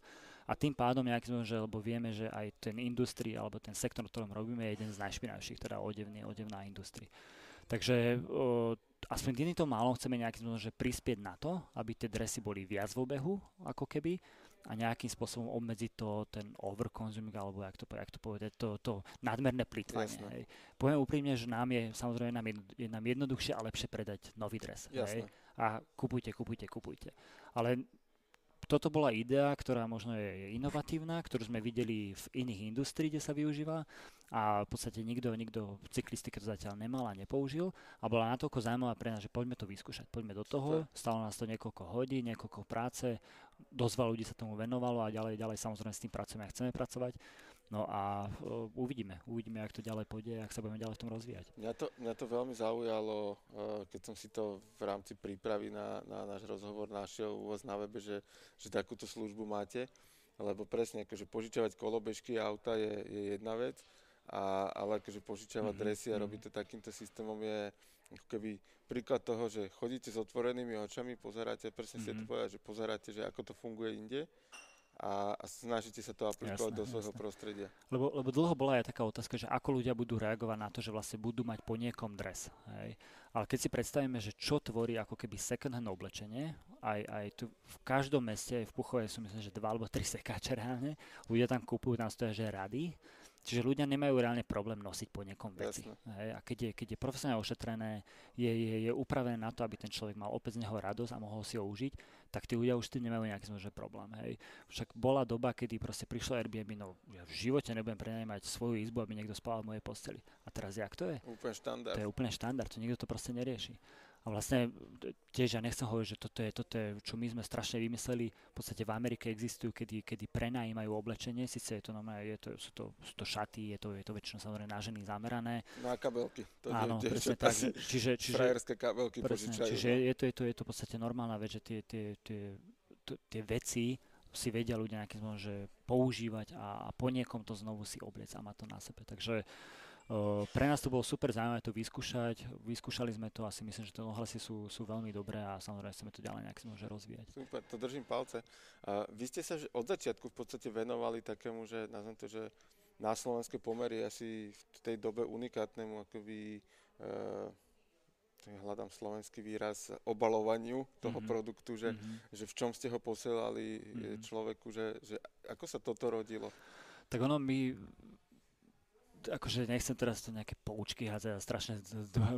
S2: A tým pádom, nejakým že, lebo vieme, že aj ten industrie alebo ten sektor, ktorom robíme, je jeden z najšpinavších, teda odevný, odevná industrie. Takže o, aspoň týmto málom chceme nejakým spôsobom že prispieť na to, aby tie dresy boli viac v obehu, ako keby, a nejakým spôsobom obmedziť to, ten overconsuming, alebo jak to, jak to povedať, to, to nadmerné plýtvanie. Hej. Poviem úprimne, že nám je samozrejme nám je, je nám jednoduchšie a lepšie predať nový dres. Hej. A kupujte, kupujte, kupujte. Ale toto bola idea, ktorá možno je inovatívna, ktorú sme videli v iných industrií, kde sa využíva. A v podstate nikto, nikto v cyklistike to zatiaľ nemal a nepoužil. A bola natoľko zaujímavá pre nás, že poďme to vyskúšať, poďme do toho, stalo nás to niekoľko hodín, niekoľko práce, dosť ľudí sa tomu venovalo a ďalej, ďalej samozrejme s tým pracujeme a chceme pracovať. No a uh, uvidíme, uvidíme, ak to ďalej pôjde, ak sa budeme ďalej v tom rozvíjať.
S1: Mňa to, mňa to veľmi zaujalo, uh, keď som si to v rámci prípravy na, na náš rozhovor našiel u vás na webe, že, že takúto službu máte, lebo presne, akože požičovať kolobežky auta je, je jedna vec, a, ale akože požičovať mm-hmm. dresy a mhm. robiť to takýmto systémom je ako keby príklad toho, že chodíte s otvorenými očami, pozeráte, presne mm-hmm. ste to mhm. povedať, že pozeráte, že ako to funguje inde a, a snažíte sa to aplikovať jasné, do svojho jasné. prostredia.
S2: Lebo, lebo dlho bola aj taká otázka, že ako ľudia budú reagovať na to, že vlastne budú mať po niekom dres. Hej. Ale keď si predstavíme, že čo tvorí ako keby second hand oblečenie, aj, aj tu v každom meste, aj v Puchovej sú myslím, že dva alebo tri sekáče reálne, ľudia tam kúpujú, tam stoja, že rady, Čiže ľudia nemajú reálne problém nosiť po niekom veci. Hej, a keď je, keď je profesionálne ošetrené, je, je, je upravené na to, aby ten človek mal opäť z neho radosť a mohol si ho užiť, tak tí ľudia už s tým nemajú nejaký že problém. Hej. Však bola doba, kedy proste prišlo Airbnb, no ja v živote nebudem prenajímať svoju izbu, aby niekto spal v mojej posteli. A teraz jak to je?
S1: Úplne štandard.
S2: To je úplne štandard, to nikto to proste nerieši. A vlastne tiež ja nechcem hovoriť, že toto je, toto je, čo my sme strašne vymysleli. V podstate v Amerike existujú, kedy, kedy prenajímajú oblečenie, síce je to, normálne, je to, sú, to, sú to šaty, je to, je to väčšinou samozrejme na ženy zamerané.
S1: Na kabelky.
S2: To Áno, je, presne tak.
S1: Čiže, čiže, frajerské kabelky presne,
S2: Čiže no. je to, je, to, je to v podstate normálna vec, že tie, tie, tie, tie veci si vedia ľudia nejakým spôsobom, že používať a, a po niekom to znovu si obliec a má to na sebe. Takže pre nás to bolo super zaujímavé to vyskúšať. Vyskúšali sme to a si myslím, že tie ohlasy sú, sú veľmi dobré a samozrejme chceme to ďalej nejak môže rozvíjať.
S1: Super, to držím palce. Uh, vy ste sa od začiatku v podstate venovali takému, že nazvem to, že na slovenské pomery asi v tej dobe unikátnemu akoby uh, hľadám slovenský výraz, obalovaniu toho mm-hmm. produktu, že, mm-hmm. že v čom ste ho posielali mm-hmm. človeku, že, že ako sa toto rodilo?
S2: Tak ono, my akože nechcem teraz to nejaké poučky hádzať a strašne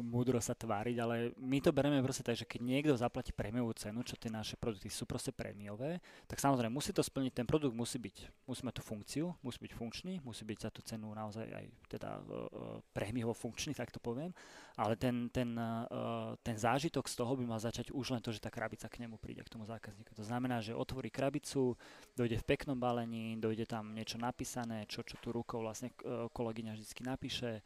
S2: múdro sa tváriť, ale my to bereme proste tak, že keď niekto zaplatí prémiovú cenu, čo tie naše produkty sú proste prémiové, tak samozrejme musí to splniť, ten produkt musí byť, musí mať tú funkciu, musí byť funkčný, musí byť za tú cenu naozaj aj teda uh, prémiovo funkčný, tak to poviem, ale ten, ten, uh, ten zážitok z toho by mal začať už len to, že tá krabica k nemu príde, k tomu zákazníku. To znamená, že otvorí krabicu, dojde v peknom balení, dojde tam niečo napísané, čo, čo tu rukou vlastne uh, kolegyňa vždy napíše.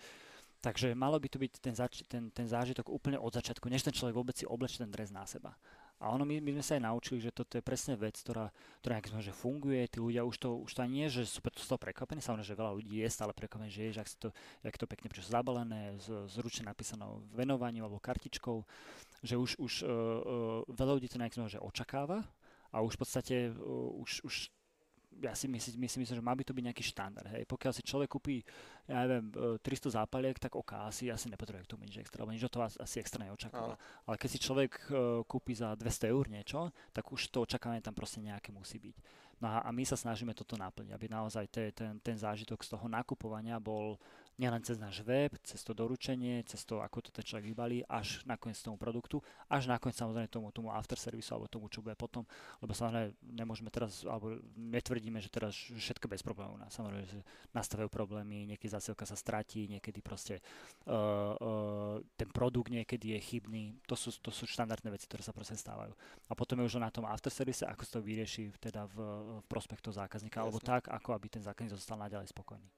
S2: Takže malo by to byť ten, zač- ten, ten zážitok úplne od začiatku, než ten človek vôbec si oblečí ten dres na seba. A ono, my, my sme sa aj naučili, že toto je presne vec, ktorá, ktorá sme, že funguje, tí ľudia už to, už to nie že sú z toho prekvapení, samozrejme, že veľa ľudí je stále prekvapené, že je, že ak to, jak to pekne prišlo zabalené, s, zručne napísanou venovaním alebo kartičkou, že už, už uh, uh, veľa ľudí to nejak že očakáva a už v podstate uh, už, už ja si myslím, myslím, že má by to byť nejaký štandard. Hej. Pokiaľ si človek kúpi, ja neviem, 300 zápaliek, tak OK, asi, asi nepotrebuje k tomu nič extra, lebo nič od toho asi extra neočakáva. Ale keď si človek kúpi za 200 eur niečo, tak už to očakávanie tam proste nejaké musí byť. No a, a my sa snažíme toto naplniť, aby naozaj te, ten, ten zážitok z toho nakupovania bol nielen cez náš web, cez to doručenie, cez to, ako to ten človek vybalí, až nakoniec tomu produktu, až nakoniec samozrejme tomu, tomu after servisu alebo tomu, čo bude potom, lebo samozrejme nemôžeme teraz, alebo netvrdíme, že teraz všetko bez problémov. Samozrejme, že nastavujú problémy, niekedy zasielka sa stratí, niekedy proste uh, uh, ten produkt niekedy je chybný. To sú, to sú štandardné veci, ktoré sa proste stávajú. A potom je už na tom after service, ako sa to vyrieši teda v, v prospech toho zákazníka, Jasne. alebo tak, ako aby ten zákazník zostal naďalej spokojný.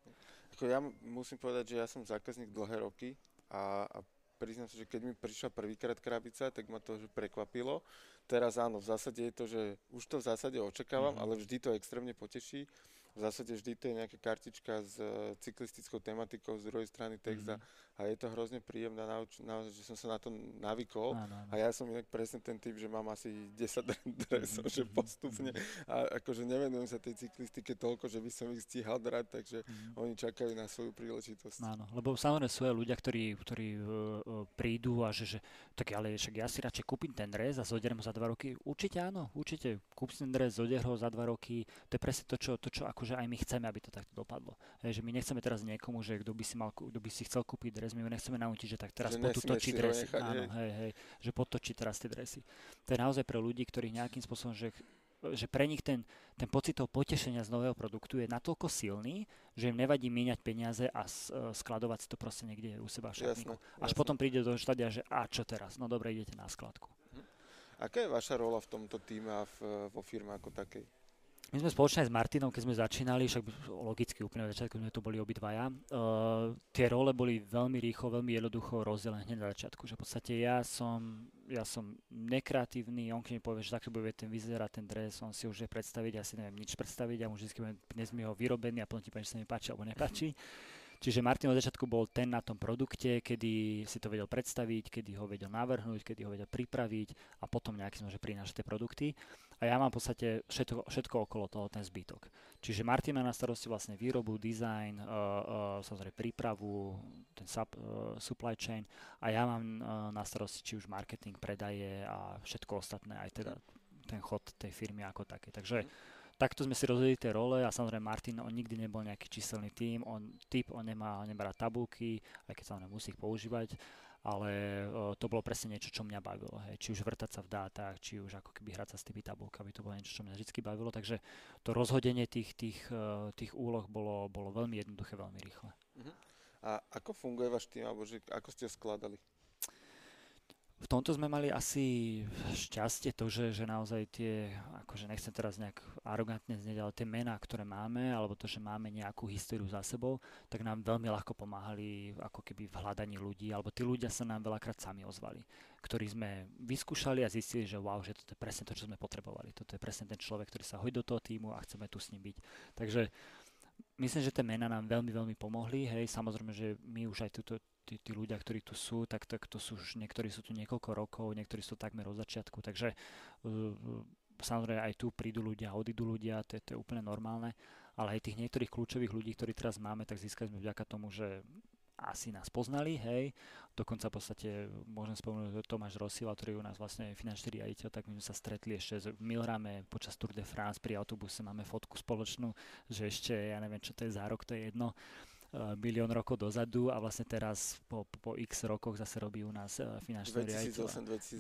S1: Ako ja musím povedať, že ja som zákazník dlhé roky a, a priznám sa, že keď mi prišla prvýkrát krabica, tak ma to že prekvapilo. Teraz áno, v zásade je to, že už to v zásade očakávam, mm-hmm. ale vždy to extrémne poteší v zásade vždy to je nejaká kartička s uh, cyklistickou tematikou, z druhej strany text mm-hmm. A, je to hrozne príjemné, nauč, naozaj, že som sa na to navykol áno, áno. a ja som inak presne ten typ, že mám asi 10 dresov, mm-hmm. že postupne a akože nevenujem sa tej cyklistike toľko, že by som ich stíhal drať, takže mm-hmm. oni čakajú na svoju príležitosť.
S2: Áno, lebo samozrejme sú aj ľudia, ktorí, ktorí uh, prídu a že, že tak ale však ja si radšej kúpim ten dres a zoderem ho za dva roky. Určite áno, určite. Kúp si ten dres, zodier ho za dva roky. To je presne to, čo, to, čo akože aj my chceme, aby to takto dopadlo. Hej, že my nechceme teraz niekomu, že kto by si, mal, kto by si chcel kúpiť dres, my nechceme naučiť, že tak teraz poď točí dresy. Nechať, Áno, hej, hej, že potočí teraz tie dresy. To je naozaj pre ľudí, ktorí nejakým spôsobom, že že pre nich ten, ten pocit toho potešenia z nového produktu je natoľko silný, že im nevadí míňať peniaze a skladovať si to proste niekde u seba v šatníku. Až jasne. potom príde do štádia, že a čo teraz? No dobre, idete na skladku.
S1: Hm. Aká je vaša rola v tomto týme a v, vo firme ako takej?
S2: My sme spoločne s Martinom, keď sme začínali, však logicky úplne v začiatku sme tu boli obidvaja, uh, tie role boli veľmi rýchlo, veľmi jednoducho rozdelené hneď na začiatku. Že v podstate ja som, ja som nekreatívny, on keď mi povie, že takto bude ten vyzerať ten dres, on si už vie predstaviť, ja si neviem nič predstaviť, ja mu vždy dnes mi ho vyrobený a potom ti že sa mi páči alebo nepáči. Čiže Martin od začiatku bol ten na tom produkte, kedy si to vedel predstaviť, kedy ho vedel navrhnúť, kedy ho vedel pripraviť a potom nejaký že prinášať tie produkty. A ja mám v podstate všetko, všetko okolo toho, ten zbytok. Čiže Martin má na starosti vlastne výrobu, design, uh, uh, samozrejme prípravu, ten sub, uh, supply chain a ja mám uh, na starosti či už marketing, predaje a všetko ostatné, aj teda ten chod tej firmy ako také. Takže takto sme si rozdelili tie role a samozrejme Martin, on nikdy nebol nejaký číselný tým, on typ, on nemá, nemá tabulky, aj keď samozrejme musí ich používať, ale to bolo presne niečo, čo mňa bavilo. Hej. Či už vrtať sa v dátach, či už ako keby hrať sa s tými tabulkami, to bolo niečo, čo mňa vždy bavilo, takže to rozhodenie tých, tých, tých úloh bolo, bolo veľmi jednoduché, veľmi rýchle. Uh-huh.
S1: A ako funguje váš tým, alebo že ako ste skladali?
S2: V tomto sme mali asi šťastie to, že, že naozaj tie, akože nechcem teraz nejak arogantne znieť, ale tie mená, ktoré máme, alebo to, že máme nejakú históriu za sebou, tak nám veľmi ľahko pomáhali ako keby v hľadaní ľudí, alebo tí ľudia sa nám veľakrát sami ozvali, ktorí sme vyskúšali a zistili, že wow, že toto je presne to, čo sme potrebovali. Toto je presne ten človek, ktorý sa hodí do toho týmu a chceme tu s ním byť. Takže myslím, že tie mená nám veľmi, veľmi pomohli. Hej, samozrejme, že my už aj túto tí, tí ľudia, ktorí tu sú, tak, tak to sú už, niektorí sú tu niekoľko rokov, niektorí sú takmer od začiatku, takže uh, samozrejme aj tu prídu ľudia, odídu ľudia, to, to je úplne normálne, ale aj tých niektorých kľúčových ľudí, ktorí teraz máme, tak získali sme vďaka tomu, že asi nás poznali, hej. Dokonca v podstate môžem spomenúť Tomáš Rosila, ktorý je u nás vlastne finančný riaditeľ, tak my sme sa stretli ešte v Milrame počas Tour de France pri autobuse, máme fotku spoločnú, že ešte, ja neviem, čo to je za rok, to je jedno milión rokov dozadu a vlastne teraz po, po x rokoch zase robí u nás eh, finančný riaditeľ.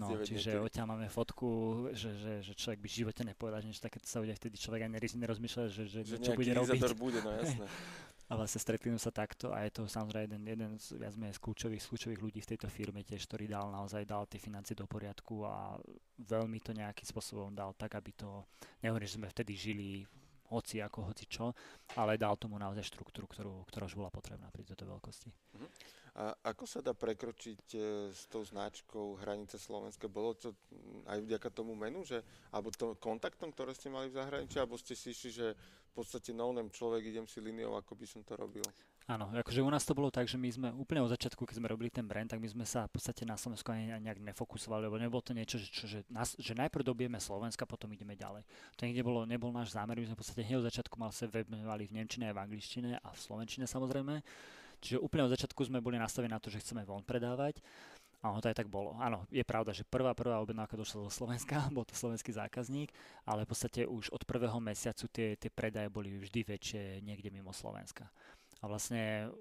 S2: No, čiže odtiaľ máme fotku, že, že, že človek by v živote nepovedal, že niečo takéto sa udia, vtedy človek ani nerozmýšľa, že, že, že čo bude robiť.
S1: bude, no jasné.
S2: a vlastne stretli sa takto a je to samozrejme jeden, jeden z, viac z kľúčových, z kľúčových ľudí v tejto firme tiež, ktorý dal naozaj dal tie financie do poriadku a veľmi to nejakým spôsobom dal tak, aby to, nehovorím, že sme vtedy žili hoci ako, hoci čo, ale dal tomu naozaj štruktúru, ktorú, ktorá už bola potrebná pri tejto veľkosti. Uh-huh.
S1: A ako sa dá prekročiť e, s tou značkou hranice Slovenska? Bolo to aj vďaka tomu menu, že, alebo to kontaktom, ktoré ste mali v zahraničí, alebo ste si išli, že v podstate no človek, idem si líniou, ako by som to robil?
S2: Áno, akože u nás to bolo tak, že my sme úplne od začiatku, keď sme robili ten brand, tak my sme sa v podstate na Slovensku ani nejak nefokusovali, lebo nebolo to niečo, že, že, nás, že najprv dobijeme Slovenska, potom ideme ďalej. To niekde bolo, nebol náš zámer, my sme v podstate hneď od začiatku mal sa web mali v Nemčine aj v angličtine a v Slovenčine samozrejme. Čiže úplne od začiatku sme boli nastavení na to, že chceme von predávať. A ono to aj tak bolo. Áno, je pravda, že prvá, prvá objednávka došla do Slovenska, bol to slovenský zákazník, ale v podstate už od prvého mesiacu tie, tie predaje boli vždy väčšie niekde mimo Slovenska. A vlastne,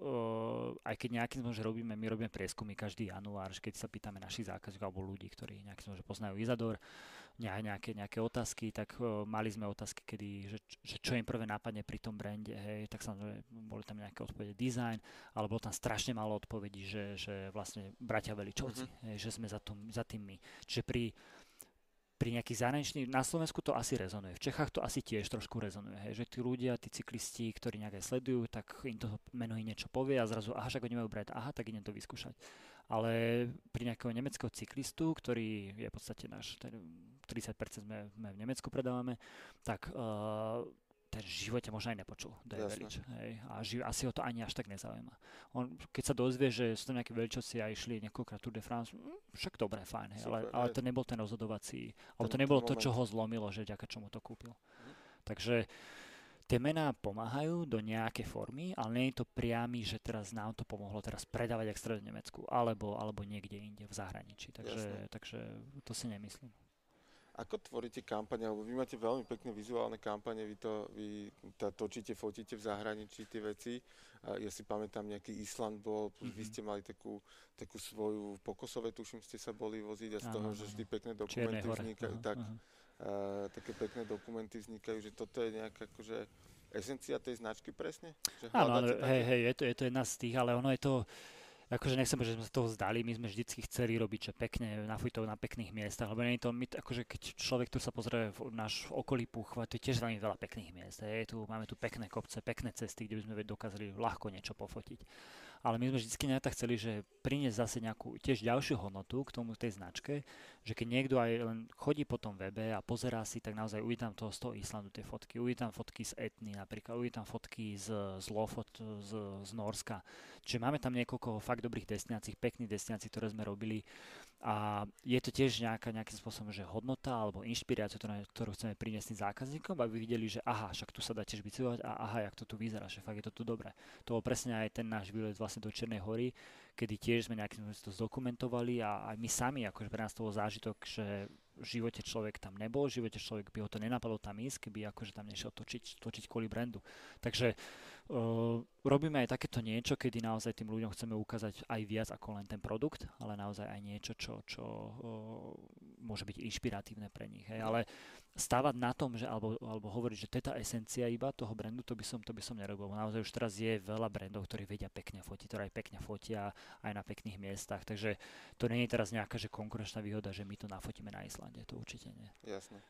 S2: aj keď nejakým spôsobom, že robíme, my robíme prieskumy každý január, keď sa pýtame našich zákazníkov alebo ľudí, ktorí nejakým spôsobom, že poznajú Izador, nejaké, nejaké otázky, tak mali sme otázky, kedy, že, že čo im prvé nápadne pri tom brande, hej, tak samozrejme boli tam nejaké odpovede design, ale bolo tam strašne málo odpovedí, že, že vlastne bratia Veličovci, uh-huh. hej, že sme za, tom, za tým my. Čiže pri pri nejakých zahraničných, na Slovensku to asi rezonuje, v Čechách to asi tiež trošku rezonuje, hej, že tí ľudia, tí cyklisti, ktorí nejaké sledujú, tak im to meno niečo povie a zrazu, aha, však oni majú brať, aha, tak idem to vyskúšať. Ale pri nejakého nemeckého cyklistu, ktorý je v podstate náš, 30% sme, sme v Nemecku predávame, tak uh, ten v živote možno aj nepočul Deverič. Hej, a ži- asi ho to ani až tak nezaujíma. On, keď sa dozvie, že sú tam nejaké veľčoci a išli niekoľkrát Tour de France, hm, však dobre, fajn, hej, ale, ale to nebol ten rozhodovací, alebo to nebolo to, čo ho zlomilo, že ďaká čomu to kúpil. Mhm. Takže tie mená pomáhajú do nejakej formy, ale nie je to priamy, že teraz nám to pomohlo teraz predávať extra v Nemecku, alebo, alebo niekde inde v zahraničí. Takže, takže to si nemyslím.
S1: Ako tvoríte kampane, lebo vy máte veľmi pekné vizuálne kampane, vy to vy to točíte, fotíte v zahraničí tie veci. Ja si pamätám, nejaký Island bol, mm-hmm. vy ste mali takú, takú svoju pokosové, tuším, ste sa boli voziť a z toho, že vždy pekné dokumenty vznikajú, tak, uh, také pekné dokumenty vznikajú, že toto je nejaká akože esencia tej značky presne?
S2: Že áno, hej, hej, je to, je to jedna z tých, ale ono je to, akože nechcem, že sme sa toho zdali, my sme vždycky chceli robiť, že pekne, nafujtov na pekných miestach, lebo nie je to, my, akože keď človek tu sa pozrie v náš okolí púchva, to je tiež veľmi veľa pekných miest. Je tu, máme tu pekné kopce, pekné cesty, kde by sme dokázali ľahko niečo pofotiť ale my sme vždy nejak tak chceli, že priniesť zase nejakú tiež ďalšiu hodnotu k tomu tej značke, že keď niekto aj len chodí po tom webe a pozerá si, tak naozaj uvidí tam toho z toho Islandu tie fotky, uvidí tam fotky z Etny napríklad, uvidí tam fotky z, z Lofot, z, z Norska. Čiže máme tam niekoľko fakt dobrých destinácií, pekných destinácií, ktoré sme robili a je to tiež nejaká, nejakým spôsobom, že hodnota alebo inšpirácia, ktorú, ktorú chceme priniesť tým zákazníkom, aby videli, že aha, však tu sa dá tiež bicyklovať a aha, jak to tu vyzerá, že fakt je to tu dobré. To bol presne aj ten náš výlet vlastne do Černej hory, kedy tiež sme nejakým spôsobom to zdokumentovali a aj my sami, akože pre nás to bol zážitok, že v živote človek tam nebol, v živote človek by ho to nenapadlo tam ísť, keby akože tam nešiel točiť, točiť kvôli brandu. Takže robíme aj takéto niečo, kedy naozaj tým ľuďom chceme ukázať aj viac ako len ten produkt, ale naozaj aj niečo, čo, čo uh, môže byť inšpiratívne pre nich. Hej. Ale stávať na tom, že, alebo, alebo hovoriť, že to je tá esencia iba toho brandu, to by som, to by som nerobil. Naozaj už teraz je veľa brandov, ktorí vedia pekne fotiť, ktoré aj pekne fotia aj na pekných miestach, takže to nie je teraz nejaká že konkurenčná výhoda, že my to nafotíme na Islande, to určite nie.
S1: Jasné.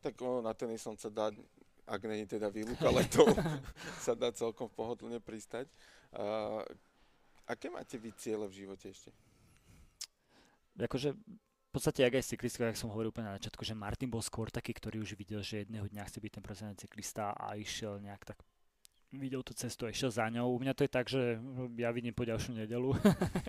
S1: Tak o, na ten Island sa dá, ak je teda výluka letov, sa dá celkom pohodlne pristať. A, aké máte vy ciele v živote ešte?
S2: Akože v podstate, ak aj cyklista, ako som hovoril úplne na začiatku, že Martin bol skôr taký, ktorý už videl, že jedného dňa chce byť ten profesionálny cyklista a išiel nejak tak videl tú cestu a išiel za ňou. U mňa to je tak, že ja vidím po ďalšiu nedelu.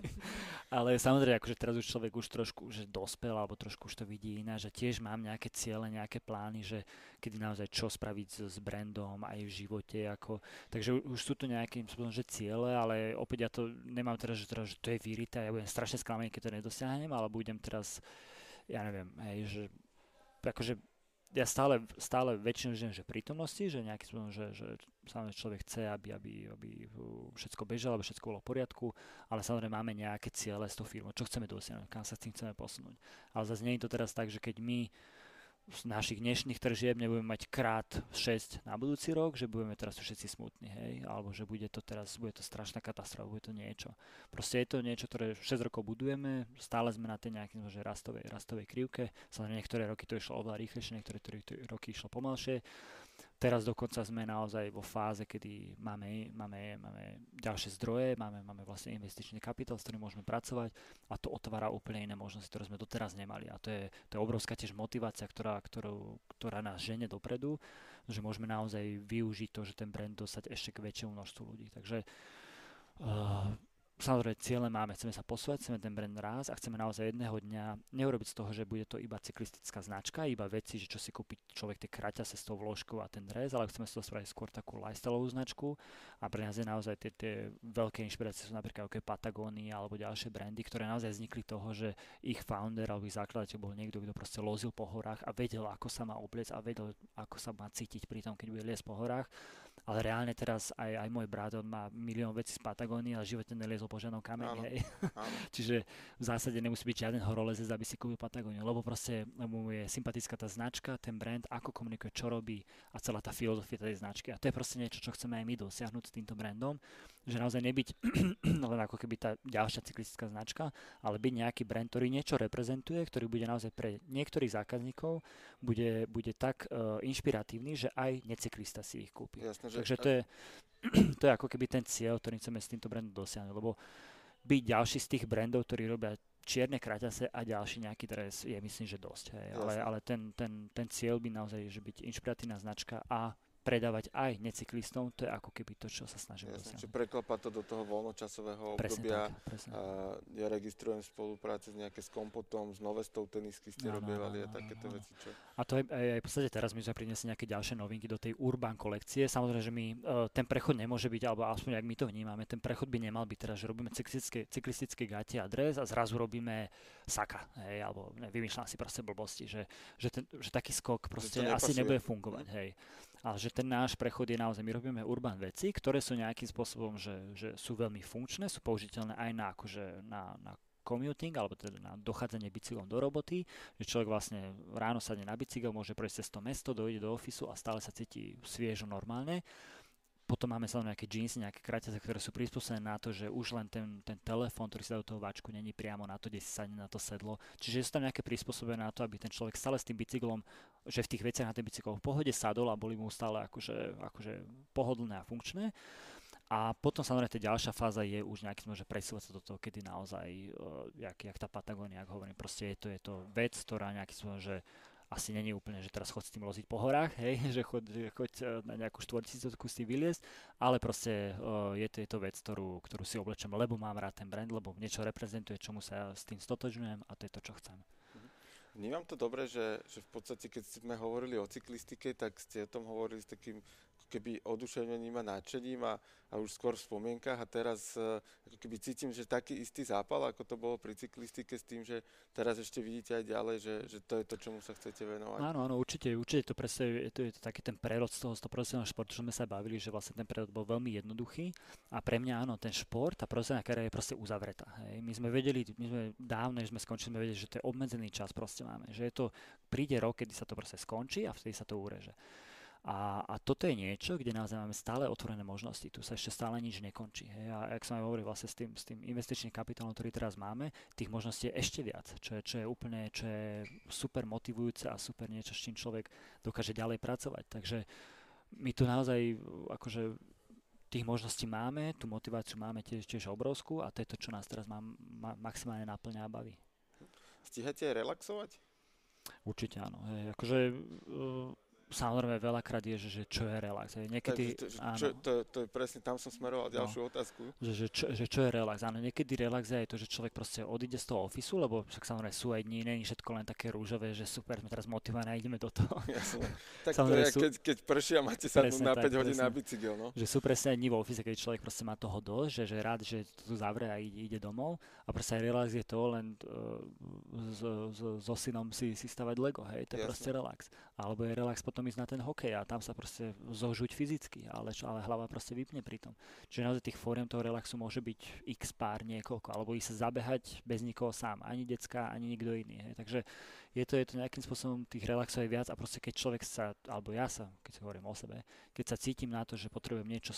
S2: Ale samozrejme, akože teraz už človek už trošku že dospel, alebo trošku už to vidí iná, že tiež mám nejaké ciele, nejaké plány, že kedy naozaj čo spraviť s, s brandom aj v živote. Ako, takže už sú tu nejakým spôsobom, že ciele, ale opäť ja to nemám teraz, že, teraz, že to je vyrité ja budem strašne sklamaný, keď to nedosiahnem, ale budem teraz, ja neviem, hej, že akože ja stále, stále väčšinu žijem, že prítomnosti, že nejaký spôsobom, že, že samozrejme človek chce, aby, aby, aby všetko bežalo, aby všetko bolo v poriadku, ale samozrejme máme nejaké ciele s tou firmou, čo chceme dosiahnuť, kam sa s tým chceme posunúť. Ale zase nie je to teraz tak, že keď my z našich dnešných tržieb nebudeme mať krát 6 na budúci rok, že budeme teraz všetci smutní, hej, alebo že bude to teraz, bude to strašná katastrofa, bude to niečo. Proste je to niečo, ktoré 6 rokov budujeme, stále sme na tej nejakej že rastovej, rastovej krivke, samozrejme niektoré roky to išlo oveľa rýchlejšie, niektoré roky išlo pomalšie, Teraz dokonca sme naozaj vo fáze, kedy máme, máme, máme ďalšie zdroje, máme, máme vlastne investičný kapitál, s ktorým môžeme pracovať a to otvára úplne iné možnosti, ktoré sme doteraz nemali. A to je, to je obrovská tiež motivácia, ktorá, ktorú, ktorá nás žene dopredu, že môžeme naozaj využiť to, že ten brand dostať ešte k väčšiemu množstvu ľudí. Takže Uh, Samozrejme, ciele máme, chceme sa posúvať, chceme ten brand raz a chceme naozaj jedného dňa neurobiť z toho, že bude to iba cyklistická značka, iba veci, že čo si kúpi človek tie kraťase s tou vložkou a ten dres, ale chceme si to spraviť skôr takú lifestyleovú značku. A pre nás je naozaj tie, tie veľké inšpirácie sú napríklad ako Patagonia alebo ďalšie brandy, ktoré naozaj vznikli toho, že ich founder alebo ich zakladateľ bol niekto, kto proste lozil po horách a vedel, ako sa má obliec a vedel, ako sa má cítiť pri tom, keď bude liesť po horách ale reálne teraz aj, aj môj brat, on má milión vecí z Patagónie, ale životne neliezol po žiadnom kameni, hej. Áno. Čiže v zásade nemusí byť žiaden horolezec, aby si kúpil Patagóniu, lebo proste mu je sympatická tá značka, ten brand, ako komunikuje, čo robí a celá tá filozofia tej značky. A to je proste niečo, čo chceme aj my dosiahnuť s týmto brandom, že naozaj nebyť len ako keby tá ďalšia cyklistická značka, ale byť nejaký brand, ktorý niečo reprezentuje, ktorý bude naozaj pre niektorých zákazníkov bude, bude tak uh, inšpiratívny, že aj necyklista si ich kúpi.
S1: Jasne,
S2: že... Takže to je, to je ako keby ten cieľ, ktorý chceme s týmto brandom dosiahnuť, lebo byť ďalší z tých brandov, ktorí robia čierne kraťase a ďalší nejaký dres je myslím, že dosť. Hej. Ale, ale ten, ten, ten cieľ by naozaj že byť inšpiratívna značka a predávať aj necyklistom, to je ako keby to, čo sa snažím Jasne,
S1: dosiahnuť. preklapa to do toho voľnočasového presne obdobia. Tak, presne. A ja registrujem spolupráce s nejaké s Kompotom, s Novestou tenisky ste no, robievali no, no, a takéto no, veci. Čo...
S2: A to je aj, aj v podstate teraz my sme priniesli nejaké ďalšie novinky do tej Urban kolekcie. Samozrejme, že my uh, ten prechod nemôže byť, alebo aspoň ak my to vnímame, ten prechod by nemal byť teraz, že robíme cyklistické, cyklistické gate a dres a zrazu robíme saka, hej, alebo ne, vymýšľam si proste blbosti, že, že, ten, že taký skok proste asi nebude fungovať, hej ale že ten náš prechod je naozaj, my robíme urban veci, ktoré sú nejakým spôsobom, že, že sú veľmi funkčné, sú použiteľné aj na, akože, na, na commuting, alebo teda na dochádzanie bicyklom do roboty, že človek vlastne ráno sadne na bicykel, môže prejsť cez to mesto, dojde do ofisu a stále sa cíti sviežo normálne potom máme sa nejaké jeansy, nejaké kraťace, ktoré sú prispôsobené na to, že už len ten, ten telefón, ktorý sa do toho váčku není priamo na to, kde si sadne na to sedlo. Čiže sú tam nejaké prispôsobené na to, aby ten človek stále s tým bicyklom, že v tých veciach na ten bicykel v pohode sadol a boli mu stále akože, akože pohodlné a funkčné. A potom samozrejme tá ďalšia fáza je už nejaký že presúvať sa do toho, kedy naozaj, uh, jak, jak tá Patagónia, ako hovorím, proste je to, je to vec, ktorá nejaký že asi není úplne, že teraz chod s tým loziť po horách, hej, že choď, choď e, na nejakú štvortisícovku si vyliesť, ale proste uh, je, to, je to vec, ktorú, ktorú si oblečem, lebo mám rád ten brand, lebo niečo reprezentuje, čomu sa s tým stotožňujem a to je to, čo chcem.
S1: Mhm. Vnímam to dobre, že, že v podstate, keď sme hovorili o cyklistike, tak ste o tom hovorili s takým keby oduševnením a náčením a, a už skôr v spomienkach a teraz uh, ako keby cítim, že taký istý zápal, ako to bolo pri cyklistike s tým, že teraz ešte vidíte aj ďalej, že, že to je to, čomu sa chcete venovať.
S2: Áno, áno, určite, určite to presne, je to, je to taký ten prerod z toho, z toho profesionálneho športu, čo sme sa bavili, že vlastne ten prerod bol veľmi jednoduchý a pre mňa áno, ten šport, tá profesionálna kariéra je proste uzavretá. Hej. My sme vedeli, my sme dávno, než sme skončili, sme vedeli, že to je obmedzený čas proste máme, že je to, príde rok, kedy sa to proste skončí a vtedy sa to ureže. A, a toto je niečo, kde naozaj máme stále otvorené možnosti. Tu sa ešte stále nič nekončí. Hej. A ak som aj hovoril vlastne s tým, s tým investičným kapitálom, ktorý teraz máme, tých možností je ešte viac, čo je, čo je úplne čo je super motivujúce a super niečo, s čím človek dokáže ďalej pracovať. Takže my tu naozaj akože tých možností máme, tú motiváciu máme tiež, tiež obrovskú a to je to, čo nás teraz má, má, maximálne naplňa a baví.
S1: Stíhate relaxovať?
S2: Určite áno. Hej, akože uh, samozrejme veľakrát je, že, že čo je relax. Niekedy,
S1: to, áno, to, to, to je presne, tam som smeroval no. ďalšiu no, otázku.
S2: Že, že, čo, že čo je relax. Áno, niekedy relax je to, že človek proste odíde z toho ofisu, lebo však samozrejme sú aj dní, není všetko len také rúžové, že super, sme teraz motivovaní a ideme do toho.
S1: Jasne. Tak to je, sú, keď, keď prší a máte sa na 5 hodín na bicykel. No?
S2: Že sú presne aj dní v ofise, keď človek proste má toho dosť, že, že rád, že to tu zavrie a ide, ide domov. A proste aj relax je to len uh, so, so, so synom si, si stavať Lego, hej, to je Jasne. proste relax. Alebo je relax potom ísť na ten hokej a tam sa proste zožuť fyzicky, ale, čo, ale hlava proste vypne pri tom. Čiže naozaj tých fóriem toho relaxu môže byť x pár niekoľko, alebo ísť sa zabehať bez nikoho sám, ani decka, ani nikto iný. Hej. Takže je to, je to nejakým spôsobom tých relaxov aj viac a proste keď človek sa, alebo ja sa, keď si hovorím o sebe, keď sa cítim na to, že potrebujem niečo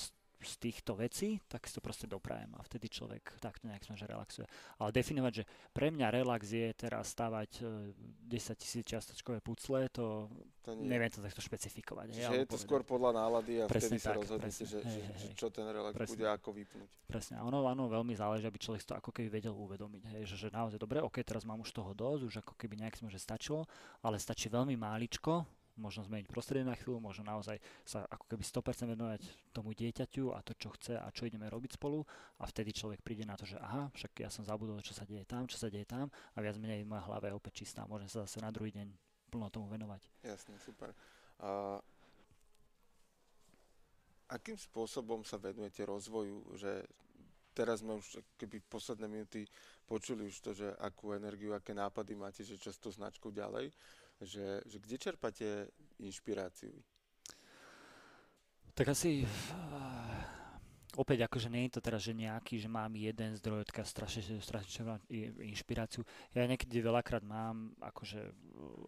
S2: z týchto vecí, tak si to proste doprajem a vtedy človek takto nejak že relaxuje. Ale definovať, že pre mňa relax je teraz stavať 10 e, tisíc čiastočkové pucle, to, to nie. neviem to takto špecifikovať.
S1: Čiže je to povedať. skôr podľa nálady a presne vtedy tak, sa rozhodnete, že, hej, že, hej, čo ten relax presne. bude ako vypnúť.
S2: Presne, ono, ono veľmi záleží, aby človek to ako keby vedel uvedomiť, hej, že, že naozaj dobre, ok, teraz mám už toho dosť, už ako keby nejak sme, že stačilo, ale stačí veľmi máličko, možno zmeniť prostredie na chvíľu, možno naozaj sa ako keby 100% venovať tomu dieťaťu a to, čo chce a čo ideme robiť spolu a vtedy človek príde na to, že aha, však ja som zabudol, čo sa deje tam, čo sa deje tam a viac menej moja hlava je opäť čistá, môžem sa zase na druhý deň plno tomu venovať.
S1: Jasne, super. A akým spôsobom sa venujete rozvoju, že teraz sme už keby posledné minúty počuli už to, že akú energiu, aké nápady máte, že čo s ďalej, že, že kde čerpáte inšpiráciu?
S2: Tak asi opäť akože nie je to teraz, že nejaký, že mám jeden zdroj, odkiaľ strašne, strašne inšpiráciu. Ja niekedy veľakrát mám, akože,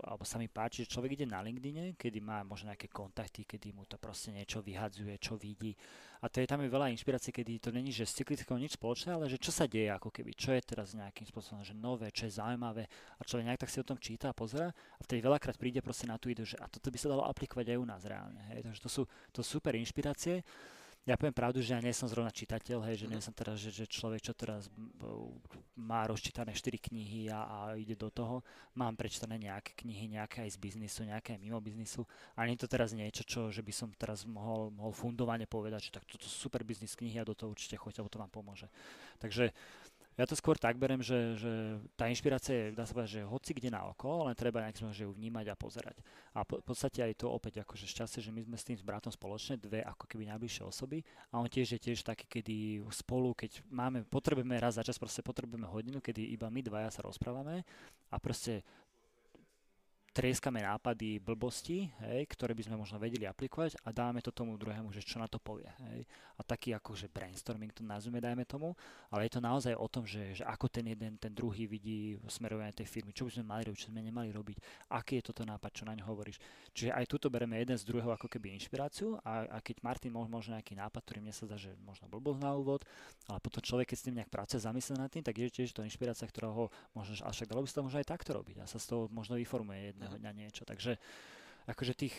S2: alebo sa mi páči, že človek ide na LinkedIne, kedy má možno nejaké kontakty, kedy mu to proste niečo vyhadzuje, čo vidí. A to je tam je veľa inšpirácie, kedy to není, že s cyklickou nič spoločné, ale že čo sa deje ako keby, čo je teraz nejakým spôsobom, že nové, čo je zaujímavé a človek nejak tak si o tom číta a pozera a vtedy veľakrát príde proste na tú ideu, že a toto by sa dalo aplikovať aj u nás reálne. Hej. Takže to sú, to sú super inšpirácie ja poviem pravdu, že ja nie som zrovna čitateľ, hej, že nie mhm. som teraz, že, že človek, čo teraz má rozčítané 4 knihy a, a ide do toho. Mám prečítané nejaké knihy, nejaké aj z biznisu, nejaké aj mimo biznisu. A nie je to teraz niečo, čo, že by som teraz mohol, mohol fundovane povedať, že tak toto sú super biznis knihy a do toho určite choďte, lebo to vám pomôže. Takže ja to skôr tak berem, že, že tá inšpirácia je, dá sa povedať, že hoci kde na oko, len treba nejak že ju vnímať a pozerať. A v podstate aj to opäť akože šťastie, že my sme s tým s bratom spoločne, dve ako keby najbližšie osoby a on tiež je tiež taký, kedy spolu, keď máme, potrebujeme raz za čas, proste potrebujeme hodinu, kedy iba my dvaja sa rozprávame a proste trieskame nápady, blbosti, hej, ktoré by sme možno vedeli aplikovať a dáme to tomu druhému, že čo na to povie. Hej. A taký akože brainstorming to nazveme, dajme tomu, ale je to naozaj o tom, že, že ako ten jeden, ten druhý vidí smerovanie tej firmy, čo by sme mali robiť, čo sme nemali robiť, aký je toto nápad, čo na ňo hovoríš. Čiže aj tuto bereme jeden z druhého ako keby inšpiráciu a, a keď Martin možno, možno nejaký nápad, ktorý mne sa zdá, že možno blbosť na úvod, ale potom človek, keď s tým nejak pracuje, zamyslí nad tým, tak je tiež to inšpirácia, ktorá ho možno, až však dalo by sa to možno aj takto robiť a sa z toho možno vyformuje jedného dňa niečo. Takže akože tých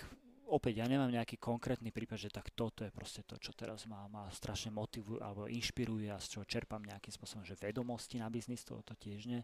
S2: opäť ja nemám nejaký konkrétny prípad, že tak toto je proste to, čo teraz ma, ma strašne motivuje alebo inšpiruje a z čoho čerpám nejakým spôsobom, že vedomosti na biznis, to, to tiež nie,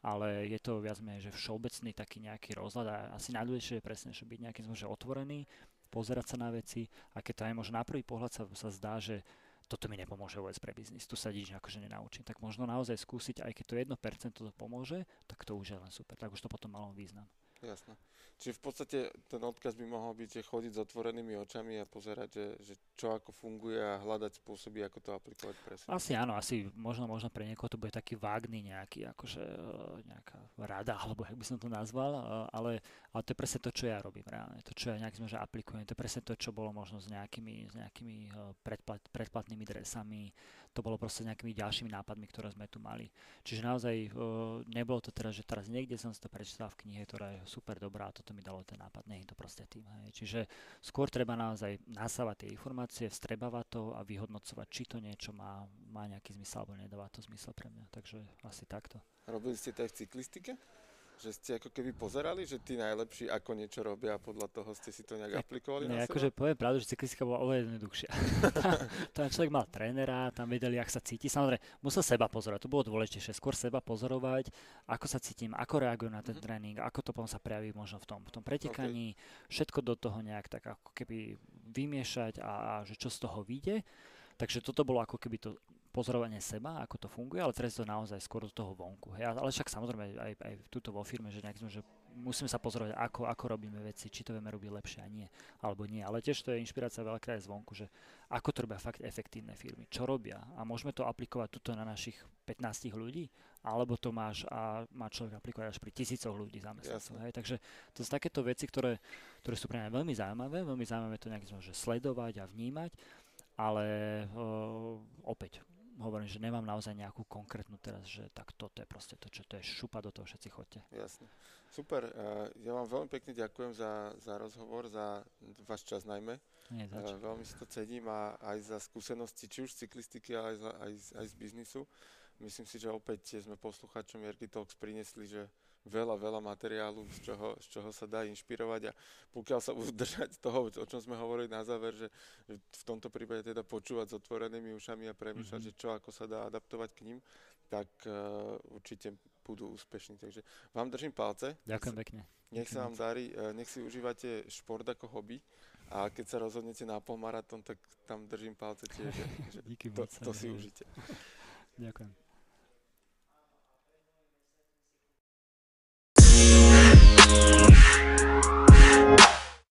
S2: ale je to viac menej, že všeobecný taký nejaký rozhľad a asi najdôležitejšie je presne, že byť nejakým spôsobom otvorený, pozerať sa na veci a keď to aj možno na prvý pohľad sa, sa zdá, že toto mi nepomôže vôbec pre biznis, tu sa nič akože nenaučím. Tak možno naozaj skúsiť, aj keď to 1% to pomôže, tak to už je len super, tak už to potom malo význam.
S1: Jasné. Čiže v podstate ten odkaz by mohol byť, že chodiť s otvorenými očami a pozerať, že, že čo ako funguje a hľadať spôsoby, ako to aplikovať presne.
S2: Asi áno, asi možno, možno pre niekoho to bude taký vágný nejaký, akože e, nejaká rada, alebo jak by som to nazval, e, ale, ale to je presne to, čo ja robím reálne. To, čo ja nejak že aplikujem, to je presne to, čo bolo možno s nejakými, s nejakými e, predplat, predplatnými dresami, to bolo proste nejakými ďalšími nápadmi, ktoré sme tu mali. Čiže naozaj nebolo to teraz, že teraz niekde som si to prečítal v knihe, ktorá je super dobrá a toto mi dalo ten nápad. Nie je to proste tým. Hej. Čiže skôr treba naozaj nasávať tie informácie, vstrebávať to a vyhodnocovať, či to niečo má, má nejaký zmysel alebo nedáva to zmysel pre mňa. Takže asi takto.
S1: Robili ste to aj v cyklistike? Že ste ako keby pozerali, že tí najlepší ako niečo robia a podľa toho ste si to nejak aplikovali
S2: Nie,
S1: na
S2: akože poviem pravdu, že cyklistika bola oveľa jednoduchšia. tam človek mal trénera, tam vedeli, ak sa cíti. Samozrejme, musel seba pozorovať, to bolo dôležitejšie. Skôr seba pozorovať, ako sa cítim, ako reagujú na ten mm-hmm. tréning, ako to potom sa prejaví možno v tom, v tom pretekaní. Okay. Všetko do toho nejak tak ako keby vymiešať a, a že čo z toho vyjde. Takže toto bolo ako keby to pozorovanie seba, ako to funguje, ale teraz to naozaj skôr do toho vonku. Hej. Ale však samozrejme aj, aj tuto vo firme, že, nejak, že musíme sa pozorovať, ako, ako robíme veci, či to vieme robiť lepšie a nie, alebo nie. Ale tiež to je inšpirácia veľakrát aj zvonku, že ako to robia fakt efektívne firmy, čo robia a môžeme to aplikovať tuto na našich 15 ľudí, alebo to máš a má človek aplikovať až pri tisícoch ľudí zamestnancov. Hej. Takže to sú takéto veci, ktoré, ktoré sú pre mňa veľmi zaujímavé, veľmi zaujímavé to nejak že sledovať a vnímať, ale o, opäť hovorím, že nemám naozaj nejakú konkrétnu teraz, že tak toto je proste to, čo to je šupa do toho, všetci chodte.
S1: Jasne. Super, uh, ja vám veľmi pekne ďakujem za, za rozhovor, za váš čas najmä.
S2: Nie, uh,
S1: veľmi si to cením a aj za skúsenosti, či už z cyklistiky, ale aj, za, aj, aj z biznisu. Myslím si, že opäť sme poslucháčom Jerky Talks priniesli, že veľa, veľa materiálu, z čoho, z čoho sa dá inšpirovať a pokiaľ sa budú držať toho, o čom sme hovorili na záver, že, v tomto prípade teda počúvať s otvorenými ušami a premýšľať, mm-hmm. že čo ako sa dá adaptovať k ním, tak uh, určite budú úspešní. Takže vám držím palce.
S2: Ďakujem pekne.
S1: Nech sa vám darí, nech si užívate šport ako hobby a keď sa rozhodnete na polmaratón, tak tam držím palce tiež, že, že
S2: Díky
S1: to,
S2: moc.
S1: to si užite.
S2: Ďakujem. Música